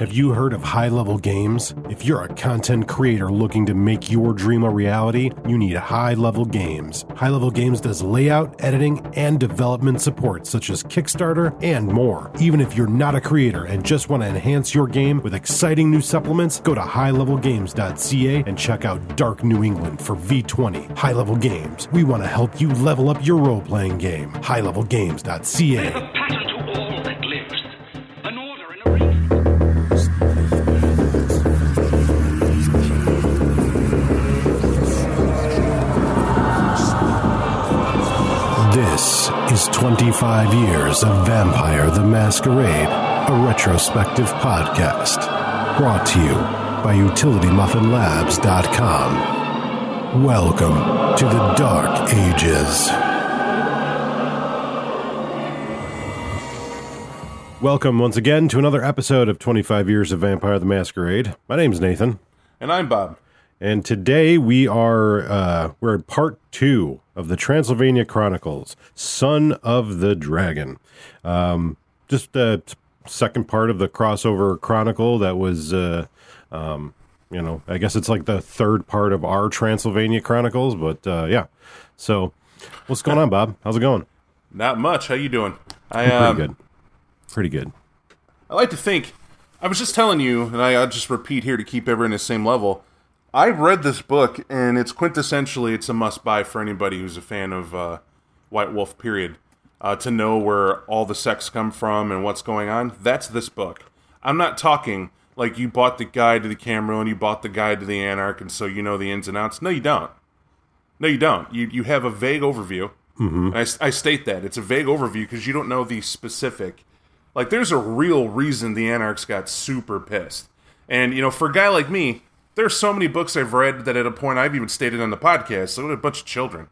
Have you heard of High Level Games? If you're a content creator looking to make your dream a reality, you need High Level Games. High Level Games does layout, editing, and development support, such as Kickstarter and more. Even if you're not a creator and just want to enhance your game with exciting new supplements, go to highlevelgames.ca and check out Dark New England for V20. High Level Games. We want to help you level up your role playing game. Highlevelgames.ca. 25 Years of Vampire the Masquerade, a retrospective podcast. Brought to you by UtilityMuffinLabs.com. Welcome to the Dark Ages. Welcome once again to another episode of 25 Years of Vampire the Masquerade. My name's Nathan. And I'm Bob. And today we are uh, we're at part two of the Transylvania Chronicles, Son of the Dragon. Um, just a second part of the crossover chronicle that was, uh, um, you know, I guess it's like the third part of our Transylvania Chronicles. But uh, yeah, so what's going on, Bob? How's it going? Not much. How you doing? I Pretty um, good. Pretty good. I like to think. I was just telling you, and I, I'll just repeat here to keep everyone the same level. I read this book, and it's quintessentially it's a must buy for anybody who's a fan of uh, White Wolf. Period. Uh, to know where all the sects come from and what's going on. That's this book. I'm not talking like you bought the guide to the Camarilla, you bought the guide to the Anarch, and so you know the ins and outs. No, you don't. No, you don't. You you have a vague overview. Mm-hmm. I, I state that it's a vague overview because you don't know the specific. Like, there's a real reason the Anarchs got super pissed, and you know, for a guy like me, there's so many books I've read that at a point I've even stated on the podcast. So a bunch of children.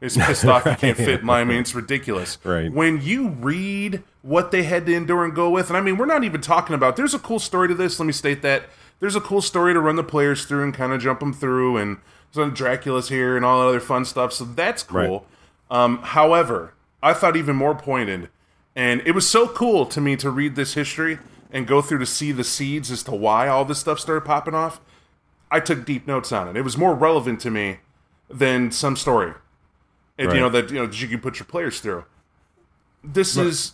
It's pissed off you can't fit in line. I mean, it's ridiculous. Right. When you read what they had to endure and go with, and I mean, we're not even talking about. There's a cool story to this. Let me state that there's a cool story to run the players through and kind of jump them through, and some Dracula's here and all that other fun stuff. So that's cool. Um, however, I thought even more pointed, and it was so cool to me to read this history and go through to see the seeds as to why all this stuff started popping off. I took deep notes on it. It was more relevant to me than some story. And, Right. You know that you know that you can put your players through. This is.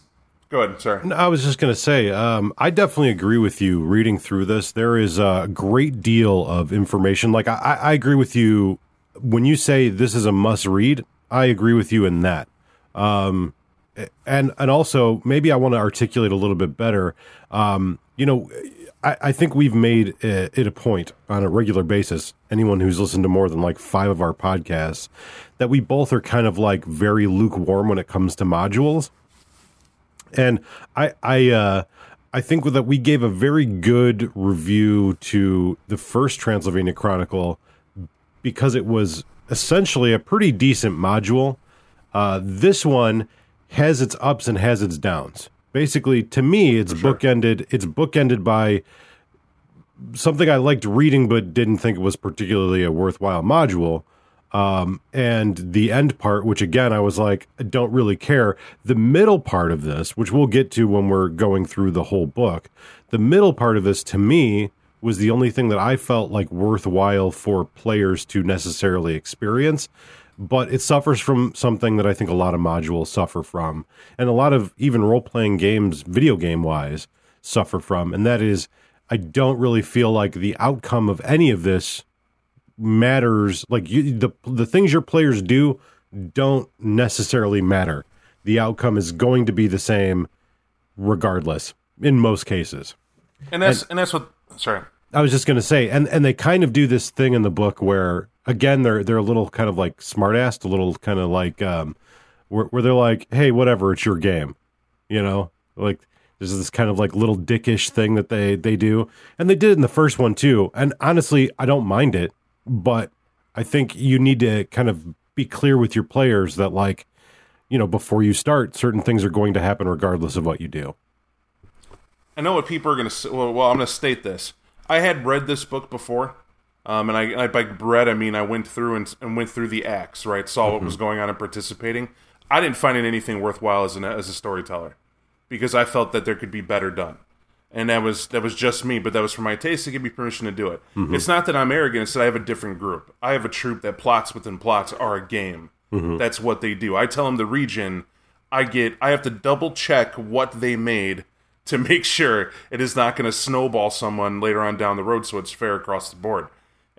Go ahead. Sorry. No, I was just going to say, um, I definitely agree with you reading through this. There is a great deal of information. Like, I, I agree with you when you say this is a must read. I agree with you in that. Um, and and also maybe I want to articulate a little bit better. Um, you know, I, I think we've made it, a point on a regular basis. Anyone who's listened to more than like five of our podcasts, that we both are kind of like very lukewarm when it comes to modules. And I I uh, I think that we gave a very good review to the first Transylvania Chronicle because it was essentially a pretty decent module. Uh, this one has its ups and has its downs. Basically, to me, it's bookended. It's bookended by something I liked reading, but didn't think it was particularly a worthwhile module. Um, and the end part, which again, I was like, I don't really care. The middle part of this, which we'll get to when we're going through the whole book, the middle part of this to me was the only thing that I felt like worthwhile for players to necessarily experience. But it suffers from something that I think a lot of modules suffer from, and a lot of even role playing games, video game wise, suffer from. And that is, I don't really feel like the outcome of any of this matters like you the the things your players do don't necessarily matter the outcome is going to be the same regardless in most cases And that's and, that's what. Sorry. i was just going to say and and they kind of do this thing in the book where again they're they're a little kind of like smartass a little kind of like um where, where they're like hey whatever it's your game you know like there's this kind of like little dickish thing that they they do and they did it in the first one too and honestly i don't mind it but i think you need to kind of be clear with your players that like you know before you start certain things are going to happen regardless of what you do I know what people are going to say. Well, well, I'm going to state this. I had read this book before, um, and I, I by read I mean I went through and, and went through the acts, right? Saw what was mhm. going on and participating. I didn't find it anything worthwhile as an as a storyteller because I felt that there could be better done. And that was that was just me, but that was for my taste to give me permission to do it. Mhm. It's not that I'm arrogant; it's that I have a different group. I have a troop that plots within plots are a game. Mhm. That's what they do. I tell them the region. I get. I have to double check what they made to make sure it is not going to snowball someone later on down the road, so it's fair across the board.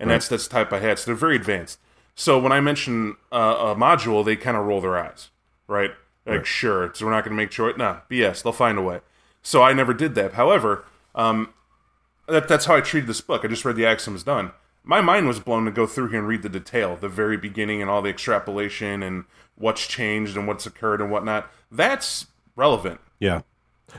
And that's that's the type I had. So they're very advanced. So when I mention uh, a module, they kind of roll their eyes, right? Like, sure, so we're not going to make sure. Nah, BS. They'll find a way. So I never did that. However, um, that, that's how I treated this book. I just read the axioms done. My mind was blown to go through here and read the detail, the very beginning, and all the extrapolation and what's changed and what's occurred and whatnot. That's relevant. Yeah.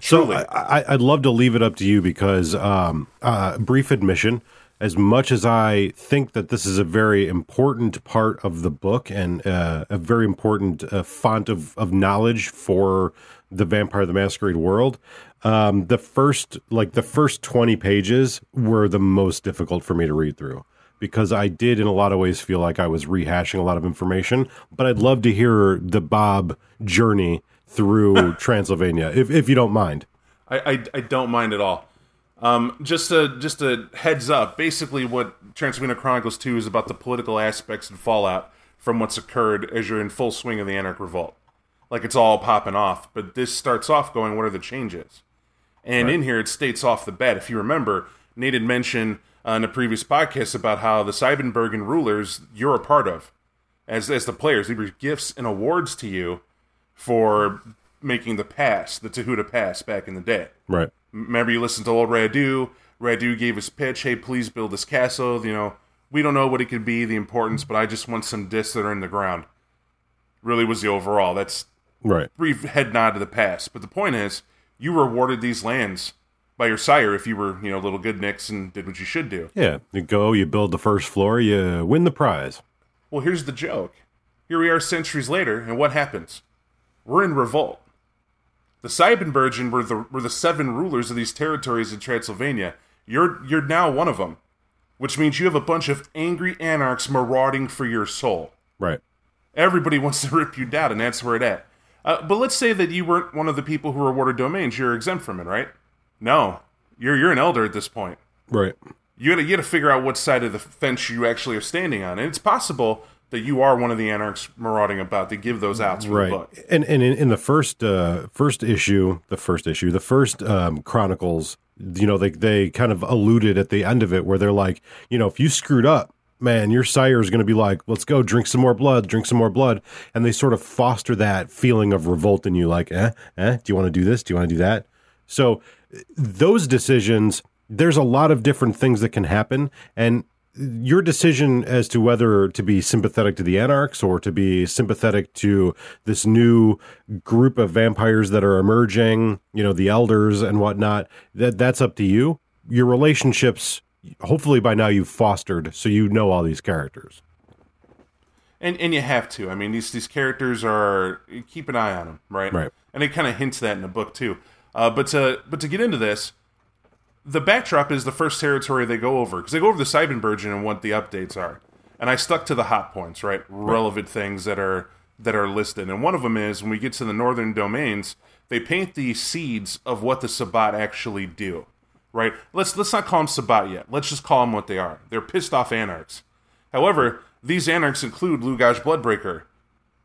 So Truly. I, I, I'd love to leave it up to you because, um, uh, brief admission, as much as I think that this is a very important part of the book and uh, a very important uh, font of, of knowledge for the Vampire the Masquerade world, um, the first like the first twenty pages were the most difficult for me to read through because I did in a lot of ways feel like I was rehashing a lot of information. But I'd love to hear the Bob journey through Transylvania, if if you don't mind. I, I, I don't mind at all. Um, just a just a heads up. Basically, what Transylvania Chronicles Two is about the political aspects and fallout from what's occurred as you're in full swing of the Anarch Revolt. Like it's all popping off, but this starts off going, "What are the changes?" And in here, it states off the bat. If you remember, Nate had mentioned uh, in a previous podcast about how the Siebenbürgen rulers you're a part of, as as the players, they were gifts and awards to you for making the pass, the Tihuta pass back in the day. Right. Remember, you listened to old Radu. Radu gave his pitch. Hey, please build this castle. You know, we don't know what it could be, the importance, but I just want some discs that are in the ground. Really was the overall. That's Right. brief head nod to the past. But the point is, you were awarded these lands by your sire if you were, you know, little good nicks and did what you should do. Yeah. You go, you build the first floor, you win the prize. Well, here's the joke. Here we are centuries later, and what happens? We're in revolt. The Siebenbürgen were the were the seven rulers of these territories in Transylvania. You're you're now one of them, which means you have a bunch of angry anarchs marauding for your soul. Right. Everybody wants to rip you down, and that's where it at. Uh, but let's say that you weren't one of the people who were awarded domains. You're exempt from it, right? No, you're you're an elder at this point Right. you gotta you gotta figure out what side of the fence you actually are standing on, and it's possible that you are one of the anarchs marauding about to give those outs Right. book. And and in, in the first uh first issue, the first issue, the first um chronicles, you know, they they kind of alluded at the end of it where they're like, you know, if you screwed up, man, your sire is going to be like, let's go drink some more blood, drink some more blood. And they sort of foster that feeling of revolt in you like, eh, eh, do you want to do this? Do you want to do that? So those decisions, there's a lot of different things that can happen. And your decision as to whether to be sympathetic to the anarchs or to be sympathetic to this new group of vampires that are emerging, you know, the elders and whatnot, that that's up to you. Your relationships, hopefully by now you've fostered so you know all these characters. And and you have to. I mean, these these characters are keep an eye on them, right? Right. And it kind of hints that in the book too. Uh, but to but to get into this, the backdrop is the first territory they go over because they go over the Siebenbürgen and what the updates are. And I stuck to the hot points, right? Relevant things that are that are listed. And one of them is when we get to the northern domains, they paint the seeds of what the Sabbat actually do. Right? Let's let's not call them Sabbat yet. Let's just call them what they are. They're pissed off anarchs. However, these anarchs include Lugoj Bloodbreaker,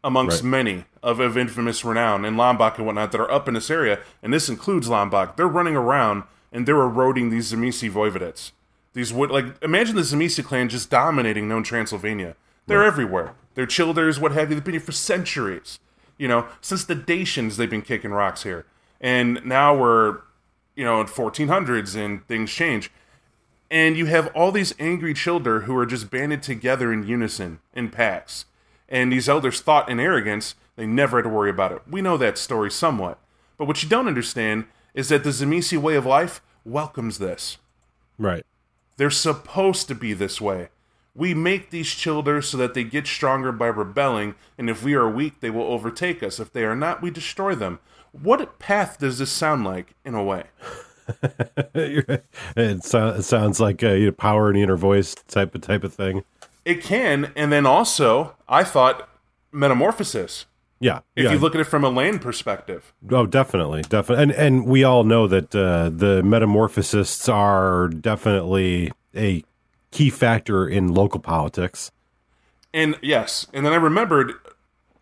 amongst Right. many of, of infamous renown and Lombok and whatnot that are up in this area, and this includes Lombok. They're running around and they're eroding these Tzimisce voivodates. These would like imagine the Tzimisce clan just dominating known Transylvania. They're everywhere. They're childers, what have you. They've been here for centuries. You know, since the Dacians, they've been kicking rocks here, and now we're, you know, in 1400s and things change and you have all these angry children who are just banded together in unison in packs. And these elders thought in arrogance they never had to worry about it. We know that story somewhat. But what you don't understand is that the Tzimisce way of life welcomes this. Right. They're supposed to be this way. We make these children so that they get stronger by rebelling, and if we are weak, they will overtake us. If they are not, we destroy them. What path does this sound like, in a way? it, so, it sounds like a you know, power and inner voice type of type of thing. It can, and then also, I thought metamorphosis. Yeah, If yeah. you look at it from a land perspective. Oh, definitely, definitely, and and we all know that uh, the metamorphosists are definitely a key factor in local politics. And yes, and then I remembered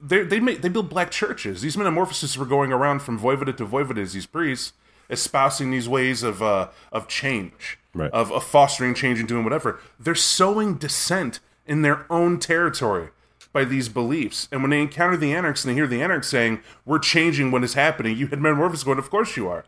they they make they build black churches. These metamorphoses were going around from voivode to voivode as these priests, espousing these ways of uh, of change, Right. of, of fostering change and doing whatever. They're sowing dissent in their own territory by these beliefs. And when they encounter the anarchs and they hear the anarchs saying, "We're changing what is happening," you had metamorphoses going, "Of course you are."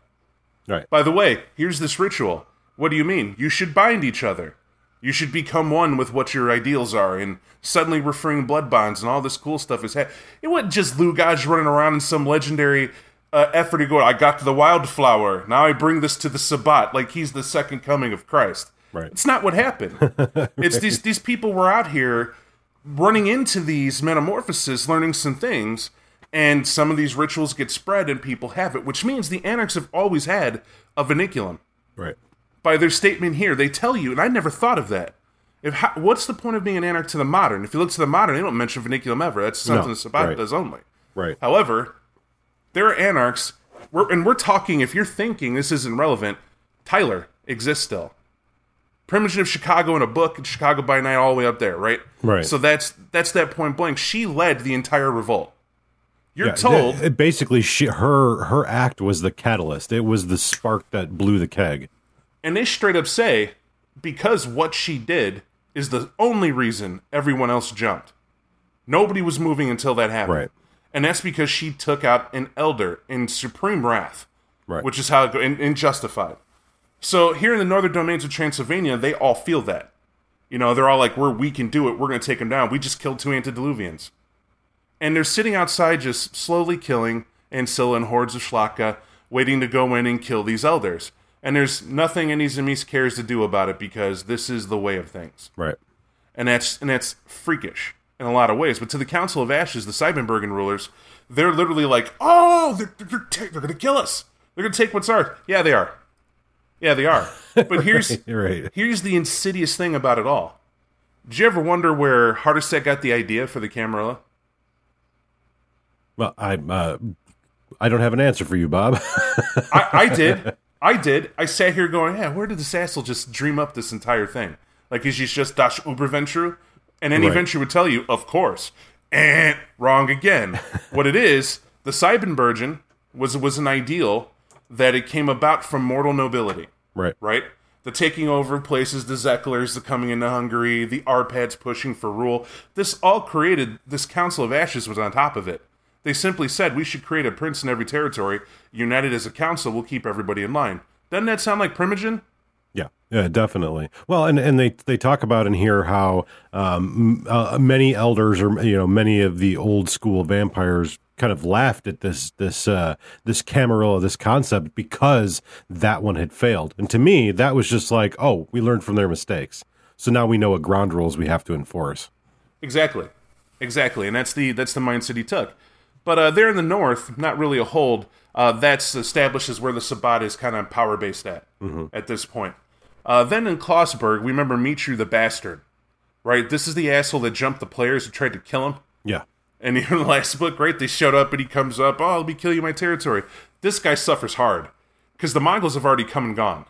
Right. By the way, here's this ritual. What do you mean? You should bind each other. You should become one with what your ideals are, and suddenly we're freeing blood bonds, and all this cool stuff is happening. It wasn't just Lugoj running around in some legendary uh, effort to go, I got to the wildflower, now I bring this to the Sabbat, like he's the second coming of Christ. Right. It's not what happened. It's these, these people were out here running into these metamorphoses, learning some things, and some of these rituals get spread and people have it, which means the anarchs have always had a vinculum. Right. By their statement here, they tell you, and I never thought of that. If how, what's the point of being an anarch to the modern? If you look to the modern, they don't mention vinculum ever. That's something No, the Sabbat right. does only. Right. However, there are anarchs, we're, and we're talking. If you're thinking this isn't relevant, Tyler exists still. Primitive of Chicago in a book, and Chicago by Night, all the way up there, right? Right. So that's that's that point blank. She led the entire revolt. You're Yeah, told th- basically she her her act was the catalyst. It was the spark that blew the keg. And they straight up say, because what she did is the only reason everyone else jumped. Nobody was moving until that happened. Right. And that's because she took out an elder in supreme wrath, Right. which is how it go, and, and justified. So here in the northern domains of Transylvania, they all feel that. You know, they're all like, we're, we can do it. We're going to take them down. We just killed two antediluvians. And they're sitting outside just slowly killing Ancilla and hordes of szlachta, waiting to go in and kill these elders. And there's nothing any Zemis cares to do about it because this is the way of things. right. And that's and that's freakish in a lot of ways. But to the Council of Ashes, the Siebenbürgen rulers, they're literally like, oh, they're, they're, ta- they're going to kill us. They're going to take what's ours. Yeah, they are. Yeah, they are. But here's Right. here's the insidious thing about it all. Did you ever wonder where Hardestadt got the idea for the Camarilla? Well, I uh, I don't have an answer for you, Bob. I, I did. I did. I sat here going, yeah, where did the Sassel just dream up this entire thing? Like, is he just Das Uberventrue? And any Right. Ventrue would tell you, of course. And wrong again. what it is, the Siebenbürgen was was an ideal that it came about from mortal nobility, right. right? The taking over of places, the Szeklers, the coming into Hungary, the Arpads pushing for rule. This all created, this Council of Ashes was on top of it. They simply said we should create a prince in every territory. United as a council, we'll keep everybody in line. Doesn't that sound like Primogen? Yeah, yeah, definitely. Well, and and they they talk about in here how um, uh, many elders or you know many of the old school vampires kind of laughed at this this uh, this Camarilla, this concept because that one had failed. And to me, that was just like, oh, we learned from their mistakes, so now we know what ground rules we have to enforce. Exactly, exactly, and that's the that's the mindset he took. But uh, there in the north, not really a hold. Uh, that's establishes where the Sabbat is kind of power based at at this point. Uh, then in Klossburg, we remember Mitru the bastard, right? This is the asshole that jumped the players who tried to kill him. And in the last book, right, they showed up and he comes up, oh, let me kill you my territory. This guy suffers hard because the Mongols have already come and gone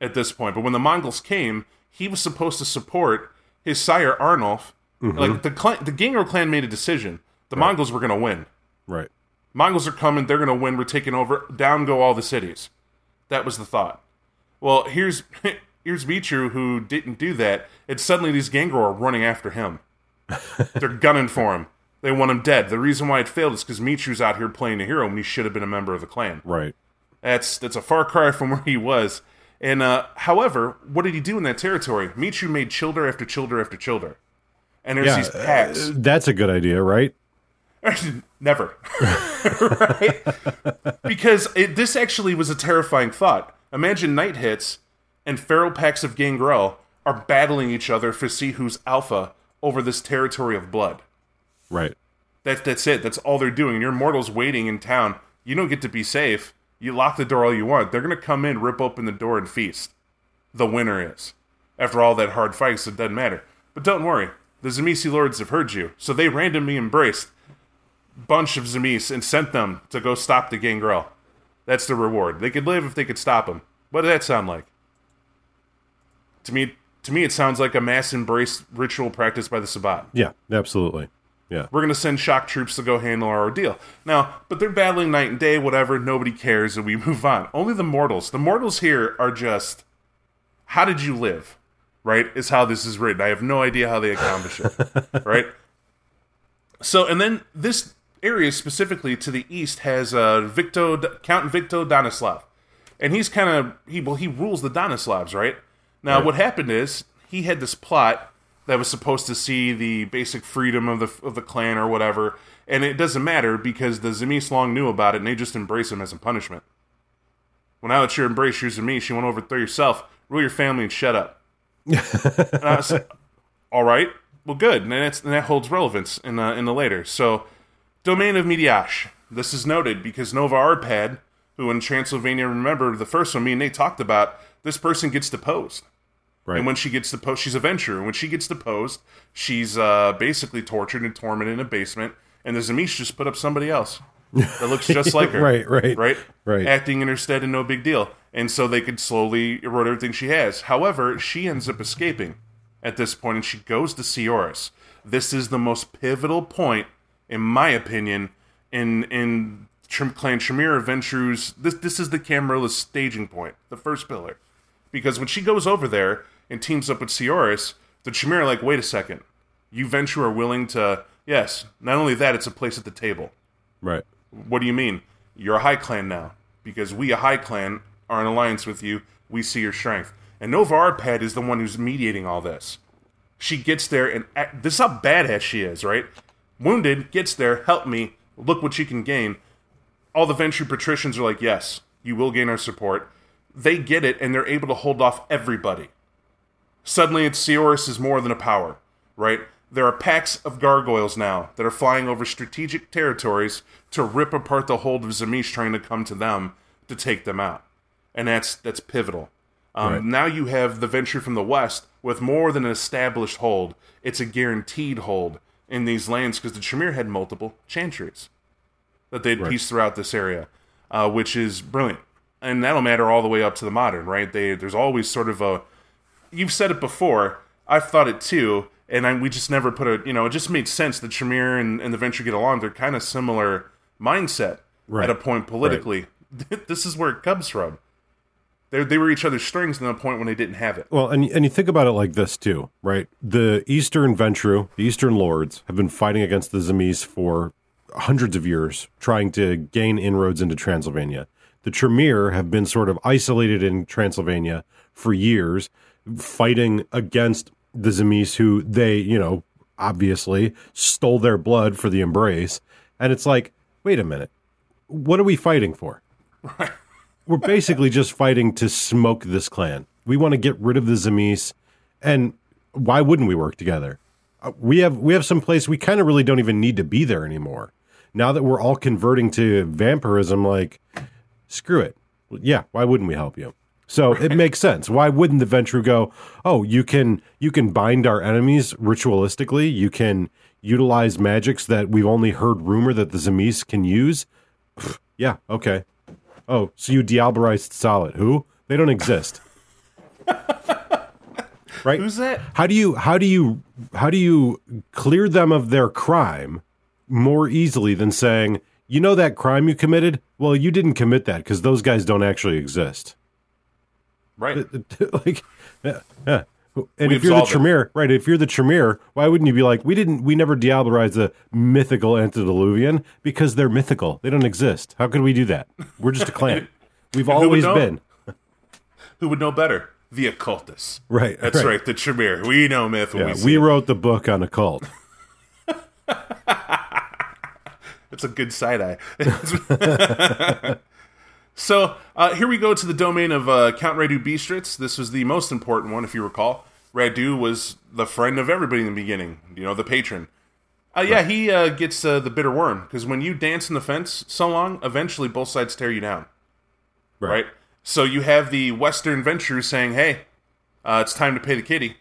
at this point. But when the Mongols came, he was supposed to support his sire Arnulf. Mm-hmm. Like the clan, the Gangrel clan made a decision. The Mongols were going to win. right. Mongols are coming. They're going to win. We're taking over. Down go all the cities. That was the thought. Well, here's here's Mitru who didn't do that, and suddenly these Gangrel are running after him. They're gunning for him. They want him dead. The reason why it failed is because Mitru's out here playing a hero when he should have been a member of the clan. Right. That's that's a far cry from where he was. And uh, however, what did he do in that territory? Mitru made childer after childer after childer. And there's Yeah, these packs. uh, that's a good idea, right? Never. right? Because it, this actually was a terrifying thought. Imagine night hits and feral packs of gangrel are battling each other for see who's alpha over this territory of blood. Right. That, that's it. That's all they're doing. Your mortals waiting in town. You don't get to be safe. You lock the door all you want. They're going to come in, rip open the door, and feast. The winner is. After all that hard fight, so it doesn't matter. But don't worry. The Tzimisce lords have heard you, so they randomly embraced bunch of Zemis and sent them to go stop the Gangrel. That's the reward. They could live if they could stop him. What does that sound like? To me, to me, it sounds like a mass embrace ritual practiced by the Sabbat. Yeah, absolutely. Yeah. We're going to send shock troops to go handle our ordeal. Now, but they're battling night and day, whatever. Nobody cares, and we move on. Only the mortals. The mortals here are just, how did you live? Right? Is how this is written. I have no idea how they accomplish it. right? So, and then this area specifically to the east has uh, Victo, Count Victo Danislav. And he's kind of, he, well, he rules the Danislavs, right? Now, Right. what happened is he had this plot that was supposed to see the basic freedom of the of the clan or whatever, and it doesn't matter because the Zemis long knew about it and they just embrace him as a punishment. Well, now that you're embraced, you're Zemis, you want to overthrow yourself, rule your family, and shut up. and I was like, all right, well, good, and, and that holds relevance in the in the later. So, domain of Midiash. This is noted because Nova Arpad, who in Transylvania, remember the first one, me and Nate talked about, this person gets deposed. Right. And when she gets deposed, she's a venturer. And when she gets deposed, she's uh, basically tortured and tormented in a basement. And the Zamish just put up somebody else that looks just like her. Right, right, Right? right. Acting in her stead and no big deal. And so they could slowly erode everything she has. However, she ends up escaping at this point and she goes to Ceoris. This is the most pivotal point, in my opinion, in in Trim Clan Tremere Adventures. This this is the Camarilla's staging point, the first pillar because when she goes over there and teams up with Ceoris, the Chimera are like, wait a second, you Ventrue are willing to? Yes. Not only that, it's a place at the table. right. What do you mean? You're a High Clan now because we, a High Clan, are in alliance with you. We see your strength, and Nova Arpad is the one who's mediating all this. She gets there, and act- this is how badass she is, right? Wounded gets there, help me. Look what you can gain all the Ventrue patricians are like, yes, you will gain our support. They get it, and they're able to hold off everybody. Suddenly, it's Ceoris is more than a power, right? There are packs of gargoyles now that are flying over strategic territories to rip apart the hold of Zamish trying to come to them to take them out. And that's that's pivotal. Um, Right. Now you have the Ventrue from the west with more than an established hold. It's a guaranteed hold in these lands because the Tremere had multiple chantries that they'd pieced throughout this area, uh, which is brilliant. And that'll matter all the way up to the modern, right? They, there's always sort of a. You've said it before. I've thought it too, and I, we just never put a. You know, it just made sense that Tremere and, and the Ventrue get along. They're kind of similar mindset Right. at a point politically. this is where it comes from. They, they were each other's strings to the point when they didn't have it. Well, and and you think about it like this too, right? The Eastern Ventrue, the Eastern Lords, have been fighting against the Zamis for hundreds of years, trying to gain inroads into Transylvania. The Tremere have been sort of isolated in Transylvania for years, fighting against the Zamis, who they, you know, obviously stole their blood for the embrace. And it's like, wait a minute, what are we fighting for? we're basically just fighting to smoke this clan. We want to get rid of the Zamis, and why wouldn't we work together? Uh, we have we have some place we kind of really don't even need to be there anymore. Now that we're all converting to vampirism, like screw it. Yeah, why wouldn't we help you? So it makes sense. Why wouldn't the Ventrue go? Oh, you can you can bind our enemies ritualistically. You can utilize magics that we've only heard rumor that the Zamis can use. Yeah, okay. Oh, so you diablerized Saulot. Who? They don't exist. right? Who's that? How do you how do you how do you clear them of their crime more easily than saying, "You know that crime you committed? Well, you didn't commit that because those guys don't actually exist." Right. like yeah, yeah. And We if you're the. Tremere, right? If you're the Tremere, why wouldn't you be like, we didn't, we never diablerized the mythical antediluvian because they're mythical. They don't exist. How could we do that? We're just a clan. We've always been. Who would know better? The occultists. Right. That's right. right. The Tremere. We know myth when Yeah, we see we wrote the book on occult. It's a good side eye. So uh, here we go to the domain of uh, Count Radu Bistritz. This was the most important one, if you recall. Radu was the friend of everybody in the beginning. You know, the patron. Uh, yeah, he uh, gets uh, the bitter worm because when you dance in the fence so long, eventually both sides tear you down. Right. So you have the Western Ventrue saying, "Hey, uh, it's time to pay the kitty.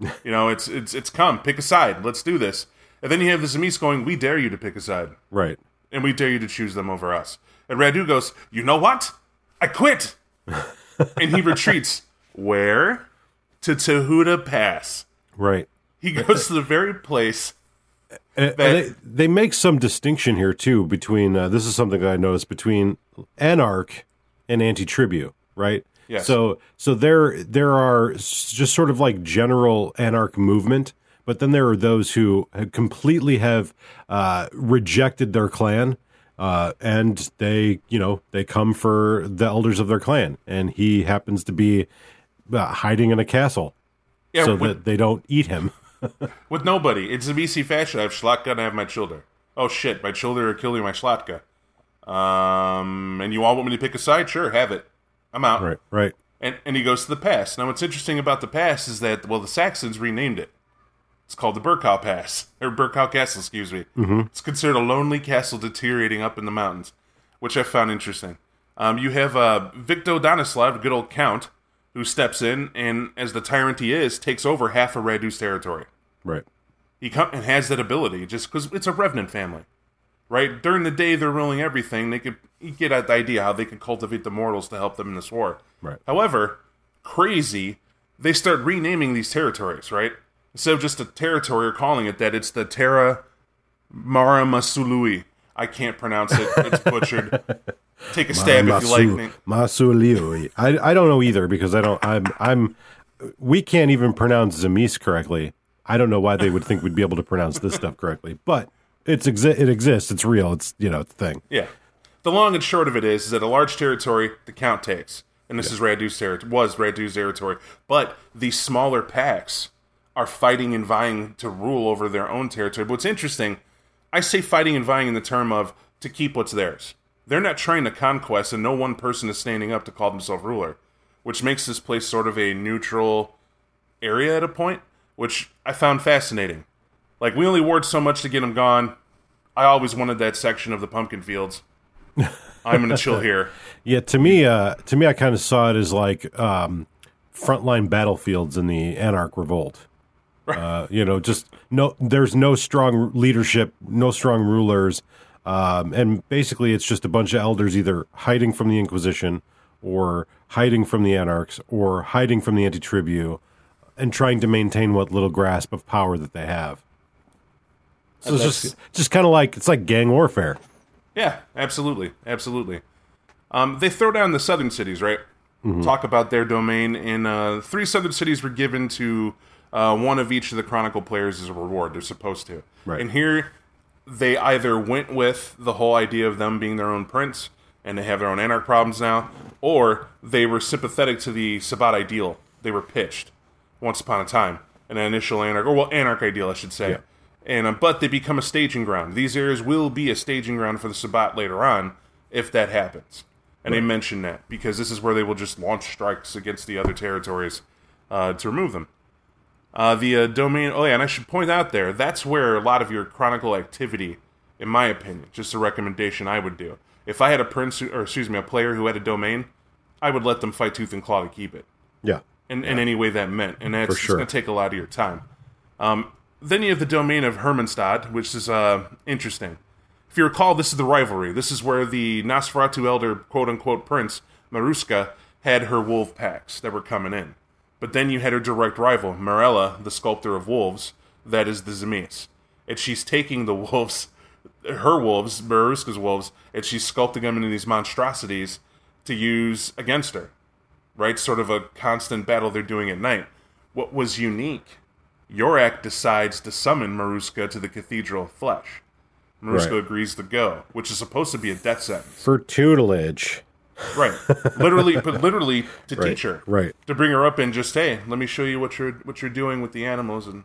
You know, it's it's it's come. Pick a side. Let's do this." And then you have the Zemis going, "We dare you to pick a side, Right. and we dare you to choose them over us." And Radu goes, "You know what? I quit." and he retreats where to Tihuta Pass. Right. He goes to the very place. And, That- they, they make some distinction here too between uh, this is something that I noticed between Anarch and Anti-Tribu, right? Yes. So so there there are just sort of like general Anarch movement, but then there are those who have completely have uh, rejected their clan, uh, and they you know they come for the elders of their clan, and he happens to be uh, hiding in a castle Yeah, so with, that they don't eat him. with nobody. It's a BC fashion. I have szlachta and I have my childer. Oh shit, my childer are killing my szlachta. Um, and you all want me to pick a side? Sure, have it. I'm out. right. Right. And, and he goes to the pass. Now, what's interesting about the pass is that, well, the Saxons renamed it. It's called the Borgo Pass, or Borgo Castle, excuse me. Mm-hmm. It's considered a lonely castle deteriorating up in the mountains, which I found interesting. Um, you have uh, Victor Danislav, good old count, who steps in and, as the tyrant he is, takes over half of Radu's territory. Right. He come, and has that ability just because it's a revenant family, right? During the day, they're ruling everything. They could you get at the idea how they could cultivate the mortals to help them in this war. Right. However, crazy, they start renaming these territories, right? Instead of just a territory or calling it that, it's the Terra Mara Masului. I can't pronounce it. It's butchered. Take a stab if you like me. Masuliui. I I don't know either because I don't. I'm I'm. We can't even pronounce Zemis correctly. I don't know why they would think we'd be able to pronounce this stuff correctly, but it's exi- it exists. It's real. It's you know it's a thing. Yeah. The long and short of it is, is that a large territory the count takes, and this is Radu's territory. Was Radu's territory, but the smaller packs are fighting and vying to rule over their own territory. But what's interesting, I say fighting and vying in the term of to keep what's theirs. They're not trying to conquest, and no one person is standing up to call themselves ruler, which makes this place sort of a neutral area at a point, which I found fascinating. Like we only warred so much to get them gone. I always wanted that section of the pumpkin fields. I'm gonna chill here. Yeah, to me, uh, to me, I kind of saw it as like um, frontline battlefields in the Anarch Revolt. Uh, you know, just no. There's no strong leadership, no strong rulers, um, and basically, it's just a bunch of elders either hiding from the Inquisition, or hiding from the Anarchs, or hiding from the Anti-Tribu, and trying to maintain what little grasp of power that they have. So it's just, just kind of like it's like gang warfare. Yeah, absolutely, absolutely. Um, they throw down the southern cities, right? Talk about their domain, and uh, three southern cities were given to uh, one of each of the Chronicle players is a reward. They're supposed to, Right. And here, they either went with the whole idea of them being their own prince, and they have their own anarch problems now, or they were sympathetic to the Sabbat ideal they were pitched once upon a time, an initial anarch, or well, anarch ideal, I should say. Yeah. And um, but they become a staging ground. These areas will be a staging ground for the Sabbat later on, if that happens. And they mention that because this is where they will just launch strikes against the other territories uh, to remove them. Uh, the uh, domain. Oh yeah, and I should point out there that's where a lot of your chronicle activity, in my opinion, just a recommendation I would do. If I had a prince, or excuse me, a player who had a domain, I would let them fight tooth and claw to keep it Yeah, in, in any way that meant, and that's For sure. going to take a lot of your time. Um, then you have the domain of Hermannstadt, which is uh, interesting. If you recall, this is the rivalry. This is where the Nosferatu elder, quote unquote, prince, Maruska, had her wolf packs that were coming in. But then you had her direct rival, Marella, the sculptor of wolves, that is the Zemis. And she's taking the wolves, her wolves, Maruska's wolves, and she's sculpting them into these monstrosities to use against her right? Sort of a constant battle they're doing at night. What was unique, Yorak decides to summon Maruska to the Cathedral of Flesh. Maruska Right. agrees to go, which is supposed to be a death sentence. for tutelage. Right. literally, but literally to Right, teach her. right. To bring her up and just, hey, let me show you what you're what you're doing with the animals and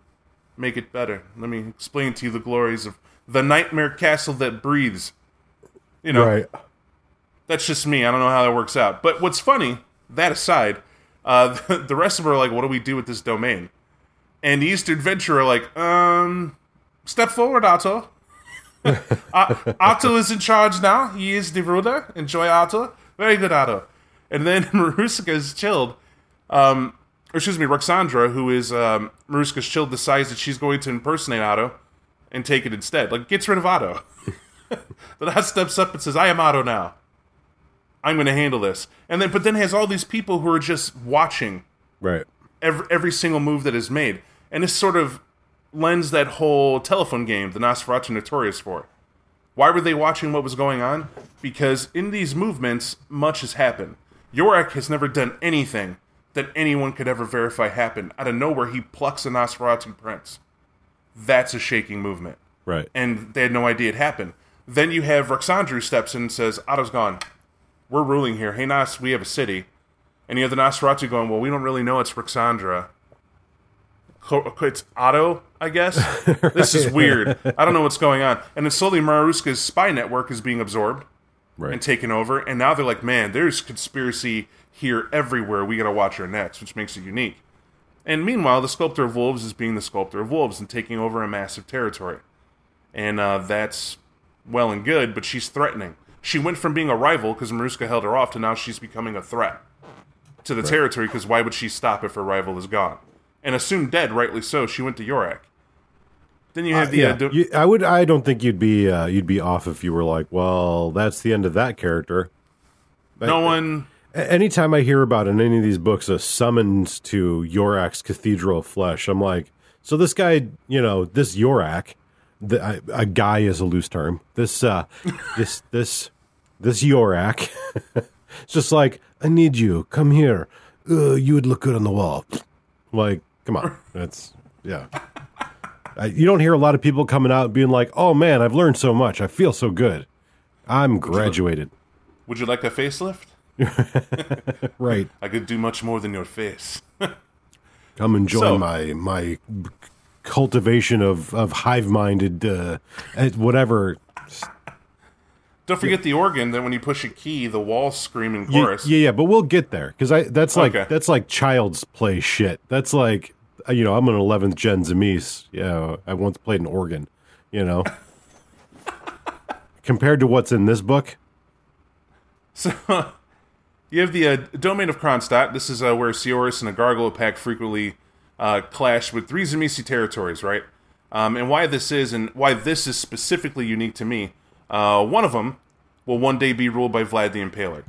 make it better. Let me explain to you the glories of the nightmare castle that breathes. You know, Right. that's just me. I don't know how that works out. But what's funny, that aside, uh, the rest of them are like, what do we do with this domain? And the Eastern Ventrue are like, um, step forward, Otto. uh, Otto is in charge now. He is the ruler. Enjoy Otto. Very good, Otto. And then Maruska is chilled. Um, or excuse me, Roxandra, who is um, Maruska's chilled, decides that she's going to impersonate Otto and take it instead. Like gets rid of Otto. the Naas steps up and says, "I am Otto now. I'm going to handle this." And then, but then has all these people who are just watching Right. every every single move that is made, and this sort of lends that whole telephone game the Nosferatu notorious for. Why were they watching what was going on? Because in these movements, much has happened. Yorak has never done anything that anyone could ever verify happened. Out of nowhere, he plucks a Nosferatu prince. That's a shaking movement. Right. And they had no idea it happened. Then you have Roxandra steps in and says, Otto's gone. We're ruling here. Hey, Nas, we have a city. And you have the Nosferatu going, well, we don't really know it's Roxandra. Co- It's Otto, I guess. This is weird. I don't know what's going on. And then slowly Maruska's spy network is being absorbed right. and taken over. And now they're like, man, there's conspiracy here everywhere. We got to watch our necks, which makes it unique. And meanwhile, the Sculptor of Wolves is being the Sculptor of Wolves and taking over a massive territory. And uh, that's well and good, but she's threatening. She went from being a rival because Maruska held her off to now she's becoming a threat to the territory because why would she stop if her rival is gone? And assumed dead, rightly so, she went to Yorak. Then you have the. yeah, Uh, you, I would. I don't think you'd be. Uh, you'd be off if you were like, well, that's the end of that character. no one. Anytime I hear about in any of these books a summons to Yorak's Cathedral of Flesh, I'm like, so this guy, you know, this Yorak, the, I, a guy is a loose term. This, uh, this, this, this Yorak, it's just like, I need you. Come here. Uh, you would look good on the wall. Like, come on. That's yeah. I, you don't hear a lot of people coming out being like, "Oh man, I've learned so much. I feel so good. I'm graduated." Would you like a facelift? Right. I could do much more than your face. Come and join So- my my cultivation of of hive minded uh, whatever. Don't forget the organ. That when you push a key, the walls scream in chorus. yeah, yeah, but we'll get there because I that's like Okay. that's like child's play shit. That's like you know I'm an 11th gen Zemis. Yeah, I once played an organ. You know, compared to what's in this book, So you have the uh, domain of Kronstadt. This is uh, where Ceoris and the Gargoyle Pack frequently uh, clash with three Tzimisce territories, right? Um, and why this is, and why this is specifically unique to me. Uh, one of them will one day be ruled by Vlad the Impaler.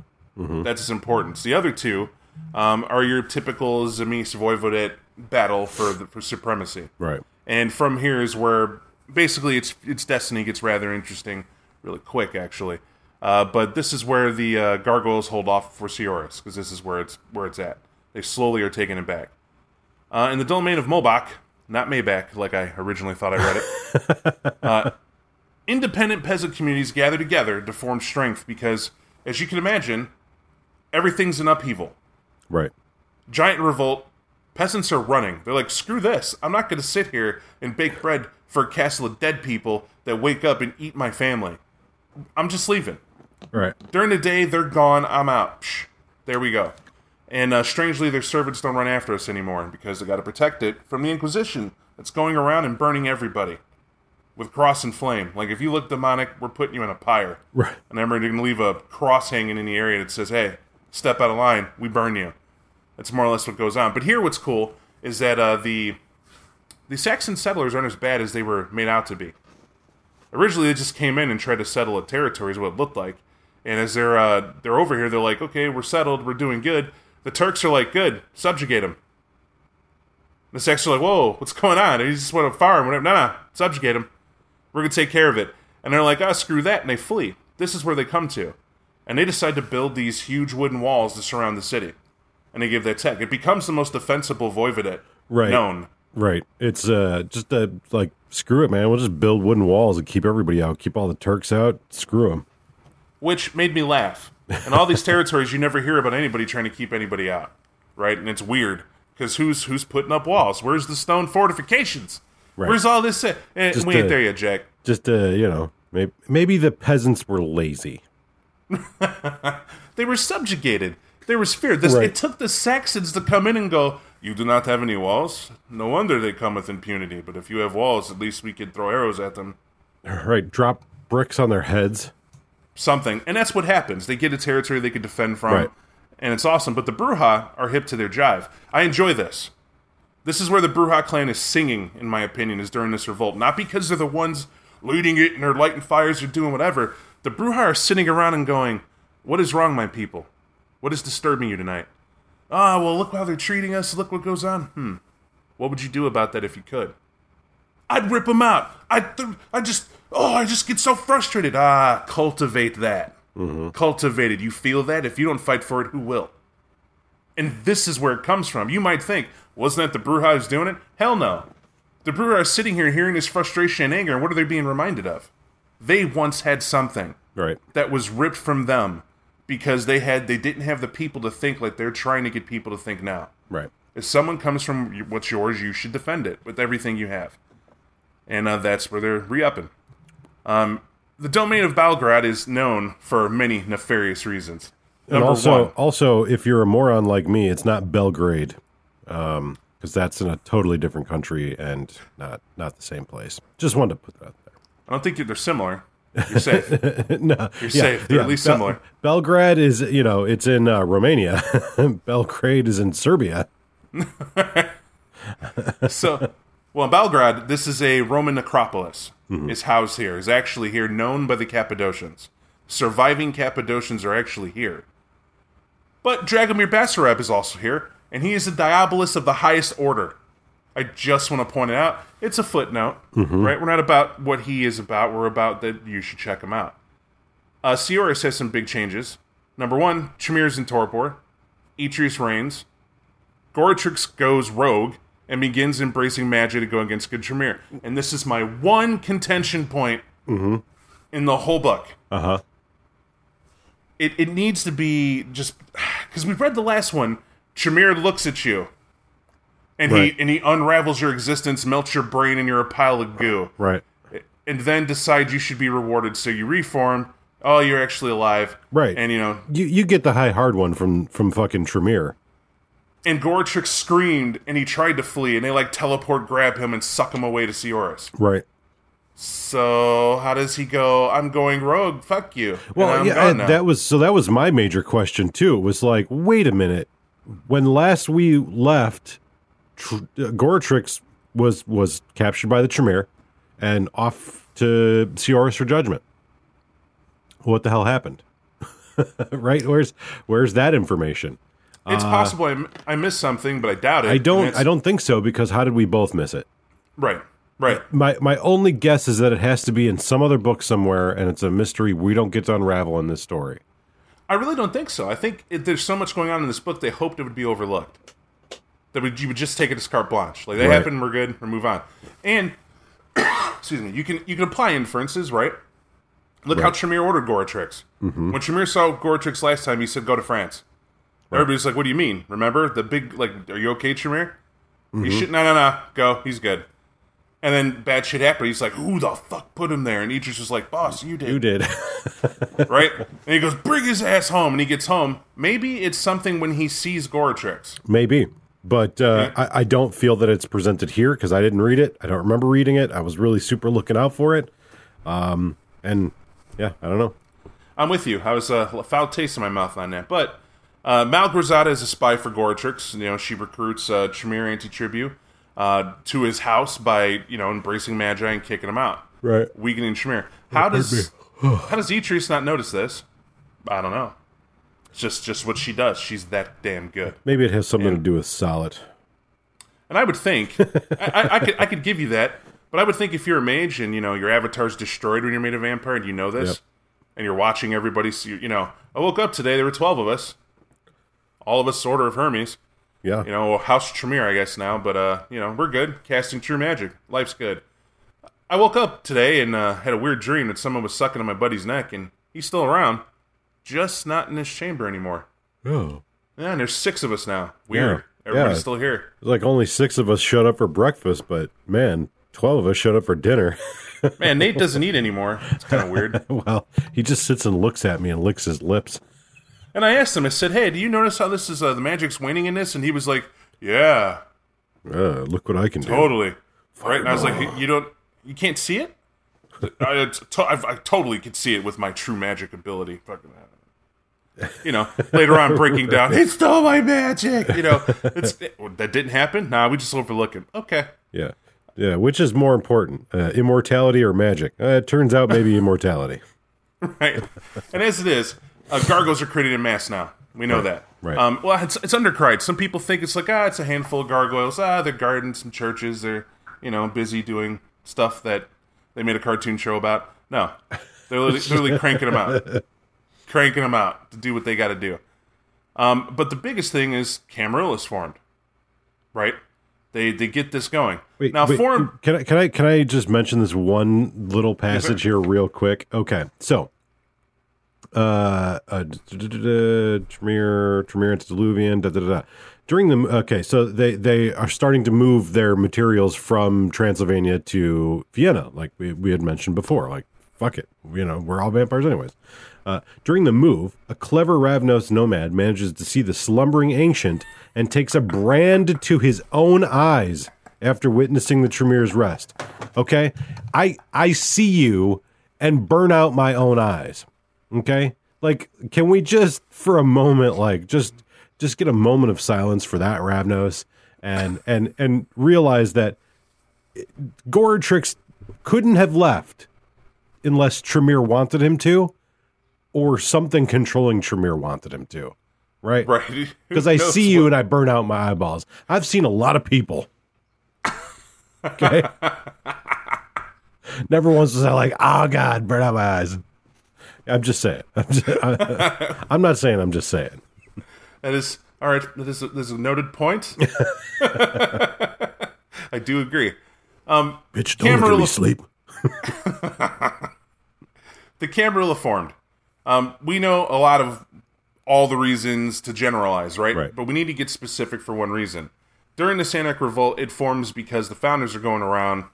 That's its importance. The other two um, are your typical Zamis Voivodate battle for the, for supremacy. right? And from here is where basically its its destiny gets rather interesting, really quick actually. Uh, but this is where the uh, gargoyles hold off for Ceoris because this is where it's where it's at. They slowly are taking it back. Uh, in the domain of Mobach, not Maybach, like I originally thought I read it. uh, independent peasant communities gather together to form strength because, as you can imagine, everything's in upheaval Right. giant revolt. Peasants are running. They're like, screw this. I'm not going to sit here and bake bread for a castle of dead people that wake up and eat my family. I'm just leaving. Right. During the day, they're gone. I'm out. Psh, there we go. And uh, strangely, their servants don't run after us anymore because they got to protect it from the Inquisition that's going around and burning everybody with cross and flame. Like, if you look demonic, we're putting you in a pyre. Right. And then we're going to leave a cross hanging in the area that says, hey, step out of line, we burn you. That's more or less what goes on. But here, what's cool is that uh, the the Saxon settlers aren't as bad as they were made out to be. Originally, they just came in and tried to settle a territory, is what it looked like. And as they're uh, they're over here, they're like, okay, we're settled, we're doing good. The Turks are like, good, subjugate them. The Saxons are like, whoa, what's going on? You just want to him, whatever. No, no, subjugate them. We're gonna take care of it. And they're like, ah, screw that, and they flee. This is where they come to, and they decide to build these huge wooden walls to surround the city. And they give that tech. It becomes the most defensible voivodate Right. known. Right. It's uh just uh like screw it, man. We'll just build wooden walls and keep everybody out. Keep all the Turks out. Screw them. which made me laugh. And all these territories, you never hear about anybody trying to keep anybody out, right? And it's weird because who's who's putting up walls? Where's the stone fortifications? Right. Where's all this? Uh, eh, we ain't the- there yet, Jack. Just uh, you know, maybe maybe the peasants were lazy. They were subjugated. There was fear. This, Right. It took the Saxons to come in and go, "You do not have any walls. No wonder they come with impunity. But if you have walls, at least we could throw arrows at them." Right. Drop bricks on their heads. something. And that's what happens. They get a territory they can defend from. Right. And it's awesome. But the Brujah are hip to their jive. I enjoy this. This is where the Brujah clan is singing, in my opinion, is during this revolt. Not because they're the ones leading it and they're lighting fires or doing whatever. The Brujah are sitting around and going, What is wrong, my people? What is disturbing you tonight? Ah, well, look how they're treating us. Look what goes on. Hmm. What would you do about that if you could? I'd rip them out. I, th- I just, oh, I just get so frustrated. Ah, cultivate that. Cultivate it. You feel that? If you don't fight for it, who will? And this is where it comes from. You might think, wasn't that the who's doing it? Hell no. The is sitting here hearing this frustration and anger, and what are they being reminded of? They once had something Right. that was ripped from them because they had they didn't have the people to think like they're trying to get people to think now. Right. If someone comes from what's yours, you should defend it with everything you have. And uh, that's where they're re-upping. Um, the domain of Balgrad is known for many nefarious reasons. And also, one, also, if you're a moron like me, it's not Belgrade, because that's in a totally different country and not not the same place. Just wanted to put that out there. I don't think they're similar. You're safe. no, You're safe. They're at least similar. Belgrade is, you know, it's in uh, Romania. Belgrade is in Serbia. so, well, in Belgrade, this is a Roman necropolis. Is housed here. Is actually here, known by the Cappadocians. Surviving Cappadocians are actually here. But Dragomir Basarab is also here, and he is a Diabolus of the highest order. I just want to point it out. It's a footnote, right? We're not about what he is about. We're about that you should check him out. Uh, Ceoris has some big changes. Number one, Tremere's in Torpor. Etrius reigns. Goratrix goes rogue and begins embracing magic to go against good Tremere. And this is my one contention point in the whole book. Uh huh. It, it needs to be just because we've read the last one. Tremere looks at you, and Right. he and he unravels your existence, melts your brain, and you're a pile of goo. Right. And then decides you should be rewarded, so you reform. Oh, you're actually alive, Right. And you know, You you get the high hard one from from fucking Tremere. and Goratrix screamed, and he tried to flee, and they like teleport, grab him, and suck him away to Ceoris. Right. So how does he go? I'm going rogue. Fuck you. and Well, I'm yeah, gone now." that was so. That was my major question too. It was like, wait a minute. When last we left, Tr- uh, Goratrix was was captured by the Tremere and off to Ceoris for judgment. What the hell happened? right? Where's where's that information? it's possible I, m- I missed something, but I doubt it. I don't. I don't think so because how did we both miss it? Right. Right. My my only guess is that it has to be in some other book somewhere, and it's a mystery we don't get to unravel in this story. I really don't think so. I think it, there's so much going on in this book. They hoped it would be overlooked. That would, you would just take it as carte blanche. Like they Right. happen, we're good, we move on. And excuse me, you can you can apply inferences, right? Look how Tremere ordered Goratrix. Mm-hmm. When Tremere saw Goratrix last time, he said, "Go to France." Everybody's like, "What do you mean? Remember the big like? Are you okay, Tremere? Mm-hmm. You should no no no go. He's good." And then bad shit happened. He's like, "Who the fuck put him there?" And Etrius was like, "Boss, you did." You did. right? And he goes, "Bring his ass home." And he gets home. Maybe it's something when he sees Goratrix. Maybe. But uh, I, I don't feel that it's presented here because I didn't read it. I don't remember reading it. I was really super looking out for it. Um, and yeah, I don't know. I'm with you. I was uh, a foul taste in my mouth on that. But uh, Malgorzata is a spy for Goratrix. You know, she recruits uh, Tremere Antitribu uh, to his house by you know embracing Magi and kicking him out, Right. weakening Tremere. How does how does Etrius not notice this? I don't know. It's just just what she does. She's that damn good. Maybe it has something to do with Saulot. And I would think I, I, I could I could give you that, but I would think if you're a mage and you know your avatar's destroyed when you're made a vampire and you know this, Yep. and you're watching everybody, see, you know, I woke up today. There were twelve of us, all of us Order of Hermes. Yeah. You know, House Tremere, I guess now, but uh, you know, we're good casting true magic. Life's good. I woke up today and uh, had a weird dream that someone was sucking on my buddy's neck, and he's still around, just not in this chamber anymore. Oh. Yeah, and there's six of us now. Weird. Yeah. Everybody's Yeah. still here. Like only six of us showed up for breakfast, but man, 12 of us showed up for dinner. Man, Nate doesn't eat anymore. It's kind of weird. well, he just sits and looks at me and licks his lips. And I asked him, I said, "Hey, do you notice how this is uh, the magic's waning in this?" And he was like, "Yeah, Uh, look what I can do. totally." Right? And I was like, "You don't, you can't see it." I, to, I, I totally could see it with my true magic ability. Fucking. You know, later on breaking down, he stole my magic. You know, it's, that didn't happen. Nah, we just overlook it. Okay. Yeah. Yeah. Which is more important, uh, immortality or magic? Uh, it turns out maybe immortality. right? And as it is, uh, gargoyles are created in mass now. We know that. right. Um, well, it's, it's undercried. Some people think it's like ah, it's a handful of gargoyles. Ah, they're guarding some churches. They're you know busy doing stuff that they made a cartoon show about. No, they're literally, literally cranking them out, cranking them out to do what they got to do. Um, but the biggest thing is Camarilla's formed, right? They they get this going. Wait, now wait, form Can I can I can I just mention this one little passage here real quick? Okay, so uh, uh Tremere, Tremere antediluvian, da da da. da. During the okay, so they they are starting to move their materials from Transylvania to Vienna, like we we had mentioned before. Like fuck it, you know we're all vampires anyways. Uh, during the move, a clever Ravnos nomad manages to see the slumbering ancient and takes a brand to his own eyes after witnessing the Tremere's rest. Okay, I I see you and burn out my own eyes. Okay, like can we just for a moment, like just just get a moment of silence for that Ravnos and and and realize that Goratrix couldn't have left unless Tremere wanted him to, or something controlling Tremere wanted him to. Right? right Because I see you and I burn out my eyeballs. I've seen a lot of people. Okay. Never once was I like, oh God, burn out my eyes. I'm just saying. I'm, just, I, am not saying. I'm just saying. That is all right. That is a, that is a noted point. I do agree. Um, Bitch, don't look at me Camarilla- sleep. the Camarilla formed. Um, we know a lot of all the reasons to generalize, right? Right. But we need to get specific for one reason. During the Sanic Revolt, it forms because the founders are going around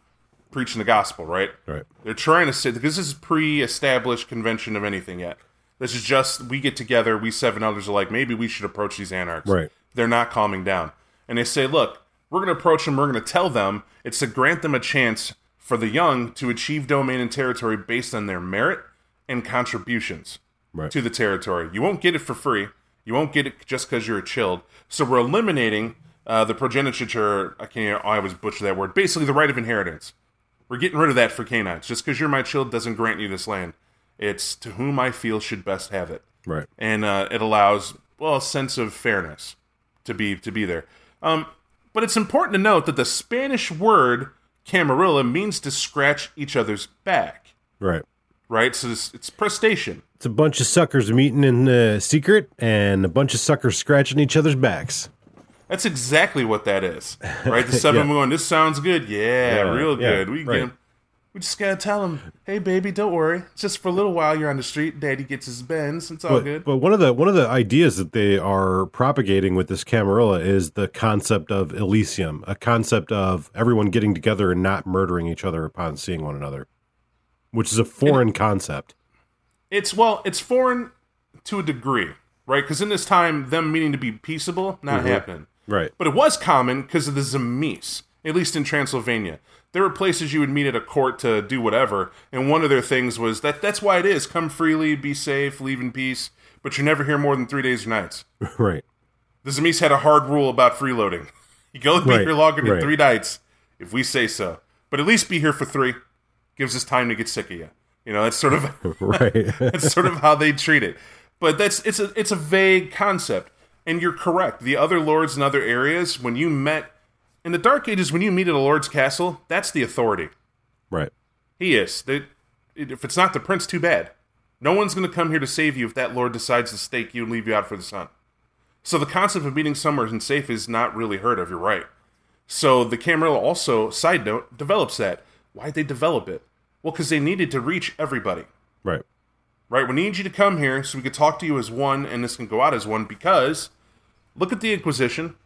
preaching the gospel, right? Right. They're trying to say because this is pre-established convention of anything yet. This is just we get together, we seven others are like maybe we should approach these anarchs. Right. They're not calming down, and they say, look, we're going to approach them. We're going to tell them it's to grant them a chance for the young to achieve domain and territory based on their merit and contributions Right. to the territory. You won't get it for free. You won't get it just because you're a chilled. So we're eliminating uh, the progeniture. I can't. I always butcher that word. Basically, the right of inheritance. We're getting rid of that for Cainites. Just because you're my chilled doesn't grant you this land. It's to whom I feel should best have it, Right. and uh, it allows well a sense of fairness to be to be there. Um, but it's important to note that the Spanish word camarilla means to scratch each other's back, Right. right? So it's, it's prestation. It's a bunch of suckers meeting in uh, secret and a bunch of suckers scratching each other's backs. That's exactly what that is, right? The seven Yeah. going, this sounds good, yeah, Yeah, real yeah, good. We right. get 'em- We just gotta tell him, hey baby, don't worry. It's just for a little while. You're on the street. Daddy gets his bends. It's all But, good. but one of the one of the ideas that they are propagating with this Camarilla is the concept of Elysium, a concept of everyone getting together and not murdering each other upon seeing one another, which is a foreign concept. It's well, it's foreign to a degree, right? Because in this time, them meaning to be peaceable, not Mm-hmm. happening. Right. But it was common because of the Tzimisce, at least in Transylvania. There were places you would meet at a court to do whatever, and one of their things was that that's why it is come freely, be safe, leave in peace, but you're never here more than three days or nights. Right. The Tzimisce had a hard rule about freeloading. You go be Right, here longer than right. three nights if we say so. But at least be here for three. Gives us time to get sick of you. You know, that's sort of Right. that's sort of how they treat it. But that's it's a it's a vague concept. And you're correct. The other lords in other areas, when you met in the Dark Ages, when you meet at a lord's castle, that's the authority. right. He is. They, if it's not the prince, too bad. No one's going to come here to save you if that lord decides to stake you and leave you out for the sun. So the concept of meeting somewhere and safe is not really heard of. You're right. So the Camarilla also, side note, develops that. Why'd they develop it? Well, because they needed to reach everybody. Right. Right? We need you to come here so we could talk to you as one and this can go out as one because look at the Inquisition.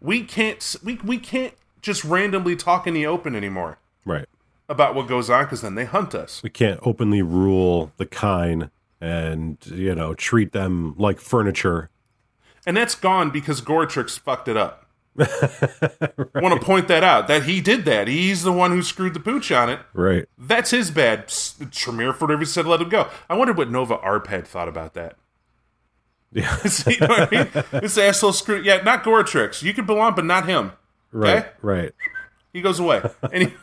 We can't we, we can't just randomly talk in the open anymore Right. about what goes on because then they hunt us. We can't openly rule the kind and you know treat them like furniture. And that's gone because Goratrix fucked it up. Want to point that out that he did that. He's the one who screwed the pooch on it. Right. That's his bad. Tremere for whatever said, let him go. I wonder what Nova Arpad thought about that. Yeah. you know what I mean? This asshole screw. Yeah, not Goratrix. You can belong, but not him. Right. Okay? Right. He goes away. Any,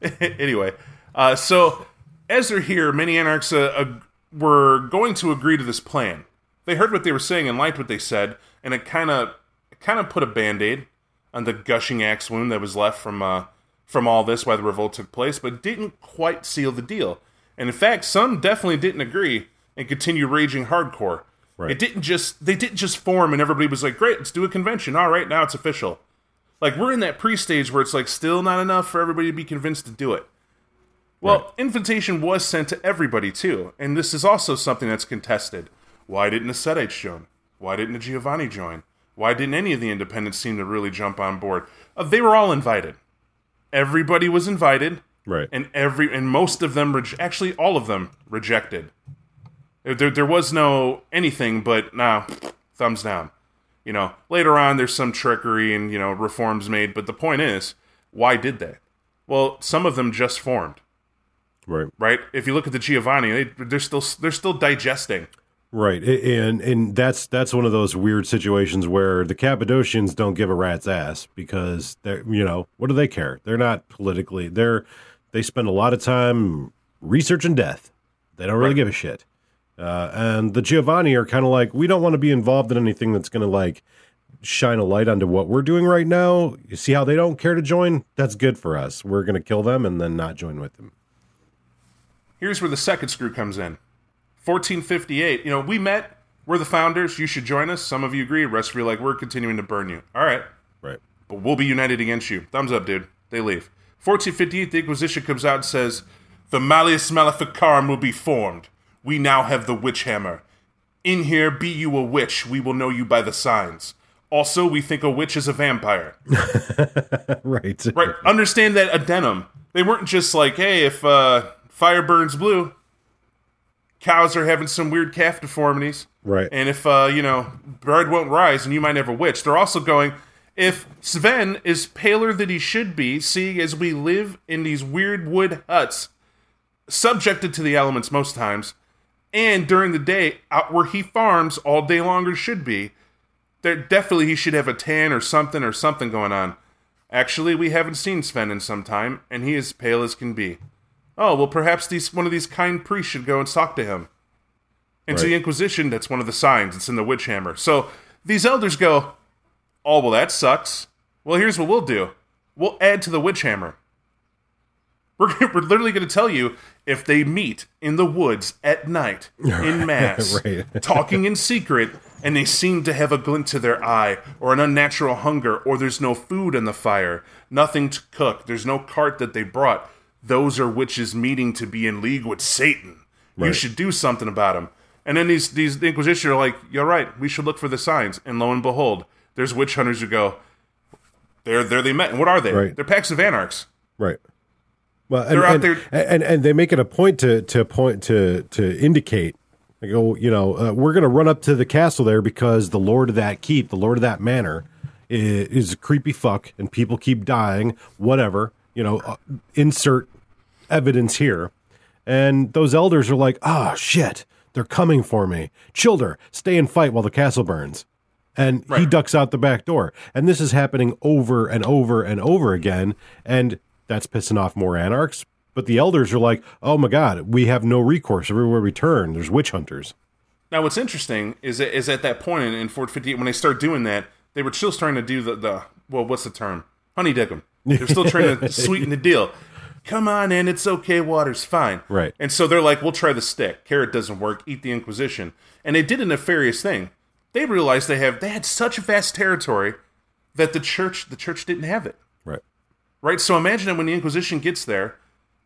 anyway, uh, so as they're here, many anarchs uh, uh, were going to agree to this plan. They heard what they were saying and liked what they said, and it kind of kind of put a band aid on the gushing axe wound that was left from uh, from all this why the revolt took place, but didn't quite seal the deal. And in fact, some definitely didn't agree and continue raging hardcore. Right. It didn't just they didn't just form and everybody was like, "Great, let's do a convention." All right, now it's official. Like we're in that pre-stage where it's like still not enough for everybody to be convinced to do it. Well, invitation was sent to everybody too, and this is also something that's contested. Why didn't the Setites join? Why didn't the Giovanni join? Why didn't any of the independents seem to really jump on board? Uh, they were all invited. Everybody was invited, Right. and every and most of them, rej- actually all of them, rejected. There, there was no anything but nah, thumbs down. You know, later on there's some trickery and you know reforms made, but the point is, why did they? Well, some of them just formed, right. right? If you look at the Giovanni, they, they're still they're still digesting. Right. And and that's that's one of those weird situations where the Cappadocians don't give a rat's ass because they're you know, what do they care? They're not politically they're they spend a lot of time researching death. They don't really Right. give a shit. Uh, and the Giovanni are kind of like, we don't want to be involved in anything that's going to like shine a light onto what we're doing right now. You see how they don't care to join? That's good for us. We're going to kill them and then not join with them. Here's where the second screw comes in. 1458. You know, we met. We're the founders. You should join us. Some of you agree. Rest of you like, we're continuing to burn you. All right. Right. but we'll be united against you. Thumbs up, dude. They leave. 1458, the Inquisition comes out and says, The Malleus Maleficarum will be formed. We now have the Witch Hammer. In here, be you a witch, we will know you by the signs. Also, we think a witch is a vampire. Right. Right, understand that addendum. They weren't just like, hey, if uh, fire burns blue, cows are having some weird calf deformities. Right. And if, uh, you know, bread won't rise and you might have a witch, they're also going, if Sven is paler than he should be, seeing as we live in these weird wood huts, subjected to the elements most times, and during the day, out where he farms all day longer should be, there definitely he should have a tan or something or something going on. Actually, we haven't seen Sven in some time, and he is pale as can be. Oh, well, perhaps these one of these kind priests should go and talk to him. And to the Inquisition, that's one of the signs. It's in the Witch Hammer. So these elders go, Oh, well, that sucks. Well, here's what we'll do we'll add to the Witch Hammer. We're, we're literally going to tell you if they meet in the woods at night in mass, Right. talking in secret, and they seem to have a glint to their eye, or an unnatural hunger, or there's no food in the fire, nothing to cook, there's no cart that they brought. Those are witches meeting to be in league with Satan. You should do something about them. And then these these the Inquisition are like, "You're right. We should look for the signs." And lo and behold, there's witch hunters who go, "There, there they met." And what are they? Right. They're packs of anarchs. Right. Well, and, They're out and, there- and and they make it a point to to point to to indicate. They go, you know, uh, we're going to run up to the castle there because the lord of that keep, the lord of that manor, is, is a creepy fuck, and people keep dying. Whatever, you know, uh, insert evidence here. And those elders are like, ah, shit, they're coming for me. Childer, stay and fight while the castle burns. And he ducks out the back door. And this is happening over and over and over again. And that's pissing off more anarchs. But the elders are like, oh my God, we have no recourse. Everywhere we turn, there's witch hunters. Now, what's interesting is that, is at that point in, in Fort 58, when they start doing that, they were still starting to do the, the well, what's the term? Honey dick. They're still trying to sweeten the deal. Come on in, it's okay, water's fine. Right. And so they're like, we'll try the stick. Carrot doesn't work, eat the Inquisition. And they did a nefarious thing. They realized they have they had such a vast territory that the church the church didn't have it. Right. So imagine that when the Inquisition gets there,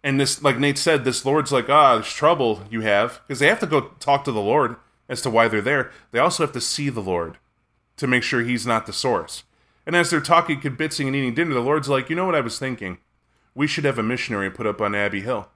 and this, like Nate said, this Lord's like, ah, there's trouble you have. Because they have to go talk to the Lord as to why they're there. They also have to see the Lord to make sure he's not the source. And as they're talking, kibitzing, and eating dinner, the Lord's like, you know what I was thinking? We should have a missionary put up on Abbey Hill.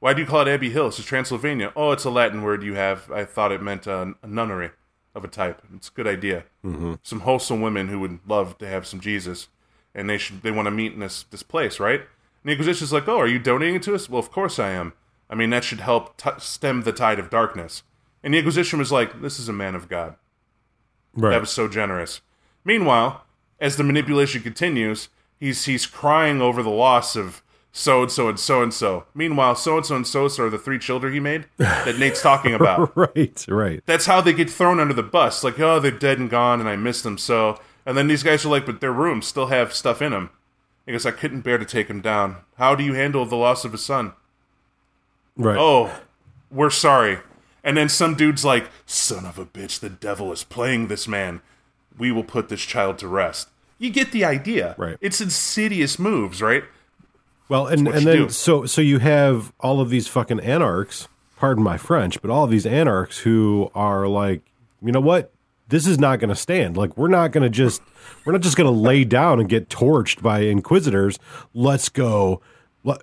Why do you call it Abbey Hill? It's Transylvania. Oh, it's a Latin word you have. I thought it meant a, a nunnery of a type. It's a good idea. Mm-hmm. Some wholesome women who would love to have some Jesus, and they should they want to meet in this this place, right? And the Inquisition's like, oh, are you donating it to us? Well, of course I am. I mean, that should help t- stem the tide of darkness. And the Inquisition was like, this is a man of God. Right. That was so generous. Meanwhile, as the manipulation continues, he's he's crying over the loss of so and so and so and so. Meanwhile, so and so and so are the three children he made that Nate's talking about. right. Right. That's how they get thrown under the bus. Like, oh, they're dead and gone, and I miss them so. And then these guys are like, but their rooms still have stuff in them. He goes, I couldn't bear to take him down. How do you handle the loss of a son? Right. Oh, we're sorry. And then some dude's like, son of a bitch, the devil is playing this man. We will put this child to rest. You get the idea. Right. It's insidious moves, right? Well, and and then do. so so you have all of these fucking anarchs. Pardon my French, but all of these anarchs who are like, you know what? This is not going to stand. Like, we're not going to just we're not just going to lay down and get torched by inquisitors. Let's go. Let,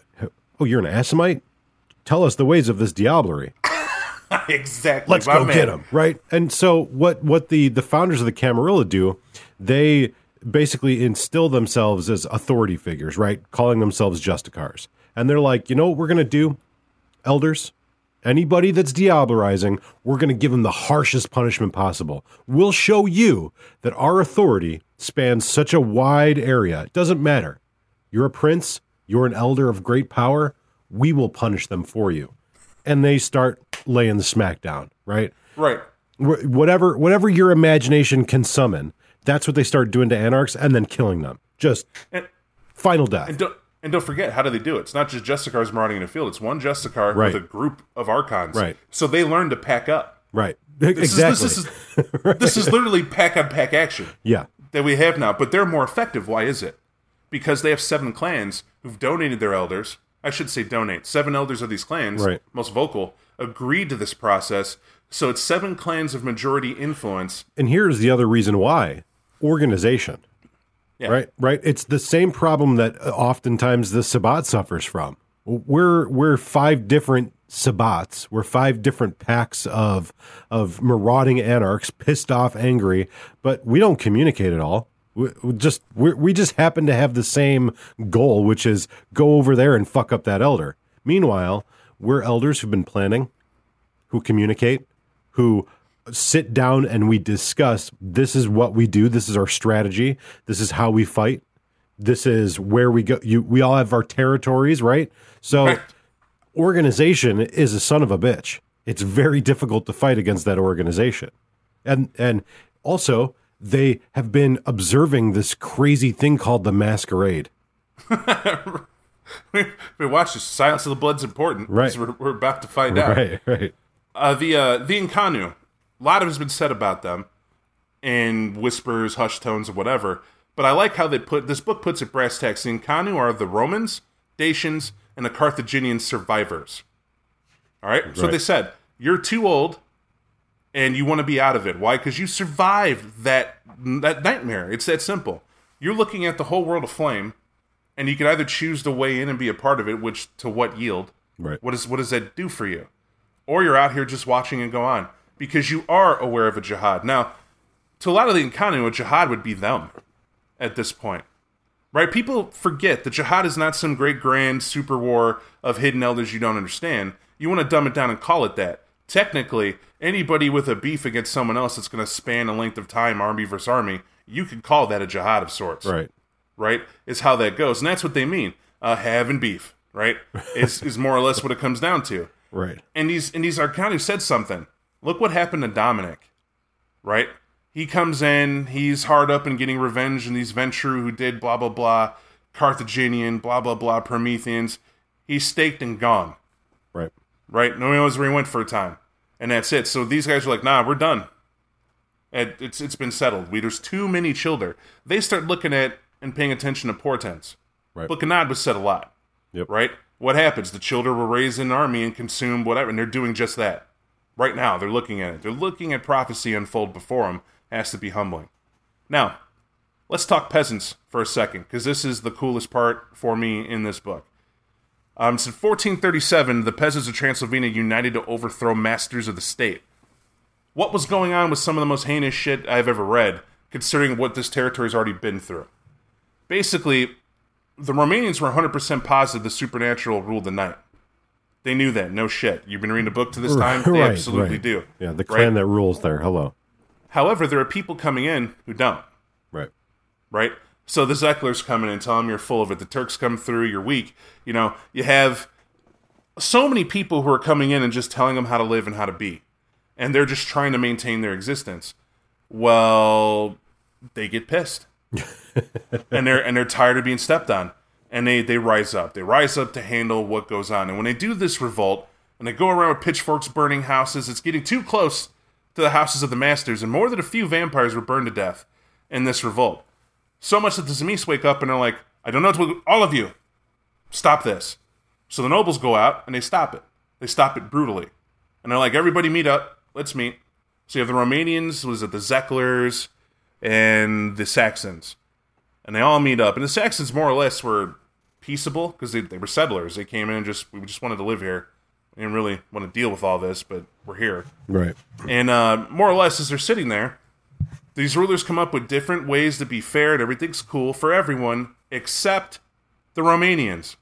oh, you're an Assamite. Tell us the ways of this diablerie. exactly. Let's go man. get them, right? And so what what the the founders of the Camarilla do, they basically instill themselves as authority figures, right? Calling themselves justicars. And they're like, "You know what we're going to do? Elders, anybody that's diablerizing, we're going to give them the harshest punishment possible. We'll show you that our authority spans such a wide area. It doesn't matter. You're a prince, you're an elder of great power, we will punish them for you." And they start laying the smack down, right? Right. Whatever whatever your imagination can summon, that's what they start doing to anarchs and then killing them. Just And, final death. and don't and don't forget, how do they do it? It's not just Justicars marauding in a field. It's one Justicar Right. with a group of Archons. Right. So they learn to pack up. right. This exactly. Is, this is this is literally pack on pack action. yeah. that we have now, but they're more effective. Why is it? Because they have seven clans who've donated their elders. I should say donate. Seven elders of these clans, Right. most vocal, agreed to this process. So it's seven clans of majority influence. And here's the other reason why organization. Yeah. Right, right. It's the same problem that uh, oftentimes the Sabbat suffers from. We're we're five different Sabbats. We're five different packs of of marauding anarchs, pissed off, angry, but we don't communicate at all. We, we just we we just happen to have the same goal, which is go over there and fuck up that elder. Meanwhile, we're elders who've been planning, who communicate, who sit down and we discuss this is what we do, this is our strategy, this is how we fight, this is where we go. You, we all have our territories, right? So, Right. organization is a son of a bitch. It's very difficult to fight against that organization, and and also they have been observing this crazy thing called the masquerade. we watch this. Silence of the Blood's important. Right. We're, we're about to find out. Right, right. Uh, the uh, the Inconnu. A lot of has been said about them in whispers, hushed tones, or whatever. But I like how they put this book puts it brass tacks. The Inconnu are the Romans, Dacians, and the Carthaginian survivors. All right. So they said you're too old, and you want to be out of it. Why? Because you survived that that nightmare. It's that simple. You're looking at the whole world aflame, and you can either choose to weigh in and be a part of it, which to what yield? Right. What is what does that do for you? Or you're out here just watching and go on because you are aware of a jihad. Now, to a lot of the Inconnu, a jihad would be them at this point. Right? People forget that jihad is not some great grand super war of hidden elders you don't understand. You want to dumb it down and call it that. Technically, anybody with a beef against someone else that's going to span a length of time, army versus army, you could call that a jihad of sorts Right. right? Is how that goes, and that's what they mean. Uh, having beef, right? Is is more or less what it comes down to. Right. And these and these Arcani said something. Look what happened to Dominic, right? He comes in, he's hard up and getting revenge, and these Ventrue who did blah blah blah, Carthaginian, blah blah blah, Prometheans. He's staked and gone, Right. right? No one knows where he went for a time, and that's it. So these guys are like, nah, we're done. It, it's it's been settled. We there's too many children. They start looking at and paying attention to portents. Right. Book of Nod was said a lot, Yep. right? What happens? The children were raised in an army and consumed whatever, and they're doing just that. Right now, they're looking at it. They're looking at prophecy unfold before them. Has to be humbling. Now, let's talk peasants for a second, because this is the coolest part for me in this book. Um, so 1437, the peasants of Transylvania united to overthrow masters of the state. What was going on with some of the most heinous shit I've ever read, considering what this territory's already been through. Basically, the Romanians were 100% positive the supernatural ruled the night. They knew that. No shit. You've been reading a book to this time. They Right, absolutely right. do. Yeah, the Right? clan that rules there. Hello. However, there are people coming in who don't. Right. right? So the Szeklers come in and tell them you're full of it. The Turks come through, you're weak. You know, you have so many people who are coming in and just telling them how to live and how to be. And they're just trying to maintain their existence. Well, they get pissed. and they're and they're tired of being stepped on. And they, they rise up. They rise up to handle what goes on. And when they do this revolt, and they go around with pitchforks burning houses, it's getting too close to the houses of the masters, and more than a few vampires were burned to death in this revolt. So much that the Tzimisce wake up and are like, I don't know what to, all of you, stop this. So the nobles go out and they stop it. They stop it brutally. And they're like, everybody meet up, let's meet. So you have the Romanians, was it the Szeklers, and the Saxons. And they all meet up. And the Saxons more or less were peaceable because they, they were settlers. They came in and just, we just wanted to live here. We didn't really want to deal with all this, but we're here. Right. And uh, more or less, as they're sitting there, these rulers come up with different ways to be fair and everything's cool for everyone except the Romanians.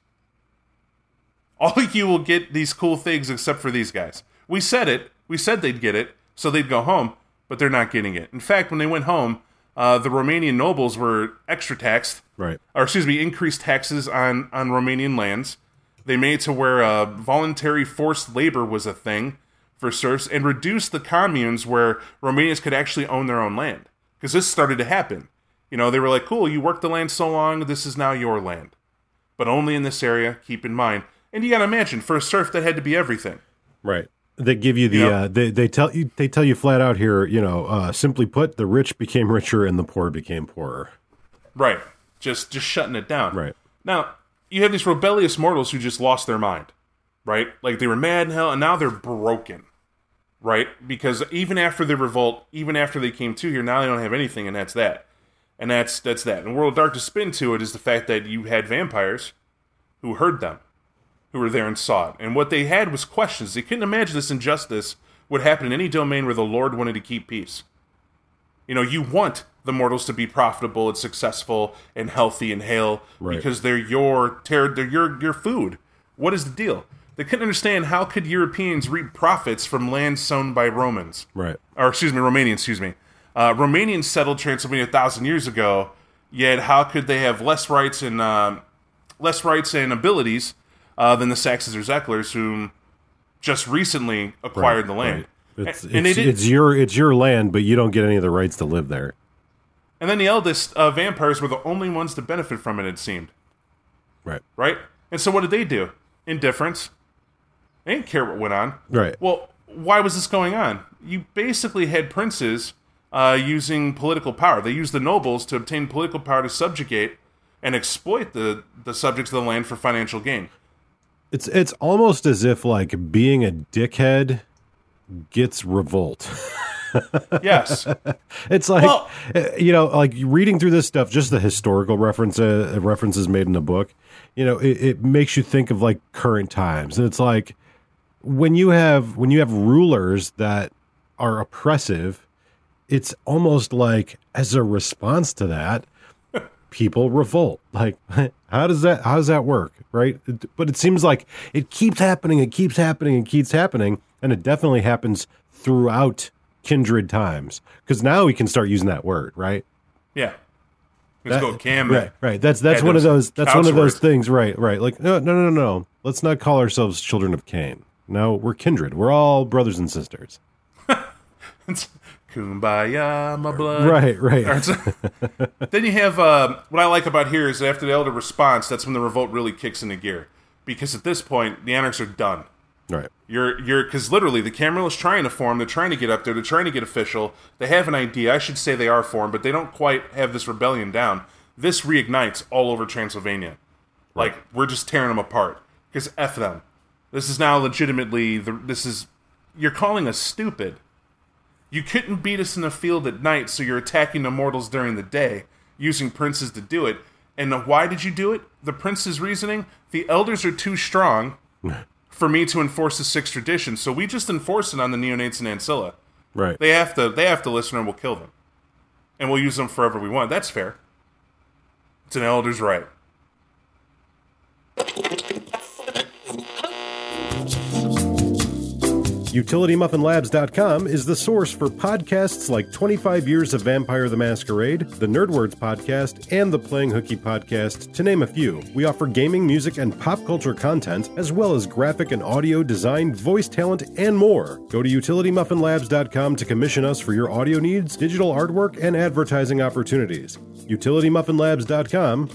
All of you will get these cool things except for these guys. We said it. We said they'd get it, so they'd go home, but they're not getting it. In fact, when they went home, uh, the Romanian nobles were extra taxed Right. or excuse me, increased taxes on on Romanian lands. They made to where uh, voluntary forced labor was a thing for serfs, and reduced the communes where Romanians could actually own their own land. Because this started to happen. You know, they were like, "Cool, you worked the land so long, this is now your land, but only in this area. Keep in mind." And you got to imagine, for a serf, that had to be everything. Right. They give you the Yep. uh, they they tell you they tell you flat out here, you know, uh, simply put, the rich became richer and the poor became poorer. Right. Just just shutting it down. Right. Now, you have these rebellious mortals who just lost their mind. Right? Like they were mad in hell and now they're broken. Right? Because even after the revolt, even after they came to here, now they don't have anything and that's that. And that's that's that. And World Dark to spin to it is the fact that you had vampires who heard them, who were there and saw it. And what they had was questions. They couldn't imagine this injustice would happen in any domain where the Lord wanted to keep peace. You know, you want the mortals to be profitable and successful and healthy and hale Right. because they're your ter- they're your your food. What is the deal? They couldn't understand how could Europeans reap profits from land sown by Romans Right. or excuse me, Romanians, excuse me. Uh, Romanians settled Transylvania a thousand years ago. Yet, how could they have less rights and um less rights and abilities uh, than the Saxons or Szeklers, whom just recently acquired the land? Right. It's, And- and it's, did- it's your it's your land, but you don't get any of the rights to live there. And then the eldest uh, vampires were the only ones to benefit from it. It seemed Right. right. And so, what did they do? Indifference. They didn't care what went on. Right. Well, why was this going on? You basically had princes uh, using political power. They used the nobles to obtain political power to subjugate and exploit the, the subjects of the land for financial gain. It's it's almost as if like being a dickhead gets revolt. Yes. It's like Well- uh, you know, like reading through this stuff, just the historical reference uh, references made in the book. You know, it, it makes you think of like current times, and it's like when you have when you have rulers that are oppressive, it's almost like as a response to that, people revolt. Like, how does that how does that work, right? It- But it seems like it keeps happening, it keeps happening, it keeps happening, and it definitely happens throughout kindred times. Because now we can start using that word, right? yeah. Let's That- go, Cam. Right, right. That's that's Yeah, one of those. That's one of those things. Right, right. Like no, no, no, no, no. Let's not call ourselves children of Cain. No, we're kindred. We're all brothers and sisters. Kumbaya, my blood. Right, right. then you have uh, what I like about here is after the elder response, that's when the revolt really kicks into gear. Because at this point, the anarchs are done. Right. You're you're because literally the Camarilla is trying to form. They're trying to get up there. They're trying to get official. They have an idea. I should say they are formed, but they don't quite have this rebellion down. This reignites all over Transylvania. Like we're just tearing them apart because f them. This is now legitimately the. This is you're calling us stupid. You couldn't beat us in the field at night, so you're attacking the mortals during the day, using princes to do it. And why did you do it? The prince's reasoning: the elders are too strong for me to enforce the sixth tradition, so we just enforce it on the neonates and Ancilla. Right. They have to. They have to listen, or we'll kill them, and we'll use them forever we want. That's fair. It's an elder's right. UtilityMuffinLabs.com is the source for podcasts like 25 Years of Vampire the Masquerade, the Nerdwords podcast, and the Playing Hooky podcast, to name a few. We offer gaming, music, and pop culture content, as well as graphic and audio design, voice talent, and more. Go to UtilityMuffinLabs.com to commission us for your audio needs, digital artwork, and advertising opportunities. UtilityMuffinLabs.com,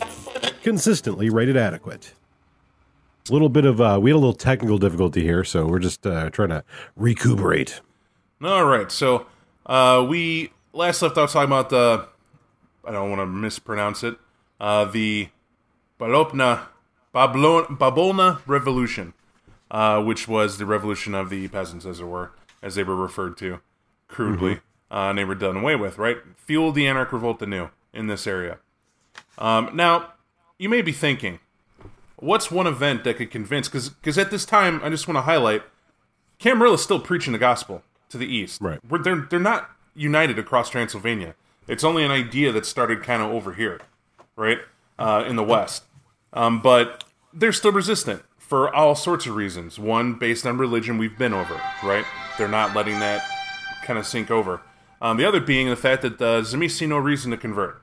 consistently rated adequate. A little bit of uh, we had a little technical difficulty here, so we're just uh, trying to recuperate. All right, so uh, we last left off talking about the I don't want to mispronounce it. Uh, the Balopna Bablon, Babolna Revolution, uh, which was the revolution of the peasants, as it were, as they were referred to crudely, uh, and they were done away with. Right, fueled the Anarch Revolt anew in this area. Um, now, you may be thinking, what's one event that could convince? Because at this time, I just want to highlight, Camarilla is still preaching the gospel to the east. Right. We're, they're they're not united across Transylvania. It's only an idea that started kind of over here, right, uh, in the west. Um, but they're still resistant for all sorts of reasons. One, based on religion, we've been over, right? They're not letting that kind of sink over. Um, the other being the fact that the Tzimisce see no reason to convert.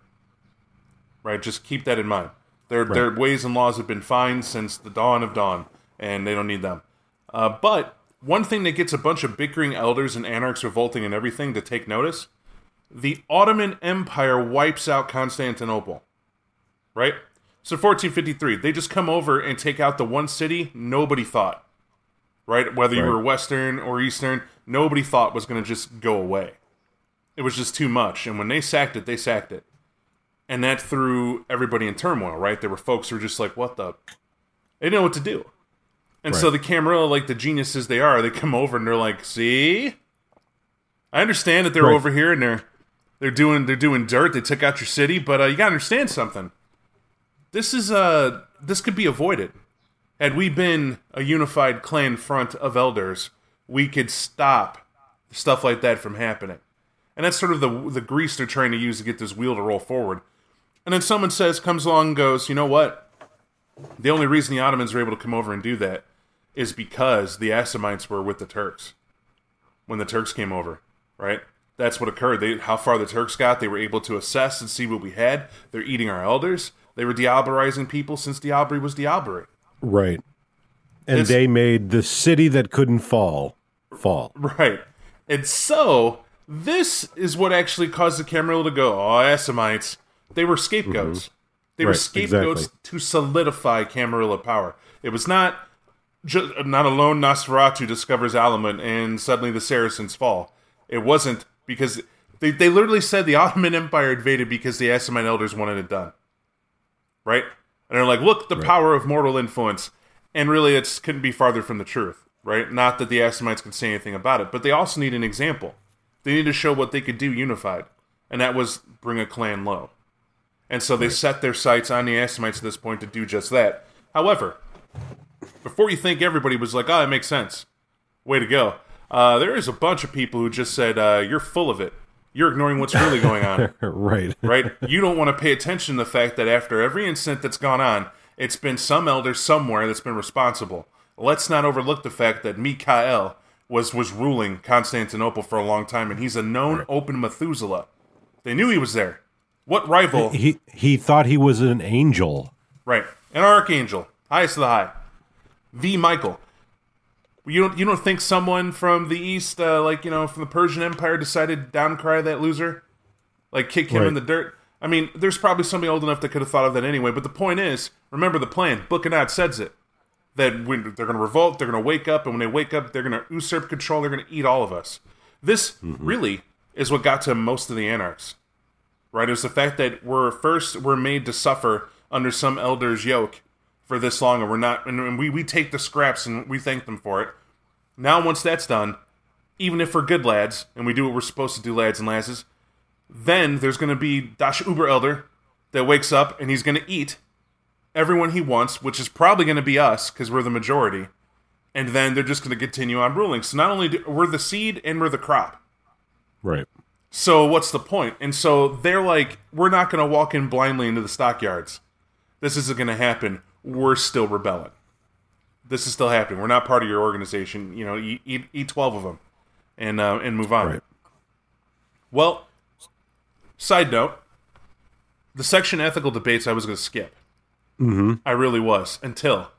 Right, just keep that in mind. Their their ways and laws have been fine since the dawn of dawn, and they don't need them. Uh, but one thing that gets a bunch of bickering elders and anarchs revolting and everything to take notice: the Ottoman Empire wipes out Constantinople. Right. So 1453, they just come over and take out the one city nobody thought. Right, whether you were Western or Eastern, nobody thought was going to just go away. It was just too much, and when they sacked it, they sacked it and that threw everybody in turmoil, right? There were folks who were just like, "What the?" They didn't know what to do, and so the Camarilla, like the geniuses they are, they come over and they're like, "See, I understand that they're Right. over here and they're they're doing they're doing dirt. They took out your city, but uh, you gotta understand something. This is uh this could be avoided. Had we been a unified clan front of elders, we could stop stuff like that from happening." And that's sort of the the grease they're trying to use to get this wheel to roll forward. And then someone says, comes along and goes, you know what? The only reason the Ottomans were able to come over and do that is because the Assamites were with the Turks when the Turks came over, right? That's what occurred. They, how far the Turks got, they were able to assess and see what we had. They're eating our elders. They were diabolizing people since diablerie was diablerie. Right. And This- they made the city that couldn't fall fall. Right. And so, this is what actually caused the Camarilla to go, oh, Assamites. They were scapegoats. Mm-hmm. They were scapegoats exactly. to solidify Camarilla power. It was not just not alone Nosferatu discovers Alamut and suddenly the Saracens fall. It wasn't because they, they literally said the Ottoman Empire invaded because the Assamite elders wanted it done. Right? And they're like, look, the power of mortal influence. And really, it couldn't be farther from the truth. Right? Not that the Assamites could say anything about it, but they also need an example. They need to show what they could do unified. And that was bring a clan low. And so they set their sights on the Assamites at this point to do just that. However, before you think everybody was like, oh, that makes sense. Way to go. Uh, there is a bunch of people who just said, uh, you're full of it. You're ignoring what's really going on. right. right? You don't want to pay attention to the fact that after every incident that's gone on, it's been some elder somewhere that's been responsible. Let's not overlook the fact that Mikhail was was ruling Constantinople for a long time, and he's a known open Methuselah. They knew he was there. What rival? He he thought he was an angel. Right. An archangel. Highest of the high. V. Michael. You don't you don't think someone from the east, uh, like you know, from the Persian Empire, decided to downcry that loser, like kick him Right. in the dirt? I mean, there's probably somebody old enough that could have thought of that anyway. But the point is, remember the plan. Book of Nod says it that when they're going to revolt, they're going to wake up, and when they wake up, they're going to usurp control. They're going to eat all of us. This really is what got to most of the anarchs right? It was the fact that we're first we're made to suffer under some elder's yoke for this long, and we're not, and, we we take the scraps and we thank them for it. Now, once that's done, even if we're good lads and we do what we're supposed to do, lads and lasses, then there's going to be Dash Uber Elder that wakes up and he's going to eat everyone he wants, which is probably going to be us because we're the majority. And then they're just going to continue on ruling. So not only do, we're the seed and we're the crop. Right. So what's the point? And so they're like, we're not going to walk in blindly into the stockyards. This isn't going to happen. We're still rebelling. this is still happening. We're not part of your organization. You know, eat eat, eat twelve of them, and uh, and move on. Right. Well, side note, the section ethical debates I was going to skip. Mm-hmm. I really was until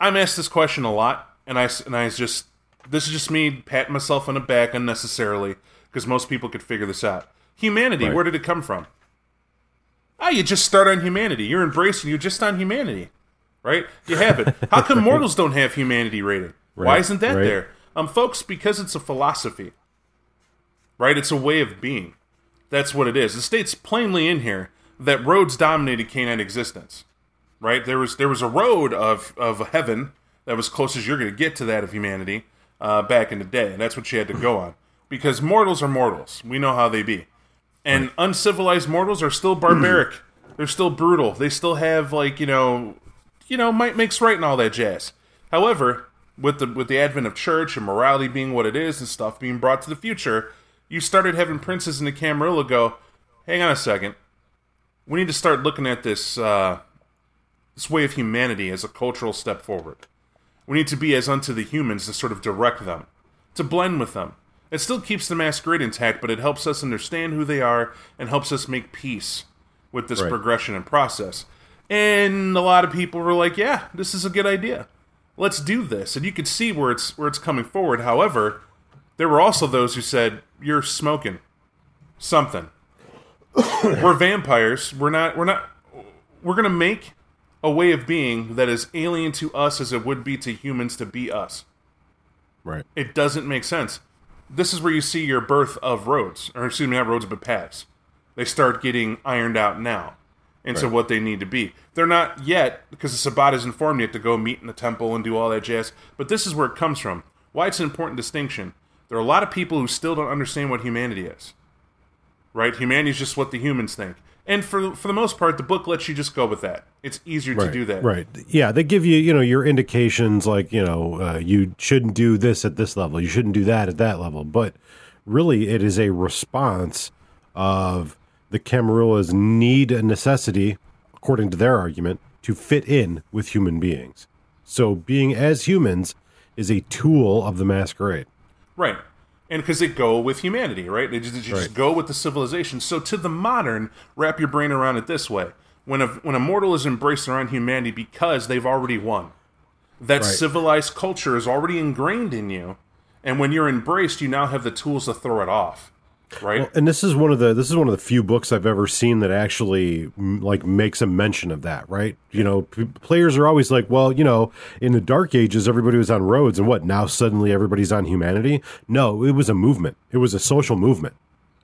I'm asked this question a lot, and I and I just this is just me patting myself on the back unnecessarily because most people could figure this out. Humanity, Right. where did it come from? Ah, you just start on humanity. You're embracing. You're just on humanity, right? You have it. How come mortals don't have humanity rated? Why isn't that right. there? Um, folks, because it's a philosophy, right? It's a way of being. That's what it is. It states plainly in here that roads dominated Cainite existence, right? There was there was a road of of heaven that was close as you're going to get to that of humanity uh, back in the day, and that's what you had to go on because mortals are mortals. We know how they be, and uncivilized mortals are still barbaric. They're still brutal. They still have like you know, you know, might makes right and all that jazz. However, with the with the advent of church and morality being what it is and stuff being brought to the future, you started having princes in the Camarilla go, hang on a second, we need to start looking at this uh, this way of humanity as a cultural step forward. We need to be as unto the humans to sort of direct them, to blend with them. It still keeps the masquerade intact, but it helps us understand who they are and helps us make peace with this Right. progression and process. And a lot of people were like, "Yeah, this is a good idea. Let's do this." And you could see where it's where it's coming forward. However, there were also those who said, "You're smoking something. we're vampires. We're not. We're not. We're gonna make a way of being that is alien to us as it would be to humans to be us. Right. It doesn't make sense. This is where you see your birth of roads, or excuse me, not roads, but paths. They start getting ironed out now into Right. what they need to be. They're not yet, because the Sabbat is informed yet to go meet in the temple and do all that jazz, but this is where it comes from. Why it's an important distinction. There are a lot of people who still don't understand what humanity is. Right? Humanity is just what the humans think. And for for the most part, the book lets you just go with that. It's easier Right. to do that. Right. Yeah, they give you, you know, your indications like, you know, uh, you shouldn't do this at this level. You shouldn't do that at that level. But really it is a response of the Camarillas need and necessity, according to their argument, to fit in with human beings. So being as humans is a tool of the masquerade. Right. And because they go with humanity, right? They just, they just Right. go with the civilization. So to the modern, wrap your brain around it this way: when a when a mortal is embraced around humanity because they've already won, that Right. civilized culture is already ingrained in you, and when you're embraced, you now have the tools to throw it off, right? And this is one of the this is one of the few books I've ever seen that actually like makes a mention of that, right? You know, p- players are always like, well, you know, in the dark ages everybody was on roads and what? Now suddenly everybody's on humanity? No, it was a movement. It was a social movement.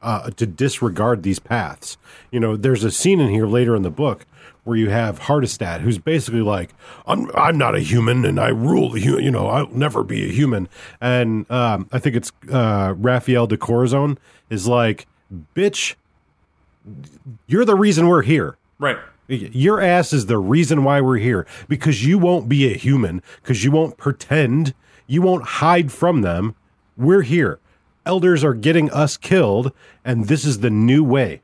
Uh, to disregard these paths. You know, there's a scene in here later in the book where you have Hardestadt, who's basically like, "I'm I'm not a human, and I rule the human, you know I'll never be a human." And um, I think it's uh, Raphael de Corazon is like, "Bitch, you're the reason we're here." right. Your ass is the reason why we're here because you won't be a human, because you won't pretend, you won't hide from them. We're here. Elders are getting us killed, and this is the new way.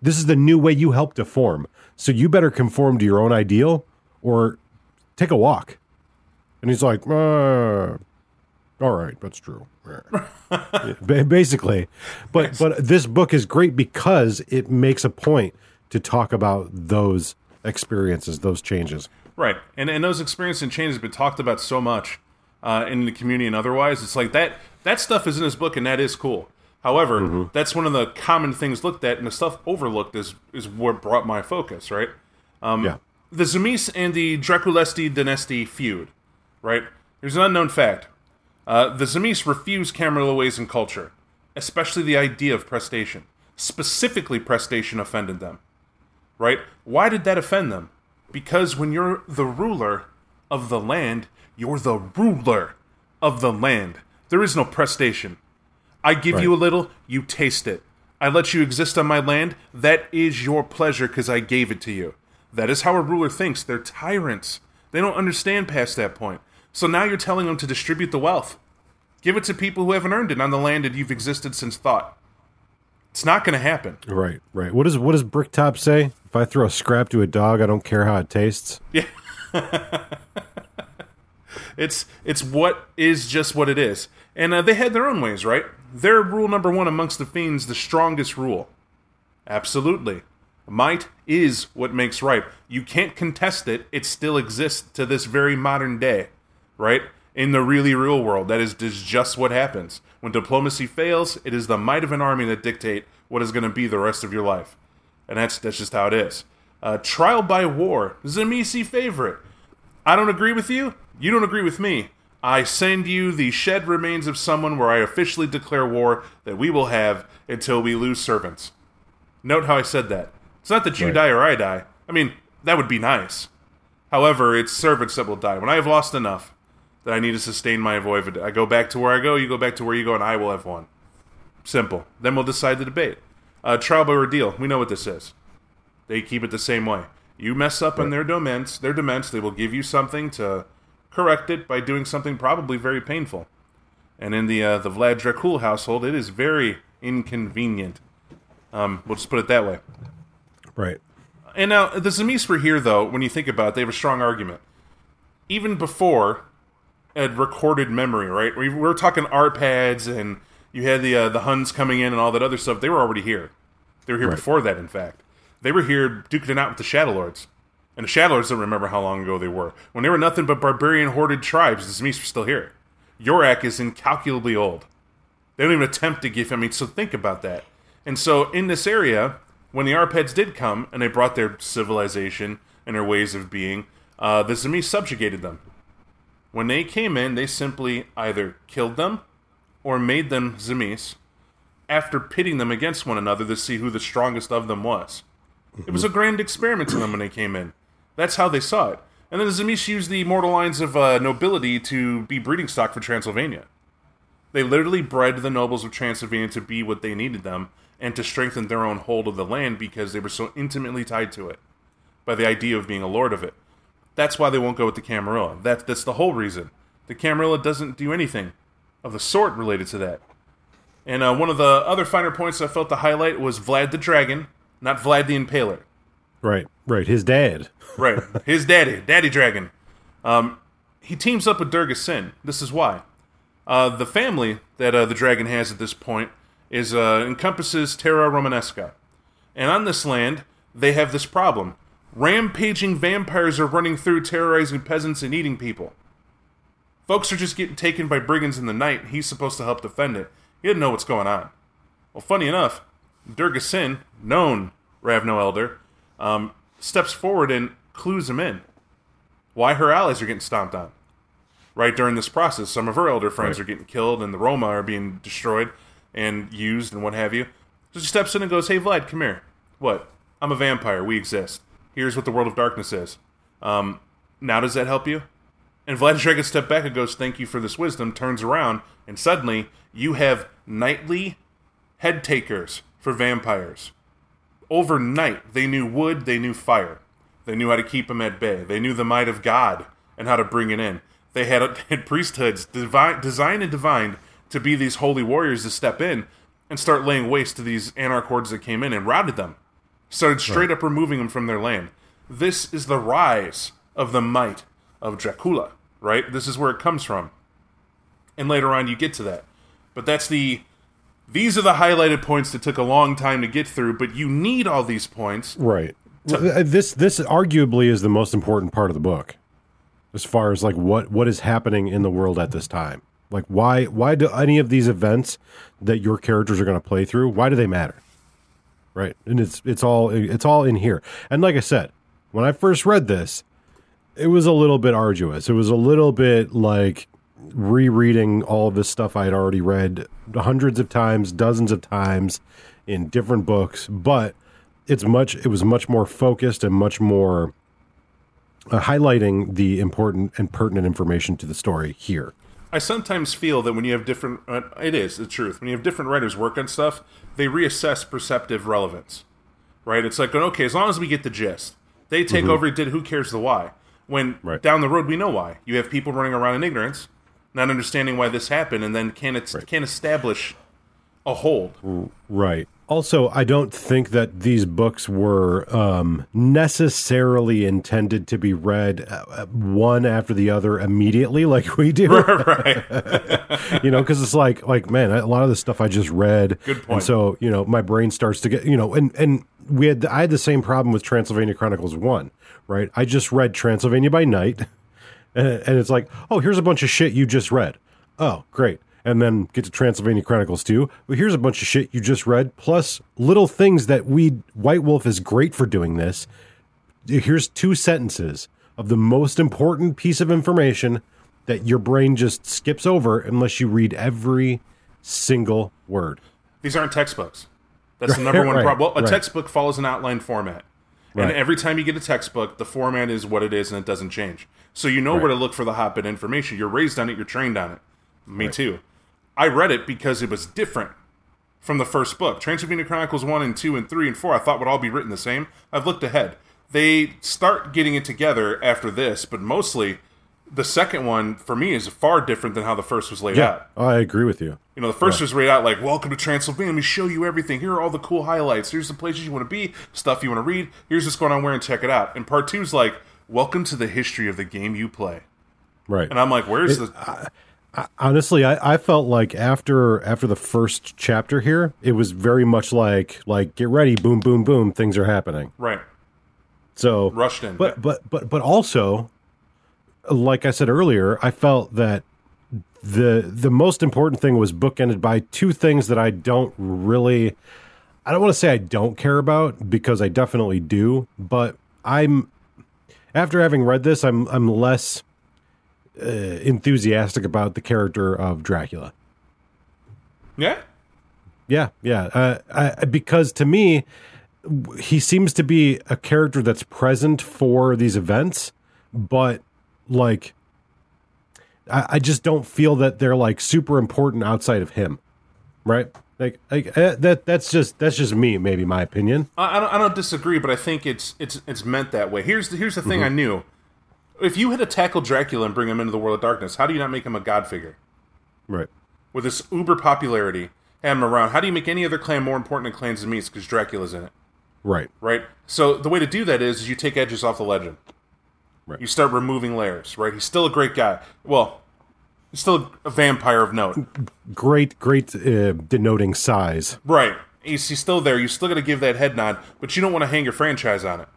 This is the new way you help to form. So you better conform to your own ideal or take a walk. And he's like, uh, all right, that's true. Yeah, Basically, but but this book is great because it makes a point to talk about those experiences, those changes. Right, and and those experiences and changes have been talked about so much uh, in the community and otherwise. It's like that that stuff is in this book, and that is cool. However, that's one of the common things looked at, and the stuff overlooked is is what brought my focus. Right, yeah, the Tzimisce and the Draculesti dynasty feud. Right, there's an unknown fact. Uh, the Tzimisce refuse Camarilla ways and culture, especially the idea of prestation. Specifically, prestation offended them right? Why did that offend them? Because when you're the ruler of the land, you're the ruler of the land. There is no prestation. I give you a little, you taste it. I let you exist on my land. That is your pleasure because I gave it to you. That is how a ruler thinks. They're tyrants. They don't understand past that point. So now you're telling them to distribute the wealth. Give it to people who haven't earned it on the land that you've existed since thought. It's not going to happen. right, right. What does what does Bricktop say? If I throw a scrap to a dog, I don't care how it tastes. Yeah. It's it's what is just what it is, and uh, they had their own ways, right? Their rule number one amongst the fiends, the strongest rule. Absolutely, might is what makes right. You can't contest it; it still exists to this very modern day, right? In the really real world, that is, just what happens. When diplomacy fails, it is the might of an army that dictate what is going to be the rest of your life, and that's that's just how it is. Uh, trial by war, Tzimisce favorite. I don't agree with you. You don't agree with me. I send you the shed remains of someone where I officially declare war that we will have until we lose servants. Note how I said that. It's not that you Right. die or I die. I mean, that would be nice. However, it's servants that will die. When I have lost enough that I need to sustain my voivode, I go back to where I go, you go back to where you go, and I will have won. Simple. Then we'll decide the debate. Uh, trial by ordeal. We know what this is. They keep it the same way. You mess up on their domains, their dements, they will give you something to correct it by doing something probably very painful. And in the uh, the Vlad Dracul household, it is very inconvenient. Um, we'll just put it that way. Right. And now the Tzimisce were here, though. When you think about it, they have a strong argument. Even before a recorded memory, right? We we were talking Arpads, and you had the uh, the Huns coming in and all that other stuff. They were already here. They were here Right. before that. In fact, they were here duking it out with the Shadow Lords, and the Shadow Lords don't remember how long ago they were. When they were nothing but barbarian horded tribes, the Tzimisce were still here. Yorak is incalculably old. They don't even attempt to give. I mean, so think about that. And so in this area, when the Arpads did come and they brought their civilization and their ways of being, uh, the Tzimisce subjugated them. When they came in, they simply either killed them or made them Tzimisce after pitting them against one another to see who the strongest of them was. It was a grand experiment to them when they came in. That's how they saw it. And then the Tzimisce used the mortal lines of uh, nobility to be breeding stock for Transylvania. They literally bred the nobles of Transylvania to be what they needed them and to strengthen their own hold of the land because they were so intimately tied to it by the idea of being a lord of it. That's why they won't go with the Camarilla. That, that's the whole reason. The Camarilla doesn't do anything of the sort related to that. And uh, one of the other finer points I felt to highlight was Vlad the Dragon, not Vlad the Impaler. Right. Right. His dad. Right. His daddy, Daddy Dragon. Um, he teams up with Durga Syn. This is why. Uh, the family that uh, the dragon has at this point is uh, encompasses Terra Romanesca, and on this land they have this problem: rampaging vampires are running through, terrorizing peasants and eating people. Folks are just getting taken by brigands in the night. He's supposed to help defend it. He didn't know what's going on. Well, funny enough, Durga Syn, known Ravnos Elder, um, steps forward and clues him in. Why her allies are getting stomped on. Right during this process, some of her elder friends Right. are getting killed and the Roma are being destroyed and used and what have you. So she steps in and goes, Hey, Vlad, come here. What? I'm a vampire. We exist. Here's what the world of darkness is. Um, now does that help you? And Vlad Dragon steps back and goes, Thank you for this wisdom, turns around, and suddenly you have nightly head takers for vampires. Overnight, they knew wood, they knew fire. They knew how to keep them at bay. They knew the might of God and how to bring it in. They had, had priesthoods devi- designed and divined to be these holy warriors to step in and start laying waste to these anarch hordes that came in and routed them. Started straight up removing them from their land. This is the rise of the might of Dracula, right? This is where it comes from. And later on, you get to that. But that's the. These are the highlighted points that took a long time to get through, but you need all these points. Right. Well, this this arguably is the most important part of the book, as far as like what what is happening in the world at this time. Like why why do any of these events that your characters are going to play through? Why do they matter? Right. And it's it's all it's all in here. And like I said, when I first read this, it was a little bit arduous. It was a little bit like rereading all of this stuff I had already read hundreds of times, dozens of times in different books, but it's much it was much more focused and much more uh, highlighting the important and pertinent information to the story here. I sometimes feel that when you have different, uh, it is the truth. When you have different writers work on stuff, they reassess perceptive relevance. Right? It's like, okay, as long as we get the gist, they take over. Did. Who cares the why? When Mm-hmm. Right. down the road we know why. You have people running around in ignorance, not understanding why this happened, and then can it can establish a hold. Right. Also, I don't think that these books were um, necessarily intended to be read uh, one after the other immediately, like we do. right. you know, because it's like, like man, a lot of the stuff I just read. Good point. And so you know, my brain starts to get, you know, and and we had, I had the same problem with Transylvania Chronicles one, right? I just read Transylvania by night, and, and it's like, oh, here's a bunch of shit you just read. Oh, great. And then get to Transylvania Chronicles 2. Well, here's a bunch of shit you just read, plus little things that we, White Wolf is great for doing this. Here's two sentences of the most important piece of information that your brain just skips over unless you read every single word. These aren't textbooks. That's the number one Right, problem. Well, a right. textbook follows an outline format. Right. And every time you get a textbook, the format is what it is and it doesn't change. So you know where to look for the hot bit information. You're raised on it, you're trained on it. Me too. I read it because it was different from the first book. Transylvania Chronicles 1 and 2 and 3 and 4 I thought would all be written the same. I've looked ahead. They start getting it together after this, but mostly the second one for me is far different than how the first was laid out. Oh, I agree with you. You know, the first was laid out like, "Welcome to Transylvania. Let me show you everything. Here are all the cool highlights. Here's the places you want to be, stuff you want to read. Here's what's going on where and check it out." And part two is like, "Welcome to the history of the game you play." Right. And I'm like, "Where's the?" honestly I, I felt like after after the first chapter here it was very much like like get ready boom boom boom things are happening right, so rushed in. but but but but also like i said earlier i felt that the the most important thing was bookended by two things that i don't really i don't want to say i don't care about because i definitely do but i'm after having read this i'm i'm less uh, enthusiastic about the character of dracula yeah, yeah, yeah. Uh, I, because to me, he seems to be a character that's present for these events, but like, I, I just don't feel that they're like super important outside of him, right? Like, like uh, that. That's just that's just me. Maybe my opinion. I, I don't. I don't disagree, but I think it's it's it's meant that way. Here's the here's the Mm-hmm. thing I knew. If you had to tackle Dracula and bring him into the world of darkness, how do you not make him a god figure? Right. With this uber popularity, have him around. How do you make any other clan more important than Clan Tzimisce because Dracula's in it? Right. right? So the way to do that is, is you take edges off the legend. Right. You start removing layers, right? He's still a great guy. Well, he's still a vampire of note, Great. Great. Uh, denoting size. right? He's, he's still there. You still got to give that head nod, but you don't want to hang your franchise on it,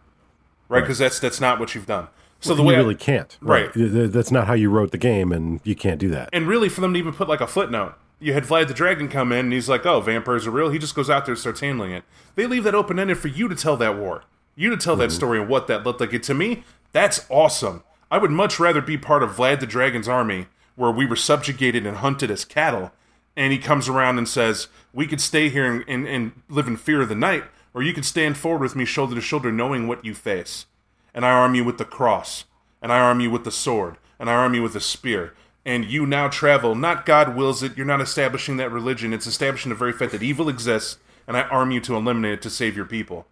right? Because that's that's not what you've done. So the you way I- really can't. Right. Th- That's not how you wrote the game, and you can't do that. and really for them to even put like a footnote. You had Vlad the Dragon come in, and he's like, "Oh, vampires are real." He just goes out there and starts handling it. They leave that open ended for you to tell that war, you to tell that story and what that looked like. It to me, that's awesome. I would much rather be part of Vlad the Dragon's army, where we were subjugated and hunted as cattle, and he comes around and says, "We could stay here and, and, and live in fear of the night, or you could stand forward with me, shoulder to shoulder, knowing what you face." and I arm you with the cross, and I arm you with the sword, and I arm you with the spear. And you now travel, not God wills it, you're not establishing that religion, it's establishing the very fact that evil exists, and I arm you to eliminate it to save your people.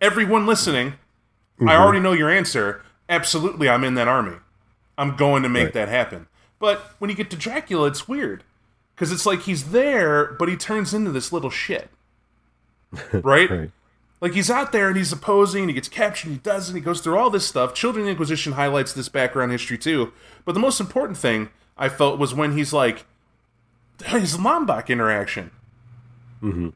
Everyone listening, I already know your answer. Absolutely, I'm in that army. I'm going to make Right. that happen. But when you get to Dracula, it's weird. Because it's like he's there, but he turns into this little shit. Right? Right. Like he's out there and he's opposing, and he gets captured, and he does, and he goes through all this stuff. Children Inquisition highlights this background history too. But the most important thing I felt was when he's like his Lombok interaction. Mm-hmm.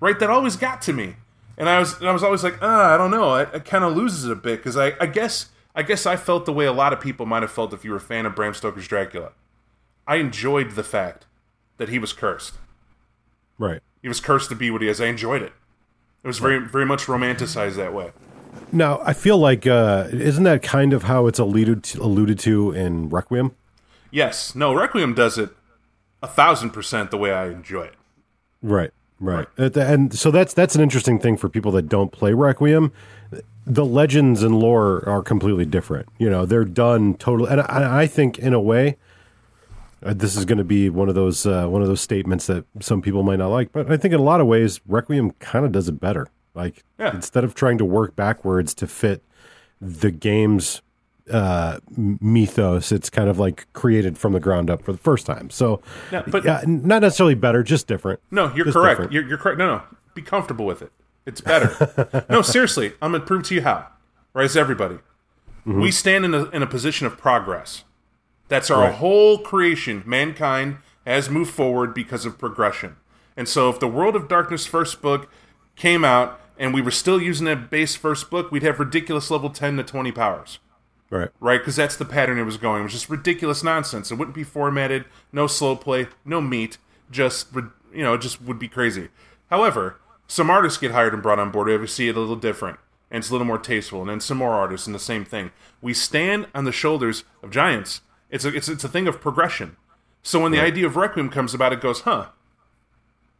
Right, that always got to me, and I was and I was always like, uh, I don't know, it, it kind of loses it a bit because I, I guess I guess I felt the way a lot of people might have felt if you were a fan of Bram Stoker's Dracula. I enjoyed the fact that he was cursed. Right. He was cursed to be what he is. I enjoyed it. It was very very much romanticized that way. Now, I feel like uh, isn't that kind of how it's alluded to, alluded to in Requiem? Yes. No, Requiem does it a thousand percent the way I enjoy it. Right, right, And- and so that's that's an interesting thing for people that don't play Requiem. The legends and lore are completely different. You know, they're done totally, and I, I think in a way, uh, this is going to be one of those uh, one of those statements that some people might not like. But I think in a lot of ways, Requiem kind of does it better. Like Yeah. instead of trying to work backwards to fit the game's uh mythos it's kind of like created from the ground up for the first time so Yeah, but- yeah, not necessarily better just different No, you're Just correct. You're, you're correct. No, no. be comfortable with it. It's better. no, seriously, I'm gonna prove to you how. Right, it's everybody. We stand in a, in a position of progress. That's our Right. whole creation. Mankind has moved forward because of progression. And so, if the World of Darkness first book came out and we were still using that base first book, we'd have ridiculous level 10 to 20 powers Right. right? Because that's the pattern it was going. It was just ridiculous nonsense. It wouldn't be formatted, no slow play, no meat. Just rid- you know, it just would be crazy. However, some artists get hired and brought on board. We see it a little different, and it's a little more tasteful. And then some more artists, and the same thing. We stand on the shoulders of giants. It's a it's, it's a thing of progression. So when the idea of Requiem comes about, it goes, huh?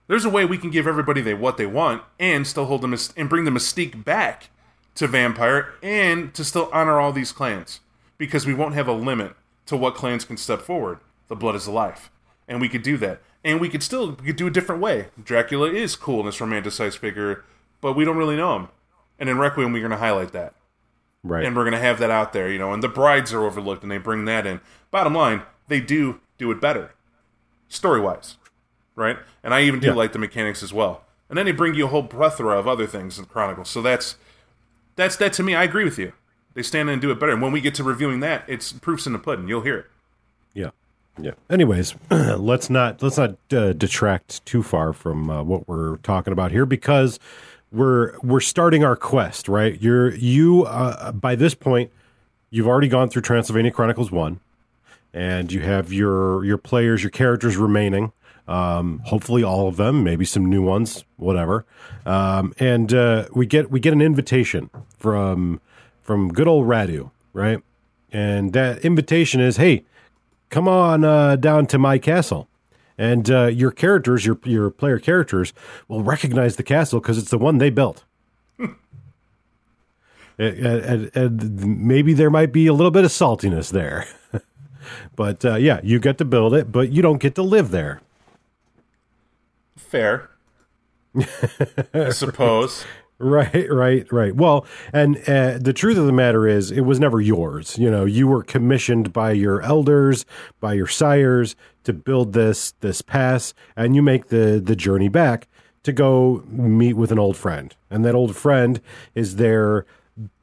There's a way we can give everybody they what they want, and still hold them and bring the mystique back to vampire and to still honor all these clans because we won't have a limit to what clans can step forward. The blood is the life, and we could do that, and we could still we could do a different way. Dracula is cool in this romanticized figure, but we don't really know him. And in Requiem, we're going to highlight that, Right. and we're going to have that out there, you know. And the brides are overlooked, and they bring that in. Bottom line, they do do it better, story wise, right? And I even do Yeah. like the mechanics as well. And then they bring you a whole plethora of other things in Chronicles. So that's that's that to me. I agree with you. They stand in and do it better. And when we get to reviewing that, it's proofs in the pudding. You'll hear it. Yeah, yeah. Anyways, let's not let's not uh, detract too far from uh, what we're talking about here because we're we're starting our quest, right? You're you uh, by this point you've already gone through Transylvania Chronicles one, and you have your your players, your characters remaining. Um, hopefully, all of them, maybe some new ones, whatever. Um, and uh, we get we get an invitation from from good old Radu, right? And that invitation is, hey, come on uh, down to my castle. And uh, your characters, your your player characters, will recognize the castle because it's the one they built. and, and, and maybe there might be a little bit of saltiness there, but uh, yeah, you get to build it, but you don't get to live there. Fair. I suppose. Right, right, right. Well, and uh, the truth of the matter is, it was never yours. You know, you were commissioned by your elders, by your sires, to build this this pass, and you make the the journey back to go meet with an old friend, and that old friend is there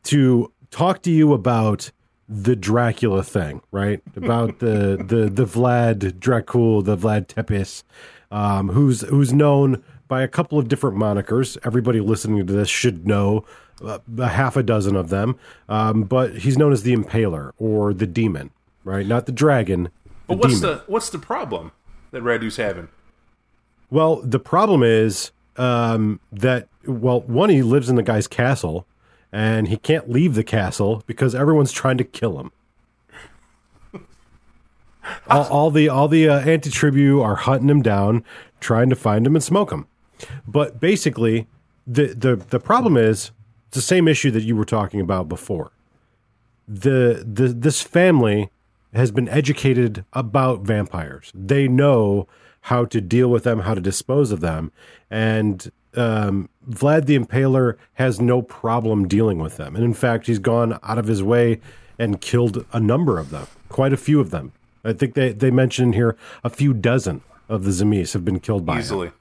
to talk to you about the Dracula thing, right? About the the the Vlad Dracul, the Vlad Tepes, um, who's who's known by a couple of different monikers. Everybody listening to this should know uh, a half a dozen of them. Um, but he's known as the Impaler or the Demon, right? Not the dragon. The But what's demon. the what's the problem that Radu's having? Well, the problem is um, that well, one he lives in the guy's castle, and he can't leave the castle because everyone's trying to kill him. All, all the all the uh, anti-tribu are hunting him down, trying to find him and smoke him. But basically, the the the problem is it's the same issue that you were talking about before. The the this family has been educated about vampires. They know how to deal with them, how to dispose of them, and um, Vlad the Impaler has no problem dealing with them. And in fact, he's gone out of his way and killed a number of them, quite a few of them. I think they they mentioned here a few dozen of the Tzimisce have been killed by him. Easily.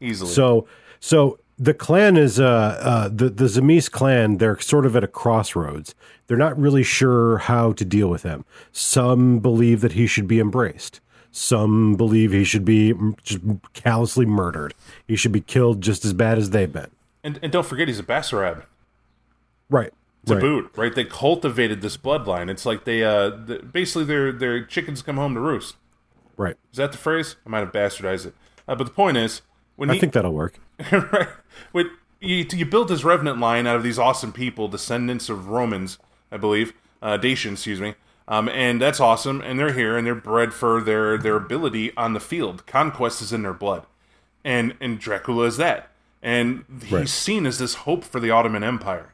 Easily. So, so the clan is uh, uh, the the Tzimisce clan. They're sort of at a crossroads. They're not really sure how to deal with him. Some believe that he should be embraced. Some believe he should be just callously murdered. He should be killed just as bad as they've been. and, and don't forget he's a Basarab. Right. To right. boot, right? They cultivated this bloodline. It's like they uh the, basically their their chickens come home to roost. Right. Is that the phrase? I might have bastardized it. Uh, but the point is, when I he, think that'll work. right, when you you build this revenant line out of these awesome people, descendants of Romans, I believe, uh, Dacians, excuse me. Um, and that's awesome, and they're here, and they're bred for their their ability on the field. Conquest is in their blood, and and Dracula is that, and he's Right. seen as this hope for the Ottoman Empire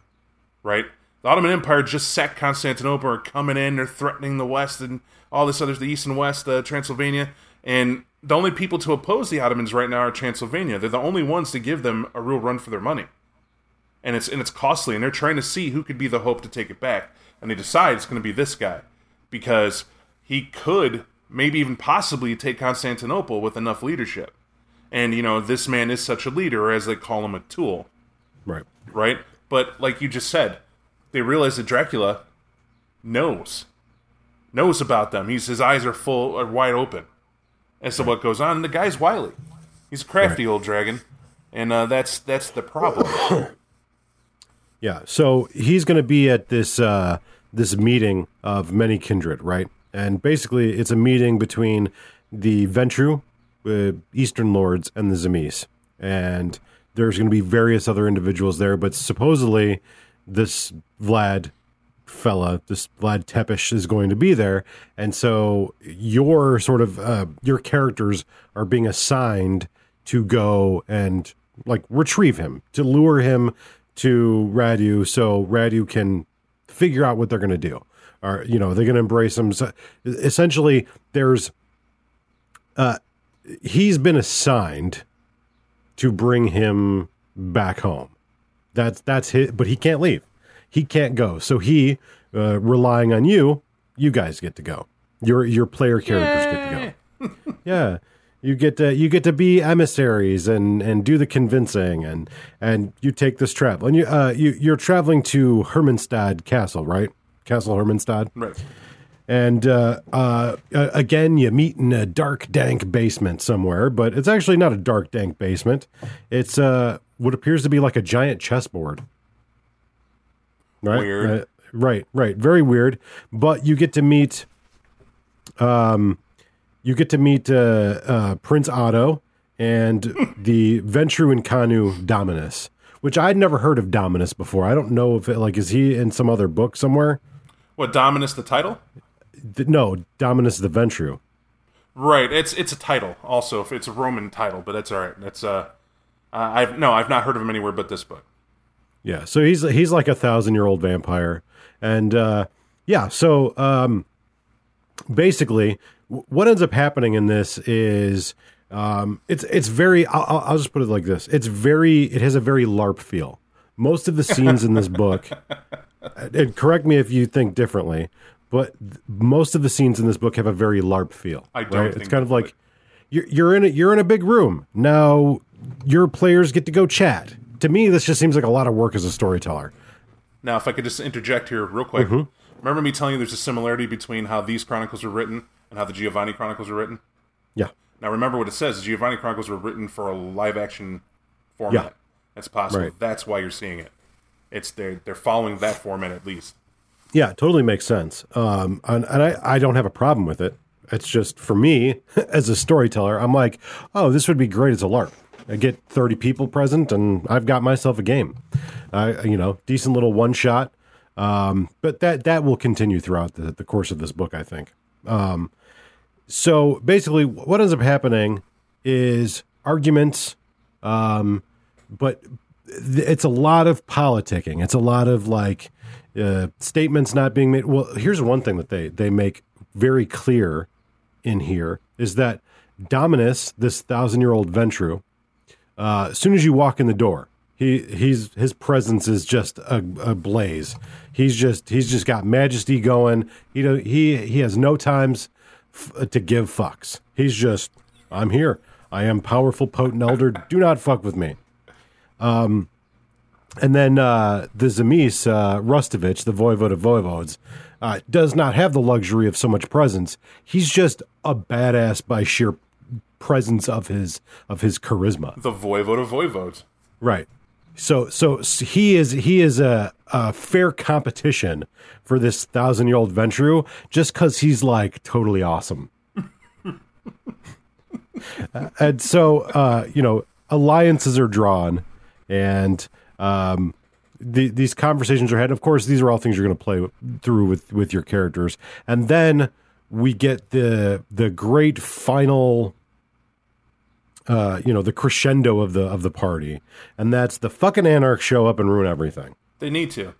right? The Ottoman Empire just sacked Constantinople, are coming in, they're threatening the West and all this other, the East and West, uh, Transylvania, and the only people to oppose the Ottomans right now are Transylvania. They're the only ones to give them a real run for their money, and it's and it's costly, and they're trying to see who could be the hope to take it back, and they decide it's going to be this guy because he could maybe even possibly take Constantinople with enough leadership. And you know, this man is such a leader, or as they call him, a tool, Right. right? But like you just said, they realize that Dracula knows knows about them. He's his eyes are full are wide open as to what goes on. And the guy's wily. He's a crafty Right. old dragon, and uh, that's that's the problem. Yeah. So he's going to be at this uh, this meeting of many kindred, right? And basically, it's a meeting between the Ventrue, uh, Eastern Lords, and the Tzimisce. And there's going to be various other individuals there, but supposedly this Vlad fella, this Vlad Tepes, is going to be there, and so your sort of uh, your characters are being assigned to go and like retrieve him, to lure him to Radu, so Radu can figure out what they're going to do. Or you know, they're going to embrace him. So, essentially, there's uh, he's been assigned to bring him back home. That's that's his, but he can't leave. He can't go. So he, uh, relying on you, you guys get to go. Your your player characters get to go. yeah, you get to you get to be emissaries and and do the convincing and and you take this travel and you uh you you're traveling to Hermannstadt Castle, right? Castle Hermannstadt. right. And uh, uh, uh, again, you meet in a dark, dank basement somewhere, but it's actually not a dark, dank basement. It's uh, what appears to be like a giant chessboard. Right? Weird. Uh, right, right. Very weird. But you get to meet, um, you get to meet uh, uh, Prince Otto and the Ventrue Inconnu Dominus, which I'd never heard of Dominus before. I don't know if it, like, is he in some other book somewhere? What Dominus the title? No, Dominus the Ventrue. Right. It's it's a title. Also, if it's a Roman title, but that's all right. That's uh, uh, I've no, I've not heard of him anywhere but this book. Yeah, so he's he's like a thousand year old vampire, and uh, yeah, so um, basically, what ends up happening in this is um, it's it's very. I'll, I'll- just put it like this: it's very. It has a very LARP feel. Most of the scenes in this book, and correct me if you think differently, but most of the scenes in this book have a very LARP feel. I don't Right? think it's kind of like you're, you're in a you're in a big room now. Your players get to go chat. To me, this just seems like a lot of work as a storyteller. Now, if I could just interject here real quick, Mm-hmm. remember me telling you there's a similarity between how these chronicles were written and how the Giovanni chronicles were written. Yeah. Now, remember what it says: the Giovanni chronicles were written for a live action format. Yeah. That's possible. Right. That's why you're seeing it. It's they're they're following that format at least. Yeah, totally makes sense. Um, and, and I, I don't have a problem with it. It's just for me as a storyteller, I'm like, oh, this would be great as a LARP. I get 30 people present, and I've got myself a game. I, you know, decent little one shot. Um, but that that will continue throughout the, the course of this book, I think. Um, so basically, what ends up happening is arguments, um, but th- it's a lot of politicking. It's a lot of like uh, statements not being made. Well, here's one thing that they they make very clear in here is that Dominus, this thousand year old Ventrue, uh, as soon as you walk in the door, he he's his presence is just a, a blaze. He's just he's just got majesty going. He do- he he has no times f- to give fucks. He's just I'm here. I am powerful, potent elder. Do not fuck with me. Um, and then uh, the Tzimisce, uh, Rustovitch, the voivode of voivodes, uh, does not have the luxury of so much presence. He's just a badass by sheer presence of his of his charisma. The voivode of voivodes. Right. So so he is he is a, a fair competition for this thousand year old Ventrue just because he's like totally awesome. Uh, and so uh, you know alliances are drawn, and um, the, these conversations are had. Of course, these are all things you're going to play through with with your characters, and then we get the the great final uh, you know, the crescendo of the of the party, and that's the fucking anarchs show up and ruin everything. They need to.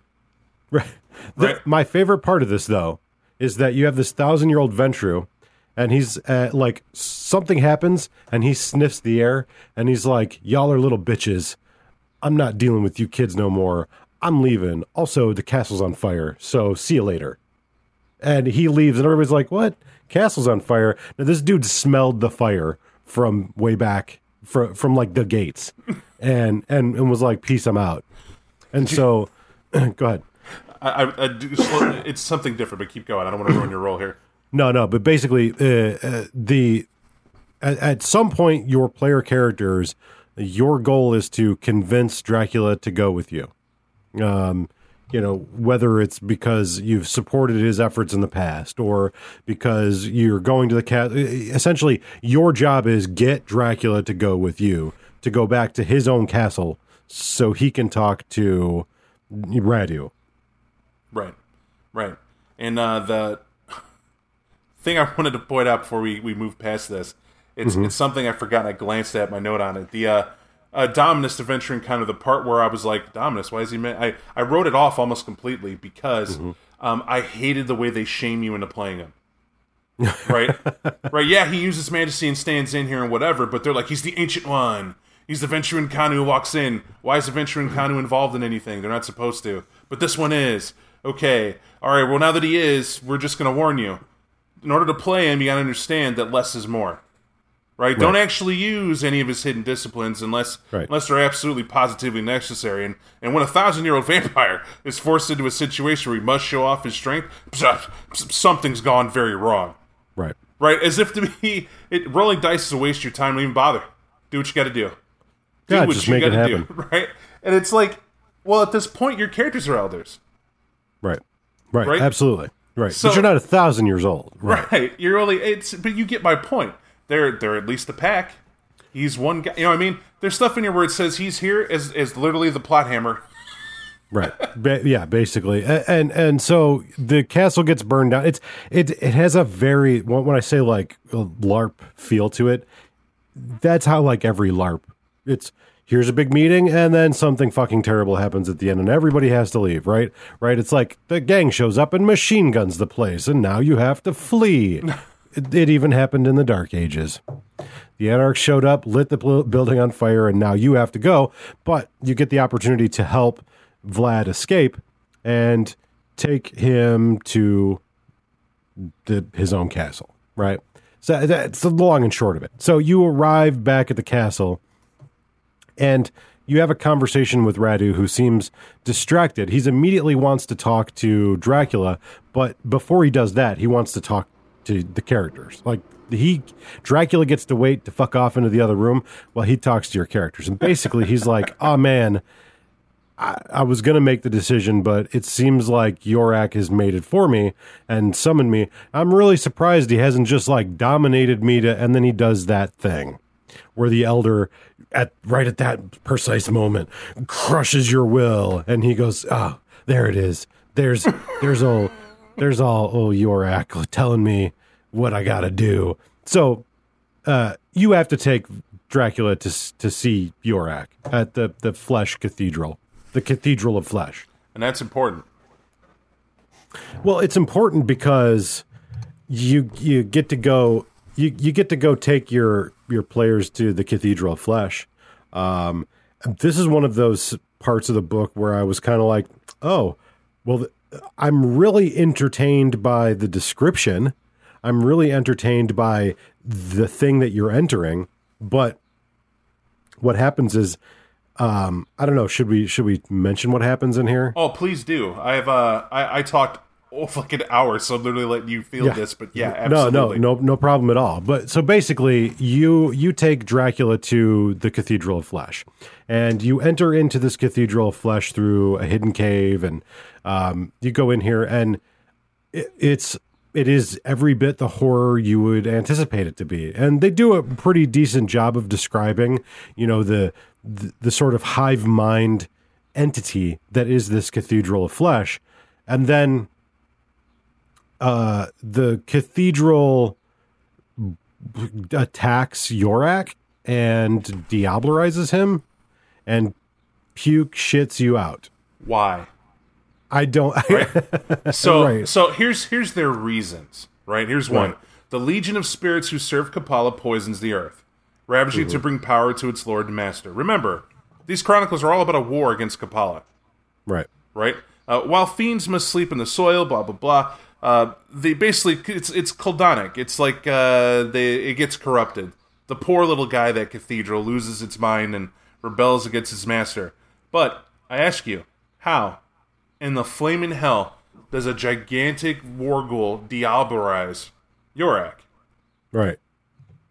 Right. The- Right. My favorite part of this, though, is that you have this thousand year old Ventrue, and he's uh, like something happens, and he sniffs the air, and he's like, "Y'all are little bitches. I'm not dealing with you kids no more. I'm leaving. Also, the castle's on fire, so see you later." And he leaves, and everybody's like, "What? Castle's on fire?" Now this dude smelled the fire from way back from from like the gates, and and and was like, "Peace, I'm out." And so, go ahead. I, I, I do, it's something different, but keep going. I don't want to ruin your role here. No, no, but basically, uh, uh, the at, at some point, your player characters, your goal is to convince Dracula to go with you. Um, you know, whether it's because you've supported his efforts in the past or because you're going to the cat. Essentially, your job is get Dracula to go with you to go back to his own castle so he can talk to Radu. Right, right. And uh, the thing I wanted to point out before we, we move past this, it's it's something I forgot. I glanced at my note on it. The uh, uh, Dominus adventuring kind of the part where I was like, Dominus, why is he? Ma-? I I wrote it off almost completely because um, I hated the way they shame you into playing him. right, right. Yeah, he uses majesty and stands in here and whatever, but they're like, he's the ancient one. He's the Ventrue Inconnu who walks in. Why is the Ventrue Inconnu involved in anything? They're not supposed to, but this one is. Okay, all right. Well, now that he is, we're just going to warn you. In order to play him, you got to understand that less is more. Right? Don't actually use any of his hidden disciplines unless Right. unless they're absolutely positively necessary. And and when a thousand year old vampire is forced into a situation where he must show off his strength, something's gone very wrong. Right. Right? As if to be it, rolling dice is a waste of your time. Don't even bother. Do what you got to do. Do Yeah, what just you make it gotta happen. Do, right? And it's like, well, at this point, your characters are elders. Right. Right. Right? Absolutely. Right. So- but you're not a thousand years old. Right. Right. You're only it's but you get my point. They're they're at least a pack. He's one guy you know what I mean? There's stuff in here where it says he's here as as literally the plot hammer. Right. Ba- yeah, basically. A- And and so the castle gets burned down. It's it it has a very when when I say like a LARP feel to it, that's how like every LARP. It's here's a big meeting and then something fucking terrible happens at the end and everybody has to leave, right? Right? It's like the gang shows up and machine guns the place and now you have to flee. it, even happened in the dark ages. The Anarchs showed up, lit the building on fire, and now you have to go. But you get the opportunity to help Vlad escape and take him to the, his own castle, right? So that's the long and short of it. So you arrive back at the castle, and you have a conversation with Radu, who seems distracted. He's immediately wants to talk to Dracula, but before he does that, he wants to talk to the characters. Like he, Dracula gets to wait to fuck off into the other room while he talks to your characters, and basically he's like, "Oh man." I, I was to make the decision, but it seems like Yorak has made it for me and summoned me. I'm really surprised he hasn't just like dominated me to, and then he does that thing where the elder at right at that precise moment crushes your will and he goes, "Oh, there it is. There's there's all there's all oh Yorak telling me what I got to do." So, uh you have to take Dracula to to see Yorak at the the Flesh Cathedral, the Cathedral of Flesh. And that's important. Well, it's important because you you get to go you you get to go take your your players to the Cathedral of Flesh. Um, this is one of those parts of the book where I was kind of like, oh, well, I'm really entertained by the description. I'm really entertained by the thing that you're entering, but what happens is um i don't know should we should we mention what happens in here Oh, please do. I have uh I, I talked oh, fucking hour, so I'm literally letting you feel Yeah. this, but yeah, No, no, no, no problem at all. But so basically, you you take Dracula to the Cathedral of Flesh, and you enter into this Cathedral of Flesh through a hidden cave, and um, you go in here, and it, it's it is every bit the horror you would anticipate it to be, and they do a pretty decent job of describing, you know, the the, the sort of hive mind entity that is this Cathedral of Flesh, and then uh, the cathedral attacks Yorak and diablerizes him and puke shits you out. Why? I don't. So Right. so here's here's their reasons, right? Here's one. Right. The legion of spirits who serve Kapala poisons the earth, ravaging Mm-hmm. to bring power to its lord and master. Remember, these chronicles are all about a war against Kapala, right. right? Uh, while fiends must sleep in the soil, blah blah blah. Uh, they basically it's it's Koldunic. It's like uh, they it gets corrupted. the poor little guy that cathedral loses its mind and rebels against its master. But I ask you, how in the flaming hell does a gigantic war ghoul diablerize Yorak? Right.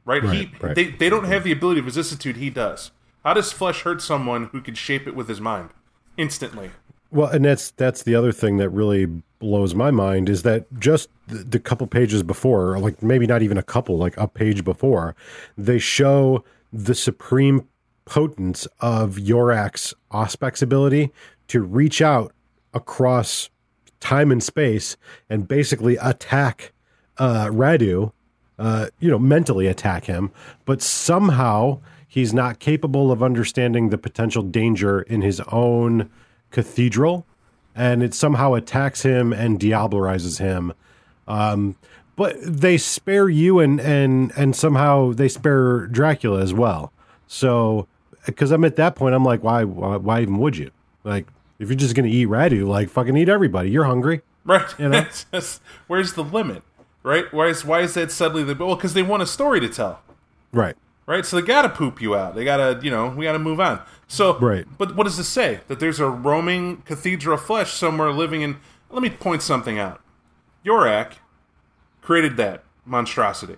Right? he Right, right. they they don't have the ability of vicissitude he does. How does flesh hurt someone who can shape it with his mind instantly? Well, and that's that's the other thing that really blows my mind is that just the, couple pages before, or like maybe not even a couple, like a page before, they show the supreme potence of Yorak's Auspex ability to reach out across time and space and basically attack uh, Radu, uh, you know, mentally attack him, but somehow he's not capable of understanding the potential danger in his own cathedral, and it somehow attacks him and diablerizes him. Um, but they spare you and and and somehow they spare Dracula as well. So, because I'm at that point, I'm like, why, why, why even would you? Like, if you're just gonna eat Radu, like fucking eat everybody. You're hungry. Right. You know? Just- where's the limit? Right? Why is why is that suddenly the well? Because they want a story to tell. Right. Right. So they gotta poop you out. They gotta you know we gotta move on. So Right. But what does this say? That there's a roaming cathedral of flesh somewhere living in. Let me point something out. Yorak created that monstrosity.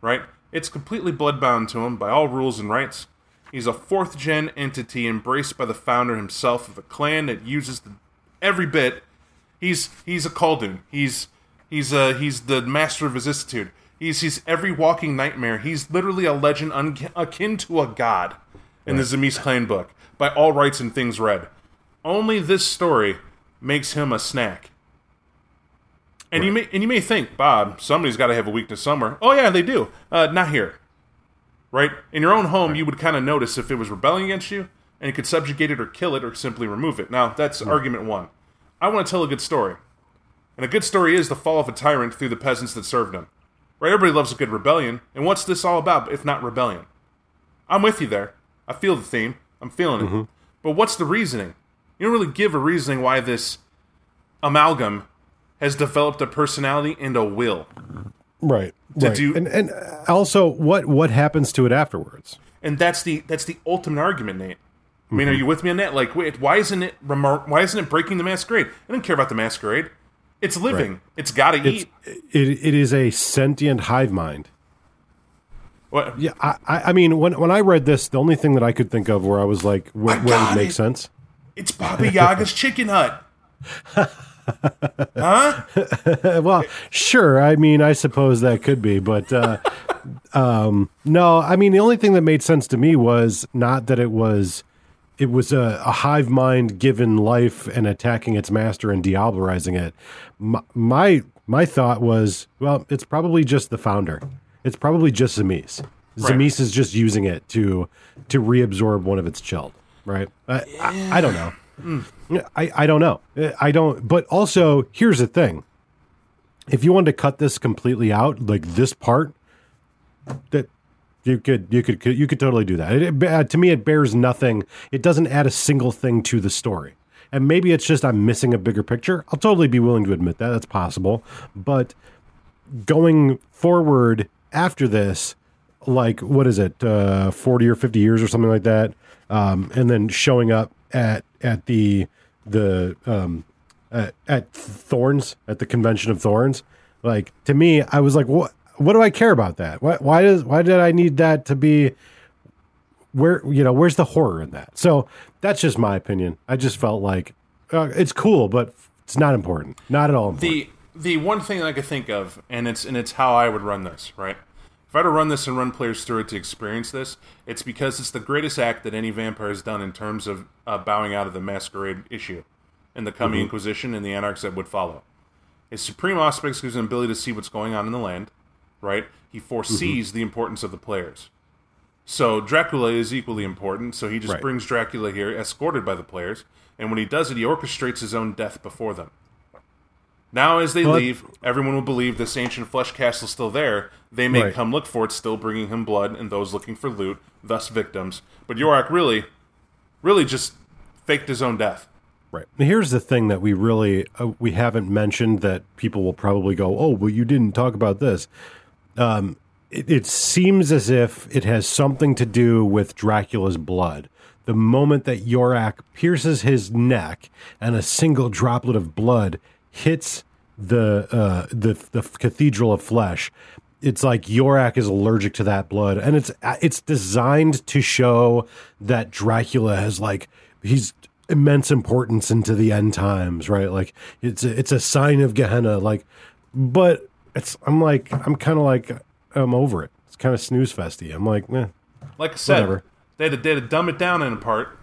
Right. It's completely bloodbound to him by all rules and rights. He's a fourth gen entity embraced by the founder himself of a clan that uses the, every bit He's he's a Koldun. He's he's uh he's the master of vicissitude. He's he's every walking nightmare. He's literally a legend un- akin to a god in the Tzimisce clan book by all rights and things read. Only this story makes him a snack. And you may and you may think, Bob, somebody's got to have a weakness somewhere. Oh yeah, they do. Uh, not here. Right in your own home, you would kind of notice if it was rebelling against you, and you could subjugate it or kill it or simply remove it. Now that's argument one. I want to tell a good story. And a good story is the fall of a tyrant through the peasants that served him. Right? Everybody loves a good rebellion. And what's this all about if not rebellion? I'm with you there. I feel the theme. I'm feeling it. Mm-hmm. But what's the reasoning? You don't really give a reasoning why this amalgam has developed a personality and a will. Right. To right. do- and and also what what happens to it afterwards? And that's the that's the ultimate argument, Nate. I mean, mm-hmm. are you with me on that? Like, wait, why isn't it remar- why isn't it breaking the masquerade? I don't care about the masquerade. It's living. Right. It's got to eat. it, it is a sentient hive mind. What? Yeah, I, I mean, when when I read this, the only thing that I could think of where I was like, where, where it got would make it. sense. It's Baba Yaga's chicken hut. huh? Uh, well, sure. I mean, I suppose that could be, but uh, um, no. I mean, the only thing that made sense to me was not that it was it was a, a hive mind given life and attacking its master and diablerizing it. My, my my thought was, well, it's probably just the founder. It's probably just Tzimisce. Right. Tzimisce is just using it to to reabsorb one of its chilled. Right? I, I, I don't know. I, I don't know. I don't. But also, here's the thing: if you wanted to cut this completely out, like this part, that you could you could you could totally do that. It- uh, to me, it bears nothing. It doesn't add a single thing to the story. And maybe it's just I'm missing a bigger picture. I'll totally be willing to admit that. That's possible. But going forward after this, like what is it, uh, forty or fifty years or something like that, um, and then showing up at at the the um, at, at Thorns at the convention of Thorns, like to me, I was like, what? What do I care about that? Why, why does why did I need that to be? Where you know where's the horror in that? So that's just my opinion. I just felt like uh, it's cool, but it's not important. Not at all important. The the one thing I could think of, and it's and it's how I would run this, right? I to run this and run players through it to experience this, it's because it's the greatest act that any vampire has done in terms of uh, bowing out of the masquerade issue and the coming Inquisition and the anarchs that would follow. His supreme aspects gives him the ability to see what's going on in the land, right? He foresees the importance of the players. So Dracula is equally important, so he just Right. brings Dracula here, escorted by the players, and when he does it, he orchestrates his own death before them. Now, as they But- leave, everyone will believe this ancient flesh castle is still there. They may Right. come look for it, still bringing him blood, and those looking for loot, thus victims. But Yorak really, really just faked his own death. Right. Here's the thing that we really uh, we haven't mentioned that people will probably go, "Oh, well, you didn't talk about this." Um, it, it seems as if it has something to do with Dracula's blood. The moment that Yorak pierces his neck and a single droplet of blood hits the uh, the the cathedral of flesh, it's like Yorak is allergic to that blood, and it's it's designed to show that Dracula has like he's immense importance into the end times, right? Like it's a, it's a sign of Gehenna, like, but it's I'm like I'm kind of like I'm over it. It's kind of snooze festy. I'm like, eh, Like I said, Whatever. they had, to, they had to dumb it down in a part,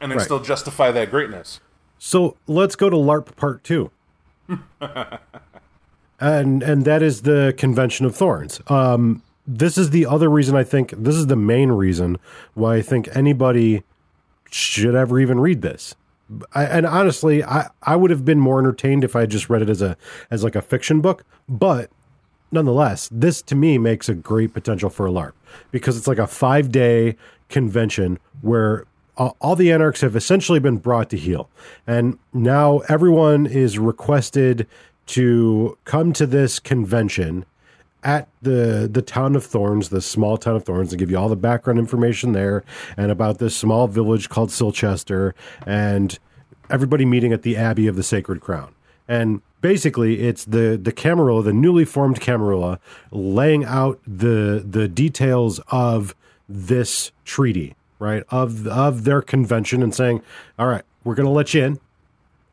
and then Right. still justify that greatness. So let's go to LARP Part Two, and and that is the Convention of Thorns. Um, this is the other reason I think this is the main reason why I think anybody should ever even read this. I, and honestly, I I would have been more entertained if I had just read it as a as like a fiction book, but nonetheless, this to me makes a great potential for a LARP because it's like a five day convention where all, the anarchs have essentially been brought to heel. And now everyone is requested to come to this convention at the the town of Thorns, the small town of Thorns, and give you all the background information there and about this small village called Silchester and everybody meeting at the Abbey of the Sacred Crown. And basically it's the the Camarilla, the newly formed Camarilla, laying out the the details of this treaty, right? Of of their convention and saying, All right, we're gonna let you in.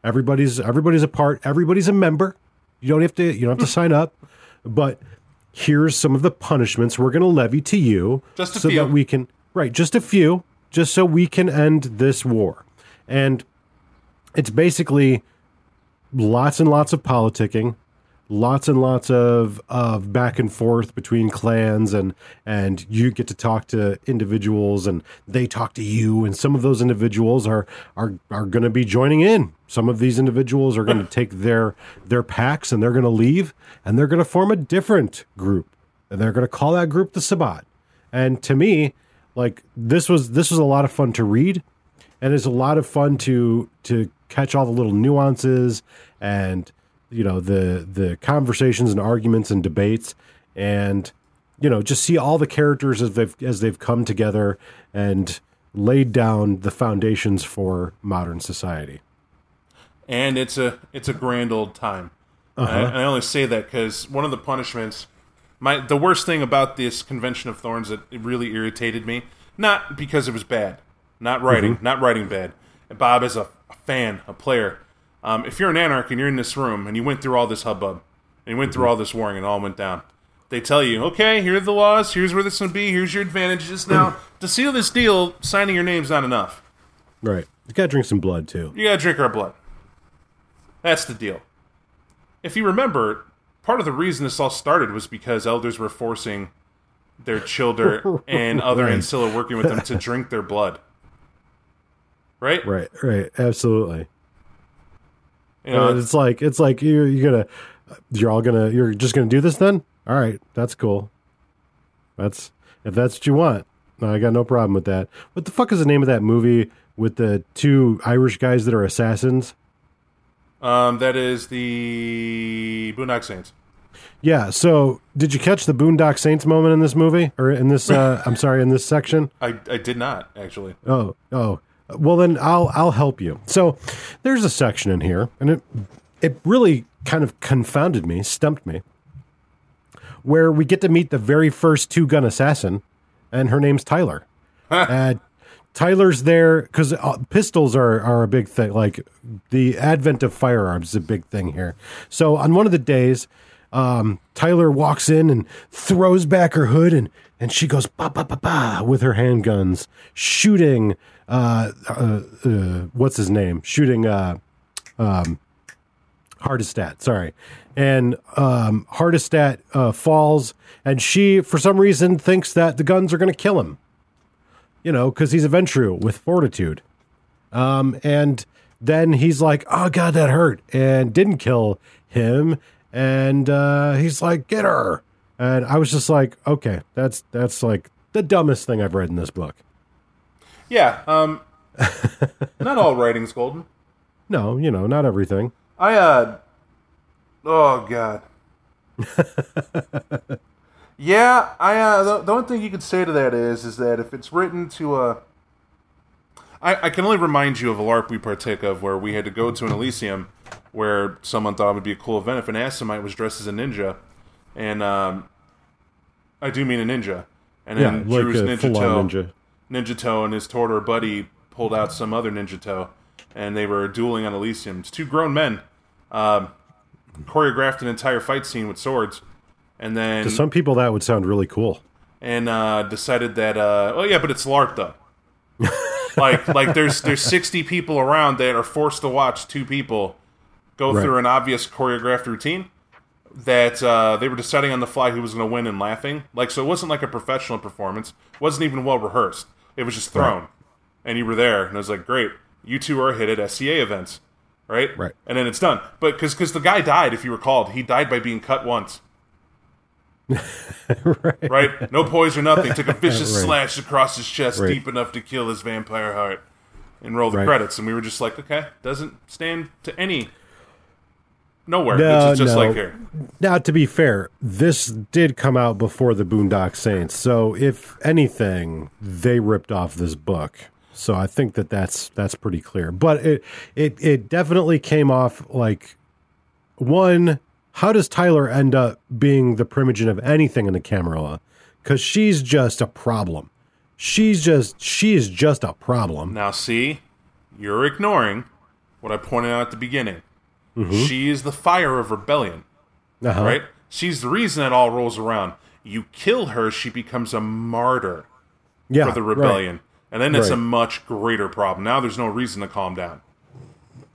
Everybody's everybody's a part, everybody's a member. You don't have to you don't have to hmm. sign up, but here's some of the punishments we're going to levy to you Just a so few. that we can right just a few just so we can end this war and it's basically lots and lots of politicking lots and lots of of back and forth between clans and and you get to talk to individuals and they talk to you and some of those individuals are are are going to be joining in. Some of these individuals are going to take their their packs and they're going to leave and they're going to form a different group. And they're going to call that group the Sabbat. And to me like this was this was a lot of fun to read and it's a lot of fun to to catch all the little nuances and you know the the conversations and arguments and debates and you know just see all the characters as they've as they've come together and laid down the foundations for modern society and it's a it's a grand old time. And I, uh-huh. I only say that because one of the punishments, my the worst thing about this convention of thorns that it really irritated me, not because it was bad, not writing, mm-hmm. not writing bad. And Bob is a, a fan, a player. Um, if you're an anarch and you're in this room and you went through all this hubbub, and you went through all this warring and it all went down, they tell you, okay, here are the laws, here's where this will be, here's your advantages. Now, to seal this deal, signing your name's not enough. right you gotta drink some blood too You gotta drink our blood. That's the deal. If you remember, part of the reason this all started was because elders were forcing their children and other Right. ancilla working with them to drink their blood. Right? right right absolutely You know, And it's like it's like you're you're gonna you're all gonna you're just gonna do this then all right that's cool that's if that's what you want i got no problem with that what the fuck is the name of that movie with the two irish guys that are assassins um, that is the Boondock Saints. yeah so did you catch the boondock saints moment in this movie or in this uh i'm sorry in this section I, I did not, actually. Oh, oh. Well, then I'll I'll help you. So there's a section in here, and it it really kind of confounded me, stumped me, where we get to meet the very first two gun assassin, and her name's Tyler. uh, Tyler's there because uh, pistols are are a big thing. Like the advent of firearms is a big thing here. So on one of the days, um, Tyler walks in and throws back her hood and and she goes ba ba ba ba with her handguns, shooting. Uh, uh, uh, what's his name? Shooting. Uh, um, Hardestadt, sorry. And um, Hardestadt uh, falls, and she, for some reason, thinks that the guns are going to kill him. You know, because he's a Ventrue with fortitude. Um, and then he's like, "Oh God, that hurt," and didn't kill him. And uh, he's like, "Get her!" And I was just like, "Okay, that's that's like the dumbest thing I've read in this book." Yeah, um, not all writing's golden. No, you know, not everything. I, uh, oh, God. Yeah, I uh, the, the only thing you could say to that is is that if it's written to a I, I can only remind you of a LARP we partake of where we had to go to an Elysium where someone thought it would be a cool event if an Assamite was dressed as a ninja. And um, I do mean a ninja. And Yeah, then like Drew's a ninjato, ninja. Ninja toe, and his Toreador buddy pulled out some other ninjato, and they were dueling on Elysium. It's two grown men um, choreographed an entire fight scene with swords, and then To some people, that would sound really cool. and uh, decided that uh, oh yeah, but it's LARP though. like like there's there's 60 people around that are forced to watch two people go Right. through an obvious choreographed routine that uh, they were deciding on the fly who was going to win and laughing. Like so, it wasn't like a professional performance. wasn't even well rehearsed. It was just thrown, and you were there, and I was like, great, you two are hit at SCA events, right? Right. And then it's done. But because because the guy died, if you recalled, he died by being cut once. right. No poise or nothing. Took a vicious Right. slash across his chest, Right. deep enough to kill his vampire heart, and roll the Right. credits. And we were just like, okay, doesn't stand to any nowhere. No, is just no. like here. Now, to be fair, this did come out before the Boondock Saints, so if anything, they ripped off this book. So I think that that's that's pretty clear. But it it it definitely came off like one. How does Tyler end up being the primogen of anything in the Camarilla? Because she's just a problem. She's just she is just a problem. Now, see, you're ignoring what I pointed out at the beginning. Mm-hmm. She is the fire of rebellion, Uh-huh. right? She's the reason it all rolls around. You kill her, she becomes a martyr Yeah, for the right. rebellion. And then it's a much greater problem. Now there's no reason to calm down.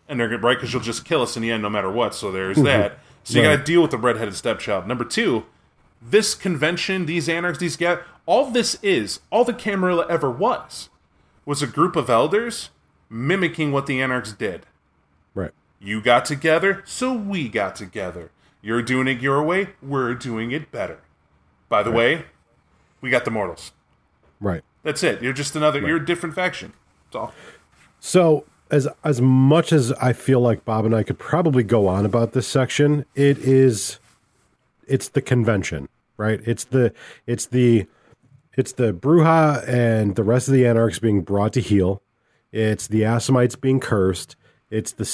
And they're right because you'll just kill us in the end no matter what. So there's that. So you got to deal with the redheaded stepchild. Number two, this convention, these anarchs, these get all this is, all the Camarilla ever was, was a group of elders mimicking what the anarchs did. Right. You got together, so we got together. You're doing it your way, we're doing it better. By the way, we got the mortals. Right. That's it. You're just another. You're a different faction. That's all. So as as much as I feel like Bob and I could probably go on about this section, it is it's the convention, right? It's the it's the it's the Brujah and the rest of the Anarchs being brought to heel. It's the Assamites being cursed. It's the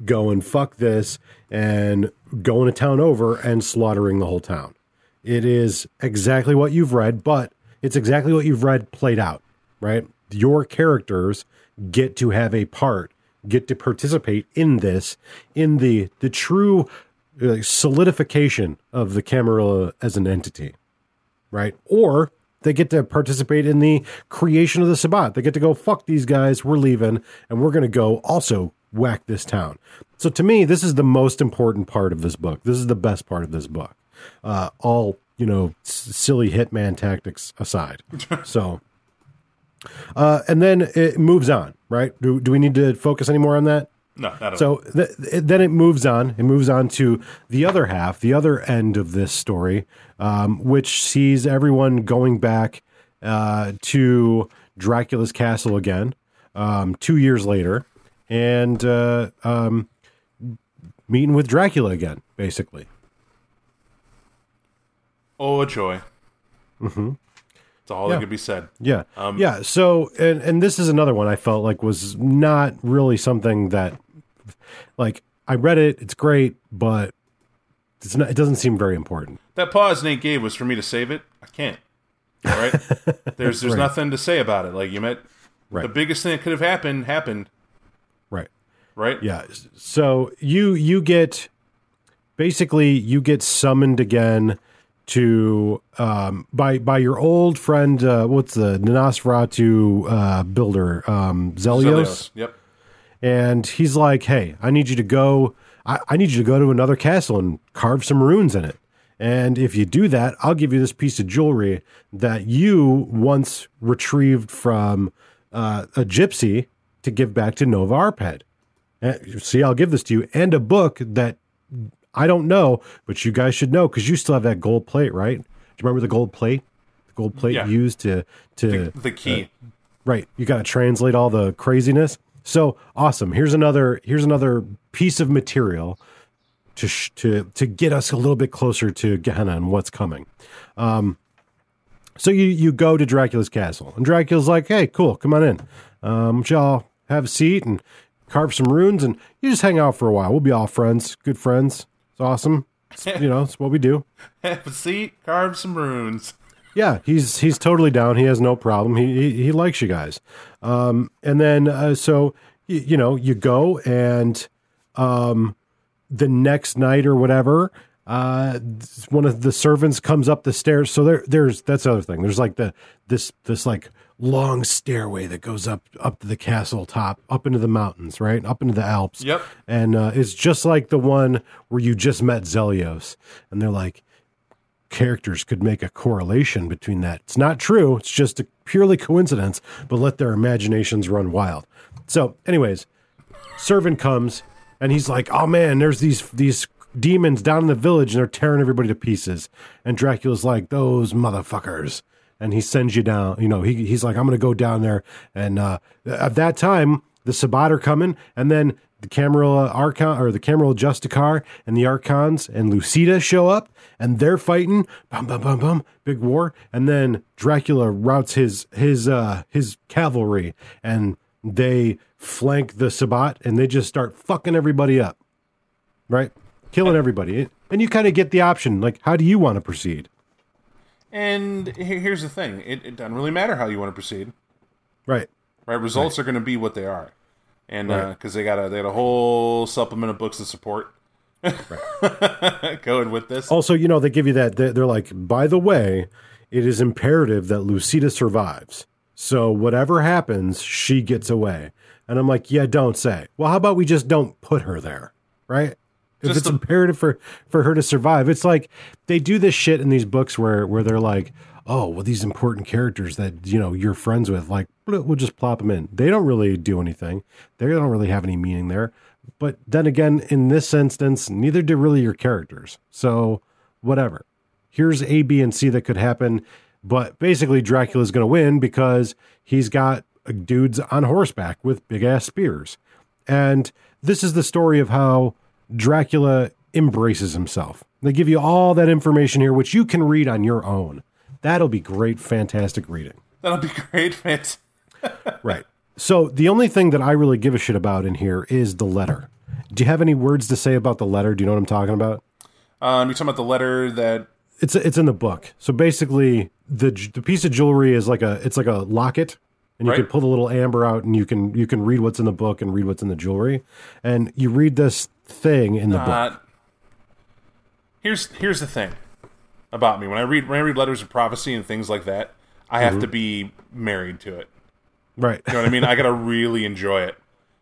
Sabbat going fuck this and going a town over and slaughtering the whole town. It is exactly what you've read, but it's exactly what you've read played out, right? Your characters get to have a part, get to participate in this, in the the true uh, solidification of the Camarilla as an entity, right? Or they get to participate in the creation of the Sabbat. They get to go, fuck these guys, we're leaving, and we're going to go also whack this town. So to me, this is the most important part of this book. This is the best part of this book. Uh, all, you know, s- silly hitman tactics aside. so, uh, and then it moves on, right? Do, do we need to focus any more on that? No, not at all. So th- th- then it moves on. It moves on to the other half, the other end of this story, um, which sees everyone going back uh, to Dracula's castle again, um, two years later, and uh, um, meeting with Dracula again, basically. Oh, a joy. Mm-hmm. That's all Yeah. that could be said. Yeah, Um, yeah. So, and and this is another one I felt like was not really something that, like, I read it. It's great, but it's not. It doesn't seem very important. That pause Nate gave was for me to save it. I can't. All right. there's there's Right. nothing to say about it. Like you met Right. the biggest thing that could have happened happened. Right. Yeah. So you you get basically you get summoned again to um by by your old friend uh what's the Nosferatu uh builder um Zelios. Zelios. Yep. and he's like, "Hey, I need you to go. I, I need you to go to another castle and carve some runes in it. And if you do that, I'll give you this piece of jewelry that you once retrieved from uh, a gypsy to give back to Nova Arpad. Uh, See, I'll give this to you, and a book that I don't know, but you guys should know because you still have that gold plate, right? Do you remember the gold plate? The gold plate Yeah. used to to The key. Right. You got to translate all the craziness. So awesome. Here's another here's another piece of material to sh- to to get us a little bit closer to Gehenna and what's coming. Um, so you you go to Dracula's castle, and Dracula's like, "Hey, cool, come on in. Um, shall have a seat and carve some runes, and you just hang out for a while. We'll be all friends, good friends. It's awesome. It's, you know, it's what we do." Have a seat, carve some runes. Yeah, he's he's totally down. He has no problem. He he, he likes you guys. Um, and then uh, so you, you know you go and um, the next night or whatever, uh, one of the servants comes up the stairs. So there there's that's the other thing. There's like the this this like long stairway that goes up up to the castle top, up into the mountains, right, up into the Alps. Yep. And uh, it's just like the one where you just met Zelios, and they're like characters could make a correlation between that. It's not true. It's just a purely coincidence, but let their imaginations run wild. So, anyways, servant comes and he's like, "Oh man, there's these these demons down in the village and they're tearing everybody to pieces." And Dracula's like, "Those motherfuckers." And he sends you down. You know, he, he's like, "I'm going to go down there." And uh, at that time, the Sabbat are coming, and then the Camarilla Archon or the Camarilla Justicar and the Archons and Lucita show up and they're fighting. Bum bum bum bum. Big war. And then Dracula routs his his uh his cavalry and they flank the Sabbat and they just start fucking everybody up. Right? Killing everybody. And you kind of get the option, like, how do you want to proceed? And here's the thing: it, it doesn't really matter how you want to proceed. Right. Right? Results are going to be what they are, and uh, Right. because they got a they got a whole supplement of books to support. Going with this, Also, you know, they give you that. They're, they're like, by the way, it is imperative that Lucita survives. So whatever happens, she gets away. And I'm like, yeah, don't say. Well, how about we just don't put her there, right? If Just it's the- imperative for for her to survive, it's like they do this shit in these books where where they're like, oh, well, these important characters that you know you're friends with, like we'll just plop them in. They don't really do anything. They don't really have any meaning there. But then again, in this instance, neither do really your characters. So whatever. Here's A, B, and C that could happen. But basically, Dracula's going to win because he's got dudes on horseback with big ass spears. And this is the story of how Dracula embraces himself. They give you all that information here, which you can read on your own. That'll be great, fantastic reading. that'll be great, man. Right. So the only thing that I really give a shit about in here is the letter. Do you have any words to say about the letter? Do you know what I'm talking about? Um, you're talking about the letter that It's it's in the book. So basically, the the piece of jewelry is like a it's like a locket, and you Right. can pull the little amber out, and you can you can read what's in the book and read what's in the jewelry, and you read this thing in the book. Uh, here's here's the thing about me when I read when I read letters of prophecy and things like that, I have to Mm-hmm. be married to it. Right. You know what I mean? I gotta really enjoy it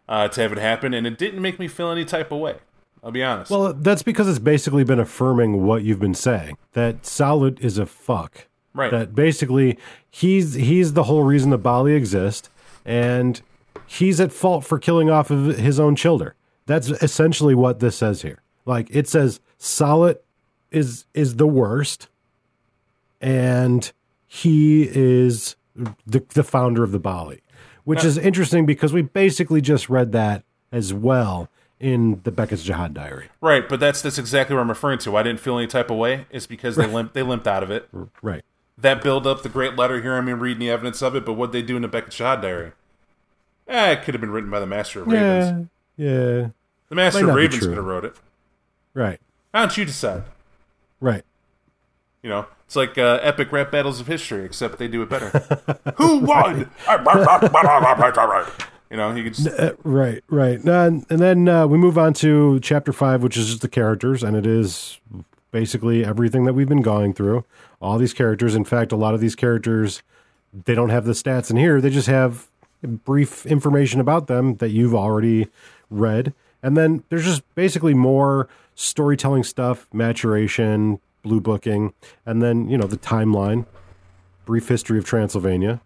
uh, to have it happen, and it didn't make me feel any type of way. I'll be honest. Well, that's because it's basically been affirming what you've been saying that Saulot is a fuck. Right. That basically he's he's the whole reason the Baali exist, and he's at fault for killing off of his own children. That's essentially what this says here. Like it says Saulot is is the worst, and he is the the founder of the Baali, which is interesting because we basically just read that as well in the Beckett's Jyhad Diary. right, but that's that's exactly what I'm referring to. I didn't feel any type of way. It's because they limped they limped out of it. Right. That build up the great letter here. I mean, reading the evidence of it, but what they do in the Beckett Jyhad diary? Eh, it could have been written by the Master of Ravens. Yeah. Yeah. The Master of Ravens could have wrote it. Right. Why don't you decide? Right. You know, it's like uh, epic rap battles of history, except they do it better. Who won? you know, you could just Uh, right. Right. And, and then uh, we move on to chapter five, which is just the characters, and it is basically everything that we've been going through. All these characters. In fact, a lot of these characters, they don't have the stats in here. They just have brief information about them that you've already read. And then there's just basically more storytelling stuff, maturation, blue booking, and then, you know, the timeline, brief history of Transylvania.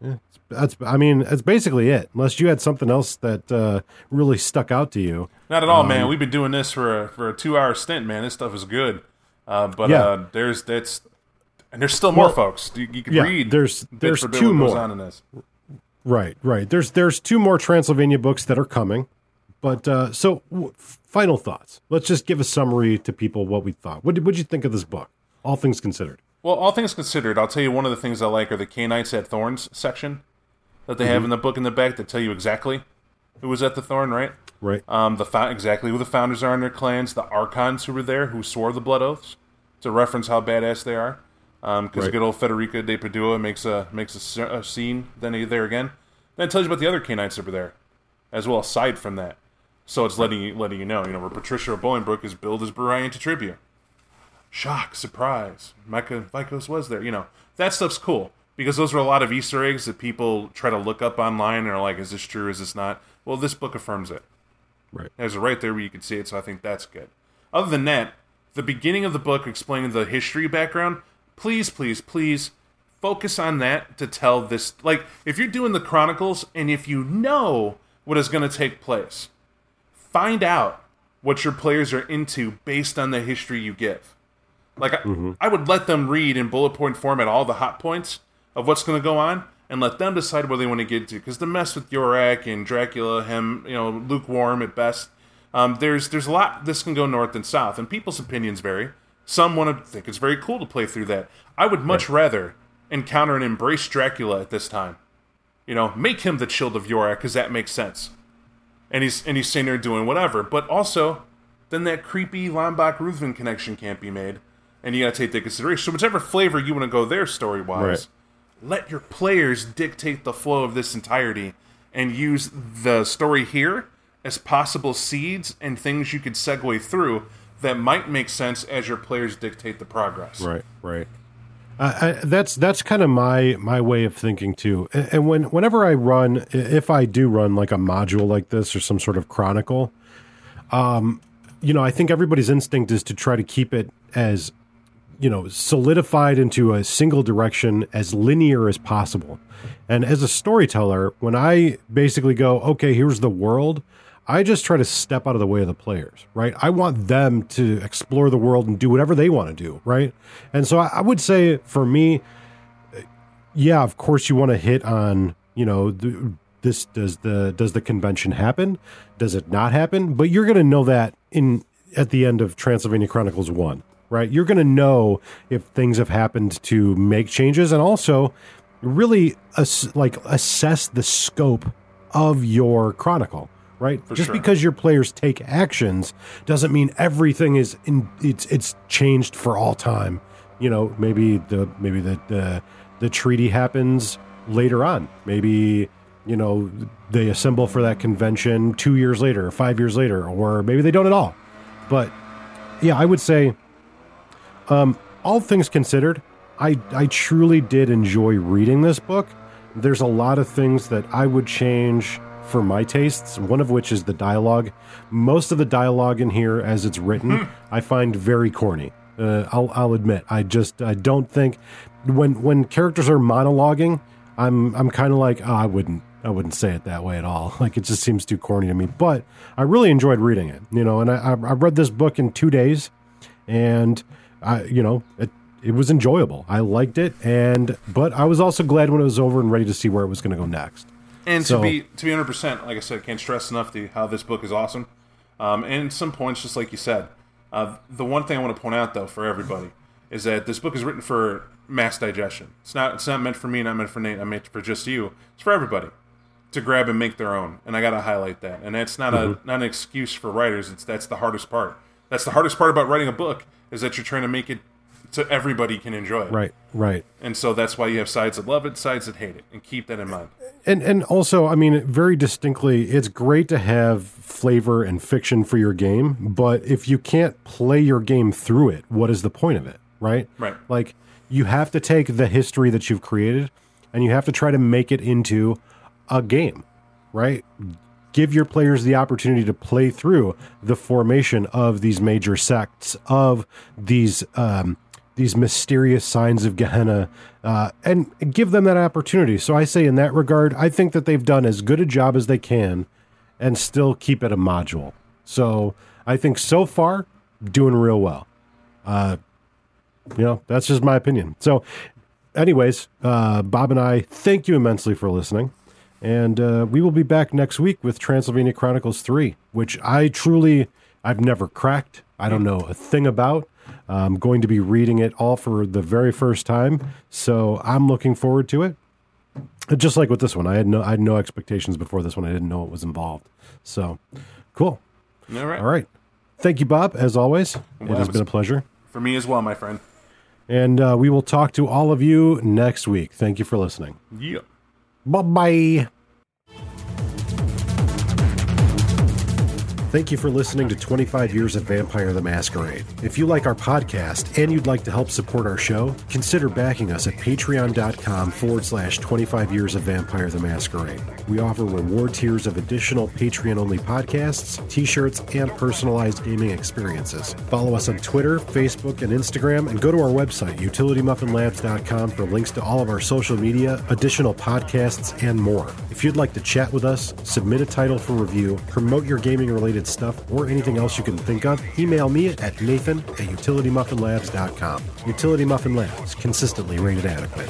Yeah, that's, I mean, that's basically it. Unless you had something else that uh, really stuck out to you. not at all, Um, man. We've been doing this for a, for a two hour stint, man. This stuff is good. Uh, but Yeah. uh, there's that's and there's still more Well, folks. You, you can yeah, read. there's- there's two more. on in this. Right, right. There's there's two more Transylvania books that are coming. But uh, so, w- final thoughts. Let's just give a summary to people what we thought. What did what you think of this book? All things considered. Well, all things considered, I'll tell you one of the things I like are the Cainites at Thorns section that they have in the book in the back that tell you exactly who was at the Thorn, right? Right. Um, the fo- exactly who the founders are in their clans, the archons who were there, who swore the blood oaths, to reference how badass they are. Because Right. good old Federico de Padua makes a makes a, a scene then he- there again. Then it tells you about the other Cainites that were there, as well. Aside from that, so it's letting you letting you know, you know, where Patricia Bolingbroke is billed as Brian to tribute. Shock, surprise, Myca Vykos was there. You know that stuff's cool because those are a lot of Easter eggs that people try to look up online and are like, "Is this true? Is this not?" Well, this book affirms it. right. There's it right there where you can see it, so I think that's good. Other than that, the beginning of the book explaining the history background, please, please, please focus on that to tell this. Like, if you're doing the Chronicles and if you know what is going to take place, find out what your players are into based on the history you give. Like, I, I would let them read in bullet point format all the hot points of what's going to go on and let them decide where they want to get to. Because the mess with Yorak and Dracula, him, you know, lukewarm at best. Um, there's there's a lot. This can go north and south, and people's opinions vary. Some want to think it's very cool to play through that. I would much rather encounter and embrace Dracula at this time. You know, make him the Child of Yorak because that makes sense. And he's and he's sitting there doing whatever. But also, then that creepy Lombok Ruthven connection can't be made, and you got to take that into consideration. So whichever flavor you want to go there story wise, Right. let your players dictate the flow of this entirety, and use the story here as possible seeds and things you could segue through that might make sense as your players dictate the progress. Right, right. I, that's that's kind of my my way of thinking too. And, and when whenever I run, if I do run like a module like this or some sort of chronicle, um, you know, I think everybody's instinct is to try to keep it as you know solidified into a single direction as linear as possible. And as a storyteller, when I basically go, okay, here's the world, I just try to step out of the way of the players, right? I want them to explore the world and do whatever they want to do, right? And so I, would say for me, yeah, of course you want to hit on, you know, the, this does the does the convention happen? Does it not happen? But you're going to know that in at the end of Transylvania Chronicles 1, right? You're going to know if things have happened to make changes and also really ass- like assess the scope of your chronicle, right? Just sure. because your players take actions doesn't mean everything is in it's it's changed for all time. You know, maybe the maybe the the, the treaty happens later on. Maybe you know they assemble for that convention 2 years later, 5 years later or maybe they don't at all. But yeah, I would say um all things considered, I I truly did enjoy reading this book. There's a lot of things that I would change for my tastes, one of which is the dialogue. Most of the dialogue in here as it's written, I find very corny. Uh, I'll I'll admit. I just I don't think when when characters are monologuing, I'm I'm kind of like, oh, I wouldn't I wouldn't say it that way at all. Like it just seems too corny to me. But I really enjoyed reading it, you know. And I I I read this book in two days, and I you know it it was enjoyable. I liked it, and but I was also glad when it was over and ready to see where it was going to go next. And So- to be to be hundred percent, like I said, can't stress enough the how this book is awesome. Um, and some points, just like you said, uh, the one thing I want to point out though for everybody is that this book is written for mass digestion. It's not it's not meant for me, not meant for Nate, not meant for just you. It's for everybody to grab and make their own. And I got to highlight that. And that's not a not an excuse for writers. It's that's the hardest part. That's the hardest part about writing a book is that you're trying to make it so everybody can enjoy it. Right, right. And so that's why you have sides that love it, sides that hate it, and keep that in mind. and and also i mean very distinctly it's great to have flavor and fiction for your game but if you can't play your game through it what is the point of it right Right. like you have to take the history that you've created and you have to try to make it into a game right give your players the opportunity to play through the formation of these major sects of these um, these mysterious signs of Gehenna, uh, and give them that opportunity. So I say, in that regard, I think that they've done as good a job as they can, and still keep it a module. So I think so far, doing real well. Uh, you know, that's just my opinion. So, anyways, uh, Bob and I thank you immensely for listening. And uh, we will be back next week with Transylvania Chronicles 3, which I truly, I've never cracked. I don't know a thing about. I'm going to be reading it all for the very first time. So I'm looking forward to it. Just like with this one, I had no I had no expectations before this one. I didn't know it was involved. So, cool. All right. All right. Thank you, Bob. As always, it Well, has it was- been a pleasure. For me as well, my friend. And uh, we will talk to all of you next week. Thank you for listening. Yeah. Bye bye. Thank you for listening to 25 Years of Vampire the Masquerade. If you like our podcast and you'd like to help support our show, consider backing us at patreon.com forward slash 25 Years of Vampire the Masquerade. We offer reward tiers of additional Patreon only podcasts, t shirts, and personalized gaming experiences. Follow us on Twitter, Facebook, and Instagram, and go to our website, utilitymuffinlabs.com, for links to all of our social media, additional podcasts, and more. If you'd like to chat with us, submit a title for review, promote your gaming related stuff, or anything else you can think of, email me at nathan at utilitymuffinlabs.com. Utility Muffin Labs, consistently rated adequate.